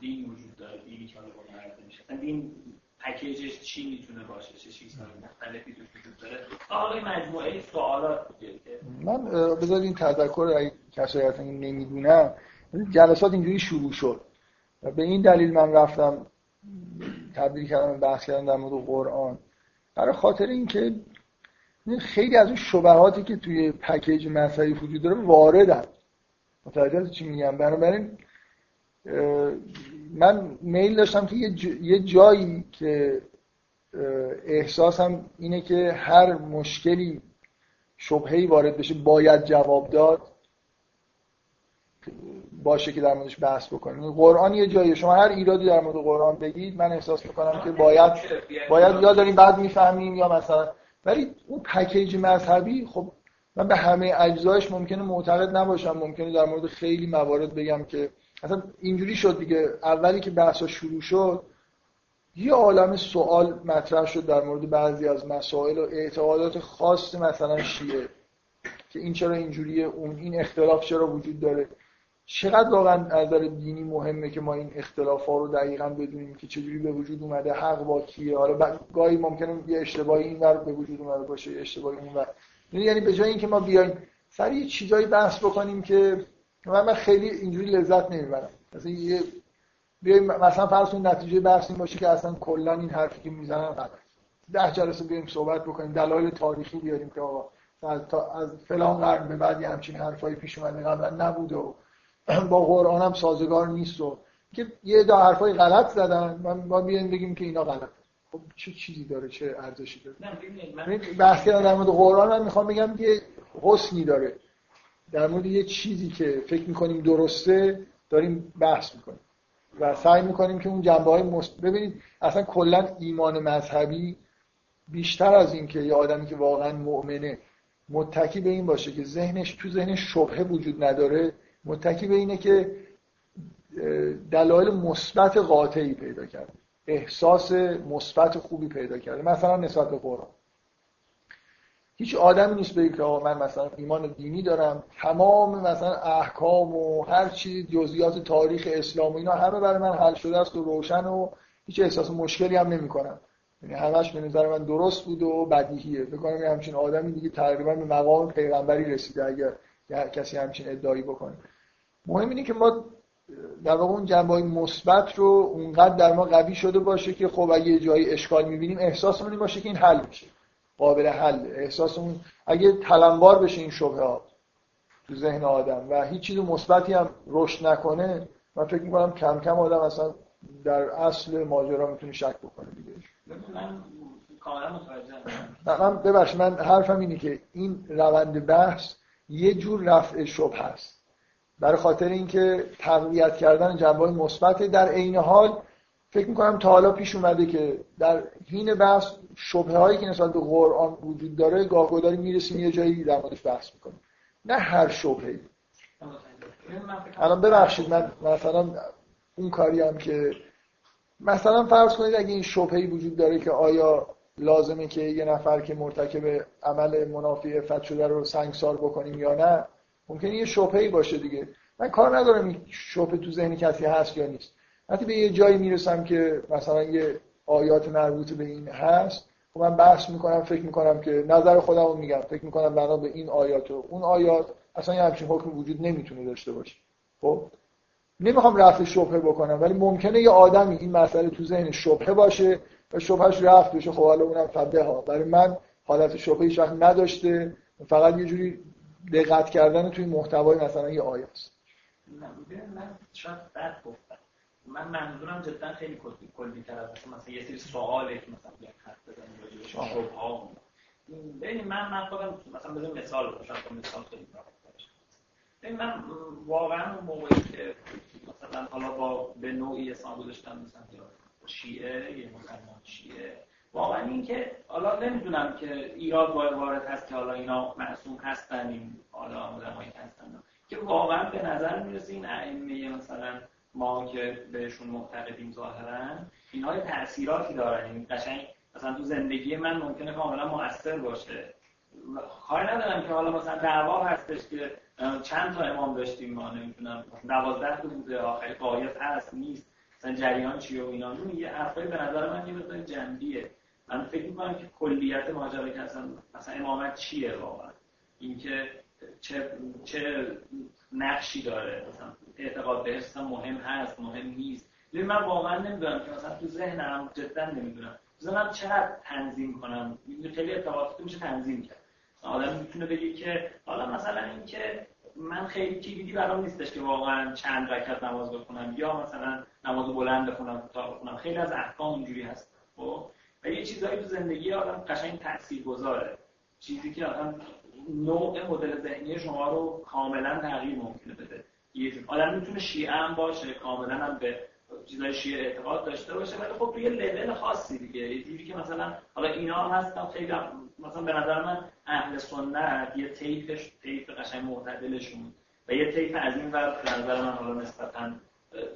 دین وجود داره دینی که حالا میشه. دین پکیجش چی می‌تونه باشه؟ چه چیزهای مختلفی توش وجود داره؟ حالا مجموعه سوالات من بذار این تذکر اگه کسایی هستن نمی‌دونم جلسات اینجوری شروع شد. و به این دلیل من رفتم تبدیل کردم بحث کردم در مورد قرآن. برای خاطر اینکه خیلی از اون شبهاتی که توی پکیج مذهبی وجود داره واردن. متوجه چی میگم؟ بنابراین من میل داشتم که یه جایی که احساسم اینه که هر مشکلی شبهی وارد بشه باید جواب داد. باشه که در موردش بحث بکنیم. قرآن یه جایی شما هر ایرادی در مورد قرآن بگید من احساس می‌کنم که باید باید یا داریم بعد می‌فهمیم یا مثلا ولی اون پکیج مذهبی خب من به همه اجزایش ممکنه معتقد نباشم. ممکنه در مورد خیلی موارد بگم که اصلا اینجوری شد دیگه. اولی که بحثا شروع شد یه عالم سوال مطرح شد در مورد بعضی از مسائل و اعتقادات خاص مثلا شیعه. که این چرا اینجوریه؟ اون این اختلاف چرا وجود داره؟ چقدر واقعا از نظر دینی مهمه که ما این اختلاف ها رو دقیقا بدونیم که چجوری به وجود اومده حق با کیه؟ حالا گاهی ممکنه یه اشتباهی این ور به وجود اومده باشه یه اشتباهی اون ور. یعنی به جای اینکه ما بیایم سر یه چیزایی بحث بکنیم که من, من خیلی اینجوری لذت نمی‌برم. مثلا یه بیایم مثلا فرض کنید نتیجه بحث این باشه که اصلا کلا این حرفی که می‌زنن غلط. ده جلسه بیایم صحبت بکنیم دلایل تاریخی بیاریم که آقا از, از فلان قرن به بعد همچین حرفایی پیش اومده قبلا نبوده و با قرآن هم سازگار نیست و که یه دا حرفای غلط زدن. من ما بیایم بگیم که اینا غلط خب چه چیزی داره؟ چه ارزشی داره؟ یعنی بحث کردن در مورد قرآن من می‌خوام بگم که حسنی داره. در مورد یه چیزی که فکر می‌کنیم درسته داریم بحث می‌کنیم و سعی می‌کنیم که اون جنبه های مست... ببینید اصلا کلا ایمان مذهبی بیشتر از این که یه آدمی که واقعا مؤمنه متکی به این باشه که ذهنش تو ذهنش شبهه وجود نداره متکی به اینه که دلایل مثبت قاطعی پیدا کرده احساس مثبت خوبی پیدا کرده مثلا نسبت به قرآن. هیچ آدمی نیست بگه که من مثلا ایمان دینی دارم. تمام مثلا احکام و هر چیز جزئیات تاریخ اسلام و اینا همه برای من حل شده است و روشن و هیچ احساس مشکلی هم نمی‌کنم. یعنی همش به نظر من درست بود و بدیهیه. فکر کنم همچین آدمی دیگه تقریبا به مقام پیغمبری رسیده اگر کسی همچین ادعایی بکنه. مهم اینه که ما در واقع اون جنبه های مثبت رو اونقدر در ما قوی شده باشه که خب اگه یه جایی اشکال می‌بینیم احساس این باشه که این حل میشه. قابل حل. احساس اون اگه تلمبار بشه این شبه ها تو ذهن آدم و هیچ چیز مثبتی هم رشد نکنه من فکر می‌کنم کم کم آدم اصلا در اصل ماجرا می‌تونه شک بکنه دیگه. من کاملا من ببخشید من حرفم اینه که این روند بحث یه جور رفع شبه هست برای خاطر اینکه تقویت کردن جنبه مثبت در عین حال فکر می‌کنم تا حالا پیش اومده که در حین بحث شبه هایی که نسبت به قرآن وجود داره گاه داری می‌رسیم یه جایی در موردش بحث می‌کنیم. نه هر شبهه الان ببخشید من مثلا اون کاری هم که مثلا فرض کنید اگه این شبهی وجود داره که آیا لازمه که یه نفر که مرتکب عمل منافی افت شده رو سنگسار بکنیم یا نه ممکنه یه شبهی باشه دیگه. من کار ندارم این شبه تو ذهن کسی هست یا نیست. وقتی به یه جایی می‌رسم که مثلا یه آیات مربوط به این هست خب من بحث می‌کنم فکر می‌کنم که نظر خودم رو میگم. فکر می‌کنم بنا به این آیات و اون آیات اصلا یه همچین حکم وجود نمی‌تونه داشته باشه. خب؟ نمی‌خوام رفع شبهه بکنم ولی ممکنه یه آدمی این مسئله تو ذهن شبهه باشه و شبهش رفت بشه. خب حالا اونم فبه ها برای من حالت شبهه هیچ وقت نداشته. فقط یه جوری دقت کردن توی محتوای مثلا یه آیه است من شاید بد گفتم. من منظورم جدا خیلی کلی کلی تر از مثلا یه سری سواله که مثلا بیان حرف بزنیم راجع به شبهه ها ببین من من خودم مثلا بزنم مثال بزنم مثال خیلی ببین من واقعا اون موقعی که مثلا حالا با به نوعی اسلام گذاشتم مثلا شیعه یه مسلمان شیعه واقعا این که حالا نمی‌دونم که ایراد وارد هست که حالا اینا معصوم هستن این حالا آدمایی هستن. که واقعا به نظر می‌رسه این ائمه مثلا ما که بهشون معتقدیم ظاهرا اینها تاثیراتی دارن. این قشنگ مثلا تو زندگی من ممکنه کاملا موثر باشه. کاری ندارم که حالا مثلا دعوا هستش که چند تا امام داشتیم ما نمی‌تونم دوازده تا بوده آخری قایت هست نیست. مثلا جریان چیه و اینا. یه حرفای به نظر من یه مقدار جنبیه. من فکر می‌کنم که کلیت ماجرا که اصلا مثلا امامت چیه واقعا؟ اینکه چه چه نقشی داره؟ مثلا اعتقاد بهش مهم هست مهم نیست. ولی من واقعا نمی‌دونم که مثلا تو ذهنم جدا نمی‌دونم. ذهنم چقدر تنظیم کنم؟ خیلی اعتقادات میشه تنظیم کرد. آدم می‌تونه بگه که حالا مثلا اینکه من خیلی کلیدی برام نیستش که واقعا چند رکعت نماز بخونم یا مثلا نماز بلند بخونم کوتاه بخونم. خیلی از احکام اینجوری هست. خب؟ و یه چیزایی تو زندگی آدم قشنگ تاثیر گذاره چیزی که آدم نوع مدل ذهنی شما رو کاملا تغییر ممکنه بده. آدم می‌تونه شیعه هم باشه کاملا هم به چیزای شیعه اعتقاد داشته باشه ولی خب توی لول خاصی دیگه. یه جوری که مثلا حالا اینا هستن خیلی مثلا به نظر من اهل سنت یه طیفش طیف قشنگ معتدلشون. و یه طیف از این ور به نظر من حالا نسبتا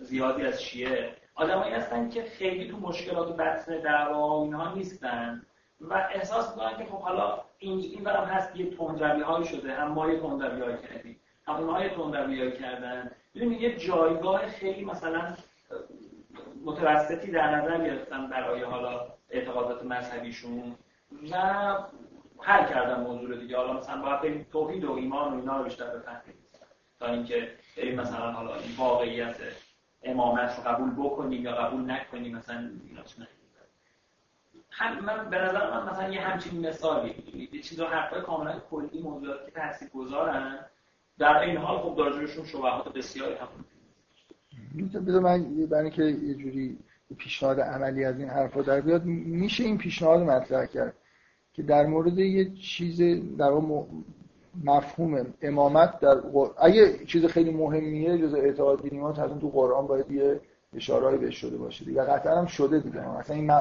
زیادی از شیعه آدمایی هستن که خیلی تو مشکلات و بحث دعوا اینها نیستن و احساس می‌کنن که خب حالا این این برام هست یه تندروی شده هم ما یه تندروی کردیم هم اونها یه تندروی کردن. ببینید یه جایگاه خیلی مثلا متوسطی در نظر گرفتن برای حالا اعتقادات مذهبیشون و حل کردن موضوع دیگه. حالا مثلا باید بریم توحید و ایمان و اینا رو بیشتر بفهمیم تا اینکه بریم مثلا حالا این واقعیت امامت رو قبول بکنیم یا قبول نکنیم مثلا هم من به نظر من مثلا یه همچین مثالی یه چیز حرفای کاملا کلی موضوعات که تاثیر گذارن در این حال خب دارجوشون شبهات بسیاری هم بذار من برای اینکه یه جوری پیشنهاد عملی از این حرفا در بیاد میشه این پیشنهاد مطرح کرد که در مورد یه چیز در مفهوم امامت در اگه چیز خیلی مهمیه جز اعتقاد دینی ما تو قرآن باید یه اشارهایی بهش شده باشه دیگه. قطعا هم شده دیگه. مثلا این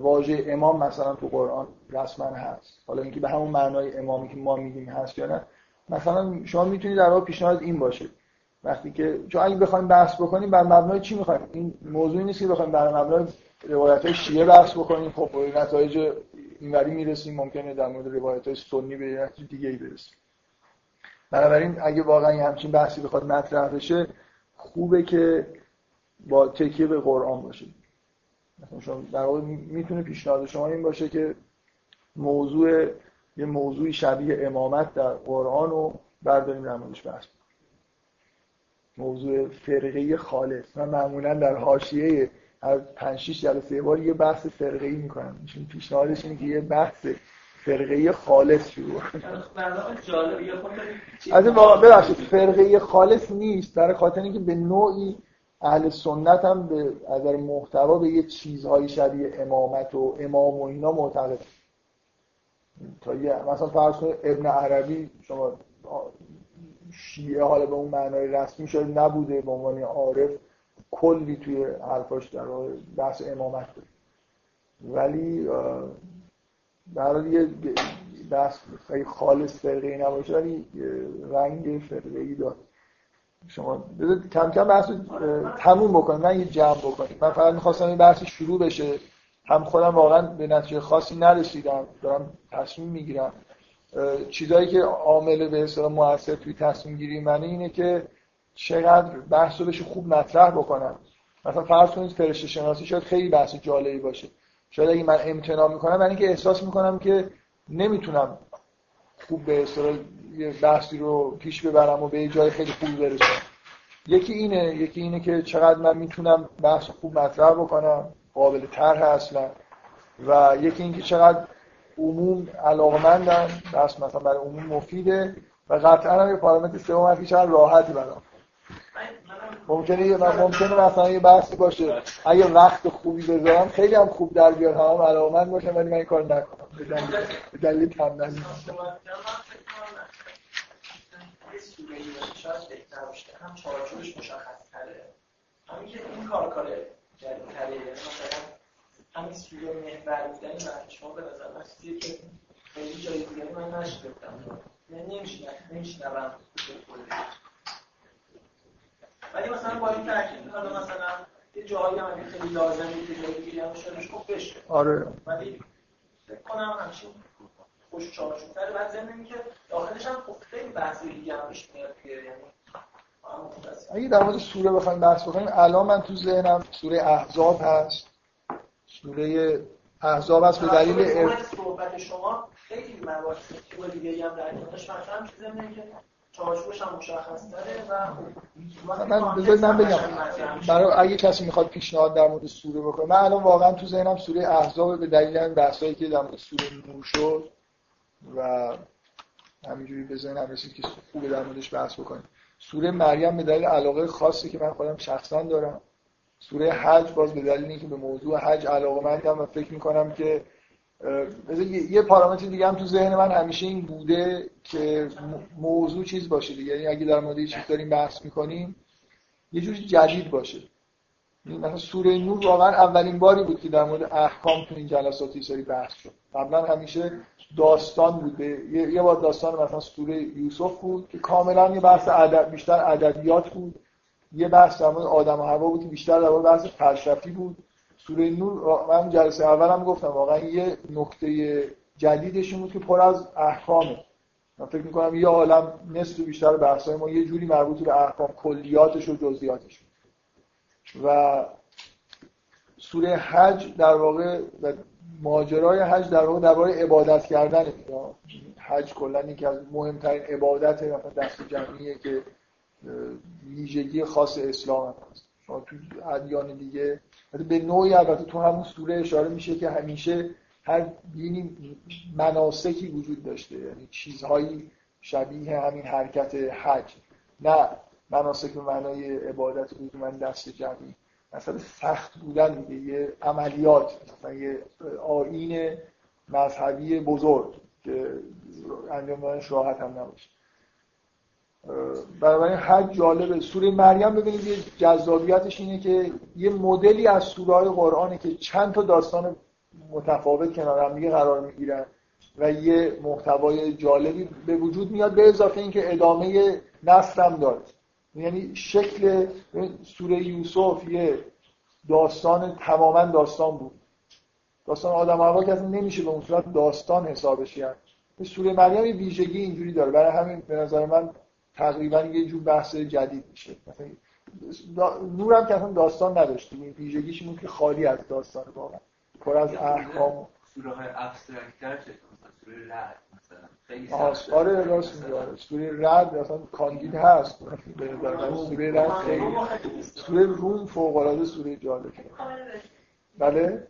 واژه امام مثلا تو قرآن رسما هست. حالا اینکه به همون معنای امامی که ما میگیم هست یا نه. مثلا شما می‌تونید در واقع پیشنهاد این باشه. وقتی که چون اگه بخوایم بحث بکنیم بر مبنای چی می‌خوایم؟ این موضوعی نیست که بخوایم بر مبنای روایت های شیعه بحث بکنیم. خب نتایج اینوری می‌رسیم ممکنه در مورد روایت های سنی به نتیجه دیگه ای برسیم. بنابراین اگه واقعا یه همچین بحثی بخواد مطرح بشه خوبه که با تکیه به قرآن باشه مثلا شما در واقع می‌تونه پیشنهاد شما این باشه که موضوع یه موضوعی شبیه امامت در قرآن رو برداریم در موردش بحث موضوع فرقه خالص من معمولا در حاشیه هر 5 6 جلسه بار یه بحث فرقه ای می‌کنم. میشون پیشنهادش اینه که یه بحث فرقه خالص شروع از این واقع ببخشید فرقه خالص نیست. برای خاطر اینکه به نوعی اهل سنت هم به از محتوا به یه چیزهای شبیه امامت و امام و اینا معتقد. تا یه مثلا فرض کنید ابن عربی شما شیعه حالا به اون معنای رسمی شده نبوده به عنوان عارف. کلی توی حرفاش در بحث امامت داره ولی در یه بحث خیلی خالص فرقه ای نباشه ولی رنگ فرقه ای داره شما کم کم بحث تموم بکنید من یه جمع بکنید من فقط می‌خواستم این بحث شروع بشه. هم خودم واقعا به نتیجه خاصی نرسیدم. دارم تصمیم می‌گیرم. چیزایی که عامل به اصطلاح موثر توی تصمیم گیری منه اینه که چقدر بحث رو خوب مطرح بکنم. مثلا فرض کنید فرشته شناسی شاید خیلی بحث جالبی باشه. شاید اگه من امتناع می‌کنم من اینکه احساس می‌کنم که نمی‌تونم خوب به اصطلاح یه بحثی رو پیش ببرم و به جای خیلی خوب برسم. یکی اینه یکی اینه که چقدر من می‌تونم بحث خوب مطرح بکنم قابل طرح اصلا. و یکی اینکه چقدر عموم علاقمندن بحث مثلا برای عموم مفیده و قطعا هم یه پارامتر سوم هست که چقدر راحتی برام. ممکنه من ممکنه مثلا یه بحثی باشه. اگه وقت خوبی بذارم خیلی هم خوب در بیاد هم علاقمند باشم ولی من این کار نکنم. به دلیل باشه هم همین این کار کار سوی محور بودن و شما به نظر من چیزی که خیلی جای دیگری من نشدم یعنی نمیشنوم ولی مثلا با این ترکیب حالا مثلا یه جایی هم خیلی لازمه که جایی دیگه هم شدش خوب بشه. آره. ولی فکر کنم همچین خوش چارچوب تره بعد ضمن که داخلش هم خب خیلی بحث دیگه هم پیش میاد یعنی اگه در مورد سوره بخوایم بحث بکنیم الان من تو ذهنم سوره احزاب هست. سوره احزاب هست به دلیل صحبت شما خیلی که دیگه هم در کنارش مثلا چیزی که چارچوبش هم مشخص تره و من من بگم. برای اگه کسی می‌خواد پیشنهاد در مورد سوره بکنه من الان واقعا تو ذهنم سوره احزاب به دلیل بحثایی که در مورد سوره نور شد و همینجوری به ذهنم رسید که خوبه در موردش بحث بکنیم. سوره مریم به دلیل علاقه خاصی که من خودم شخصا دارم. سوره حج باز به دلیل اینکه به موضوع حج علاقه مندم و فکر می‌کنم که یه پارامتر دیگه هم تو ذهن من همیشه این بوده که موضوع چیز باشه دیگه. یعنی اگه در مورد یه چیز داریم بحث می‌کنیم یه جور جدید باشه. یعنی مثلا سوره نور واقعا اولین باری بود که در مورد احکام تو این جلسات سری بحث شد. قبلا همیشه داستان بوده یه بار داستان مثلا سوره یوسف بود که کاملا یه بحث ادب بیشتر ادبیات بود. یه بحث در مورد آدم و هوا بود که بیشتر در مورد بحث فلسفی بود. سوره نور من جلسه اولم گفتم واقعا یه نقطه جدیدش بود که پر از احکامه. من فکر می‌کنم یه عالم نصف بیشتر بحثای ما یه جوری مربوط به احکام کلیاتش و جزئیاتش و سوره حج در واقع ماجرای حج در واقع درباره عبادت کردن حج کلا یکی از مهمترین عبادت مثلا دست جمعیه که ویژگی خاص اسلام هست. تو ادیان دیگه. به نوعی البته تو همون سوره اشاره میشه که همیشه هر دینی مناسکی وجود داشته. یعنی چیزهایی شبیه همین حرکت حج. نه مناسک به معنای عبادت بود من دست جمعی. مثلا سخت بودن دیگه یه عملیات مثلا یه آین مذهبی بزرگ که انجام دادنش راحت هم نباشه. بنابراین حج جالبه سوره مریم ببینید یه جذابیتش اینه که یه مدلی از سوره های قرآنه که چند تا داستان متفاوت کنار هم دیگه قرار می‌گیرن و یه محتوای جالبی به وجود میاد به اضافه اینکه ادامه نسل هم داره. یعنی شکل سوره یوسف یه داستان تماما داستان بود. داستان آدم هوا که اصلا نمیشه به اون صورت داستان حسابش کرد. سوره مریم یه ویژگی اینجوری داره. برای همین به نظر من تقریبا یه جور بحث جدید میشه. مثلا نورم که اصلا داستان نداشتیم این ویژگیش این که خالی از داستان واقعا. پر از احکام. سوره های ابسترکتر چطور مثلا سوره رعد مثلا. خیلی آره راست میگه آره. سوره رعد اصلا کاندید هست. به نظر من سوره رعد خیلی سوره روم فوق العاده سوره جالبه. بله.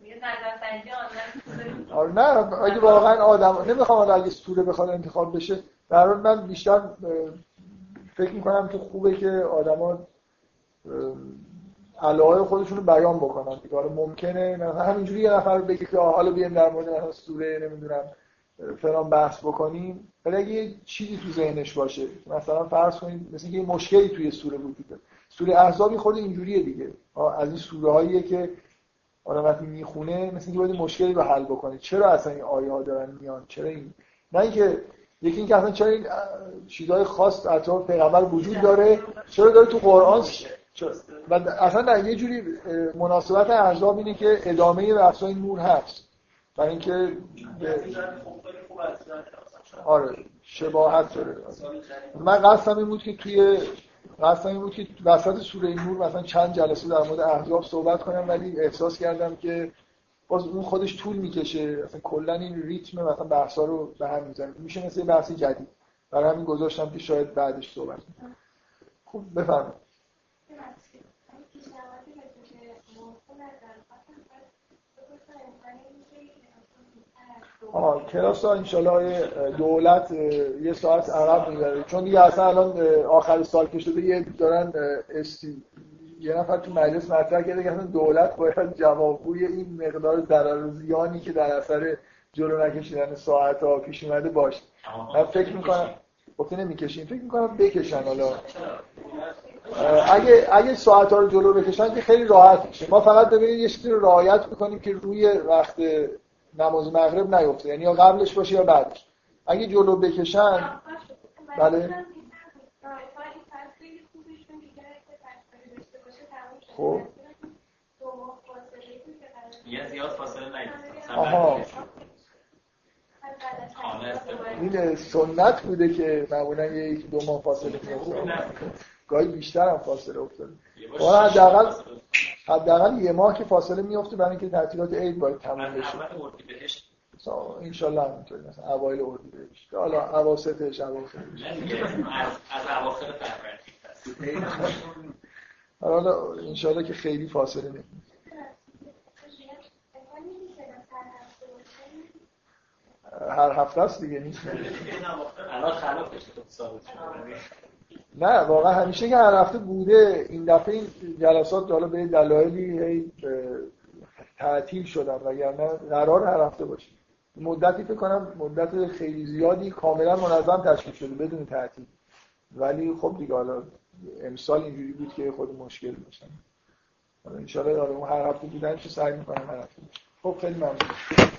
آره نه اگه واقعا آدم نمی‌خوام اگه سوره بخواد انتخاب بشه در من بیشتر فکر می‌کنم که خوبه که آدما علاقه خودشون رو بیان بکنن. دیگه حالا ممکنه مثلا همینجوری یه نفر بگه که حالا بیایم در مورد مثلا سوره نمی‌دونم فلان بحث بکنیم. ولی اگه یه چیزی تو ذهنش باشه مثلا فرض کنید مثل یه مشکلی توی سوره وجود داره. سوره احزابی خود اینجوریه دیگه. از این سوره هاییه که آدم وقتی می‌خونه مثل اینکه باید مشکلی رو حل بکنه. چرا اصلا این آیه ها دارن میان؟ چرا این؟ نه اینکه یکی اینکه اصلا چرا این چیزهای خاص اطراف پیغمبر وجود داره؟ چرا داره تو قرآن؟ و اصلا در یه جوری مناسبت احزاب اینه که ادامه بحثای نور هست. برای اینکه آره شباهت داره. من قصدم این بود که توی قصدم این بود که وسط سوره نور مثلا چند جلسه در مورد احزاب صحبت کنم ولی احساس کردم که باز اون خودش طول می‌کشه. اصلا کلا این ریتم مثلا بحثا رو به هم می‌زنه. میشه مثل بحث جدید. برای همین گذاشتم که شاید بعدش صحبت کنم. خوب بفرمایید. آه کلاس ها انشالله دولت یه ساعت عقب می‌بره. چون دیگه اصلا الان آخر سال که شده یه دارن استی یه نفر تو مجلس مطرح کرده که اصلا دولت باید جوابگوی این مقدار ضرر و زیانی که در اثر جلو نکشیدن ساعت ها پیش اومده باشه. من فکر می‌کنم گفته نمی‌کشیم فکر می‌کنم بکشن حالا. اگه اگه ساعت ها رو جلو بکشن که خیلی راحت میشه. ما فقط ببینید یه چیزی رو رعایت می‌کنیم که روی وقت نماز مغرب نیفته. یعنی یا قبلش باشه یا بعدش. اگه جلو بکشن بله. خب. یه زیاد فاصله آها. این سنت بوده که معمولا یک دو ماه فاصله میفته گاهی بیشتر هم فاصله افتاده. حداقل حداقل یه ماه که فاصله میفته برای اینکه تعطیلات عید باید تموم بشه. ان شاء الله همینطوری مثلا. اوایل اردیبهشت. حالا اواسطش اواخرش. از اواخر فروردین حالا ان شاء الله که خیلی فاصله نمی‌گیره هر هفته است دیگه نیست. نه واقعا همیشه که هر هفته بوده این دفعه این جلسات حالا به دلایلی تعطیل شدن. وگرنه قرار هر هفته باشه. مدتی فکر کنم مدت خیلی زیادی کاملا منظم تشکیل شده بدون تعطیل. ولی خب دیگه حالا امسال اینجوری بود که خود مشکل داشتن حالا ان هر هفته بودن چه سعی می‌کنم هر هفته خب خیلی ممنون.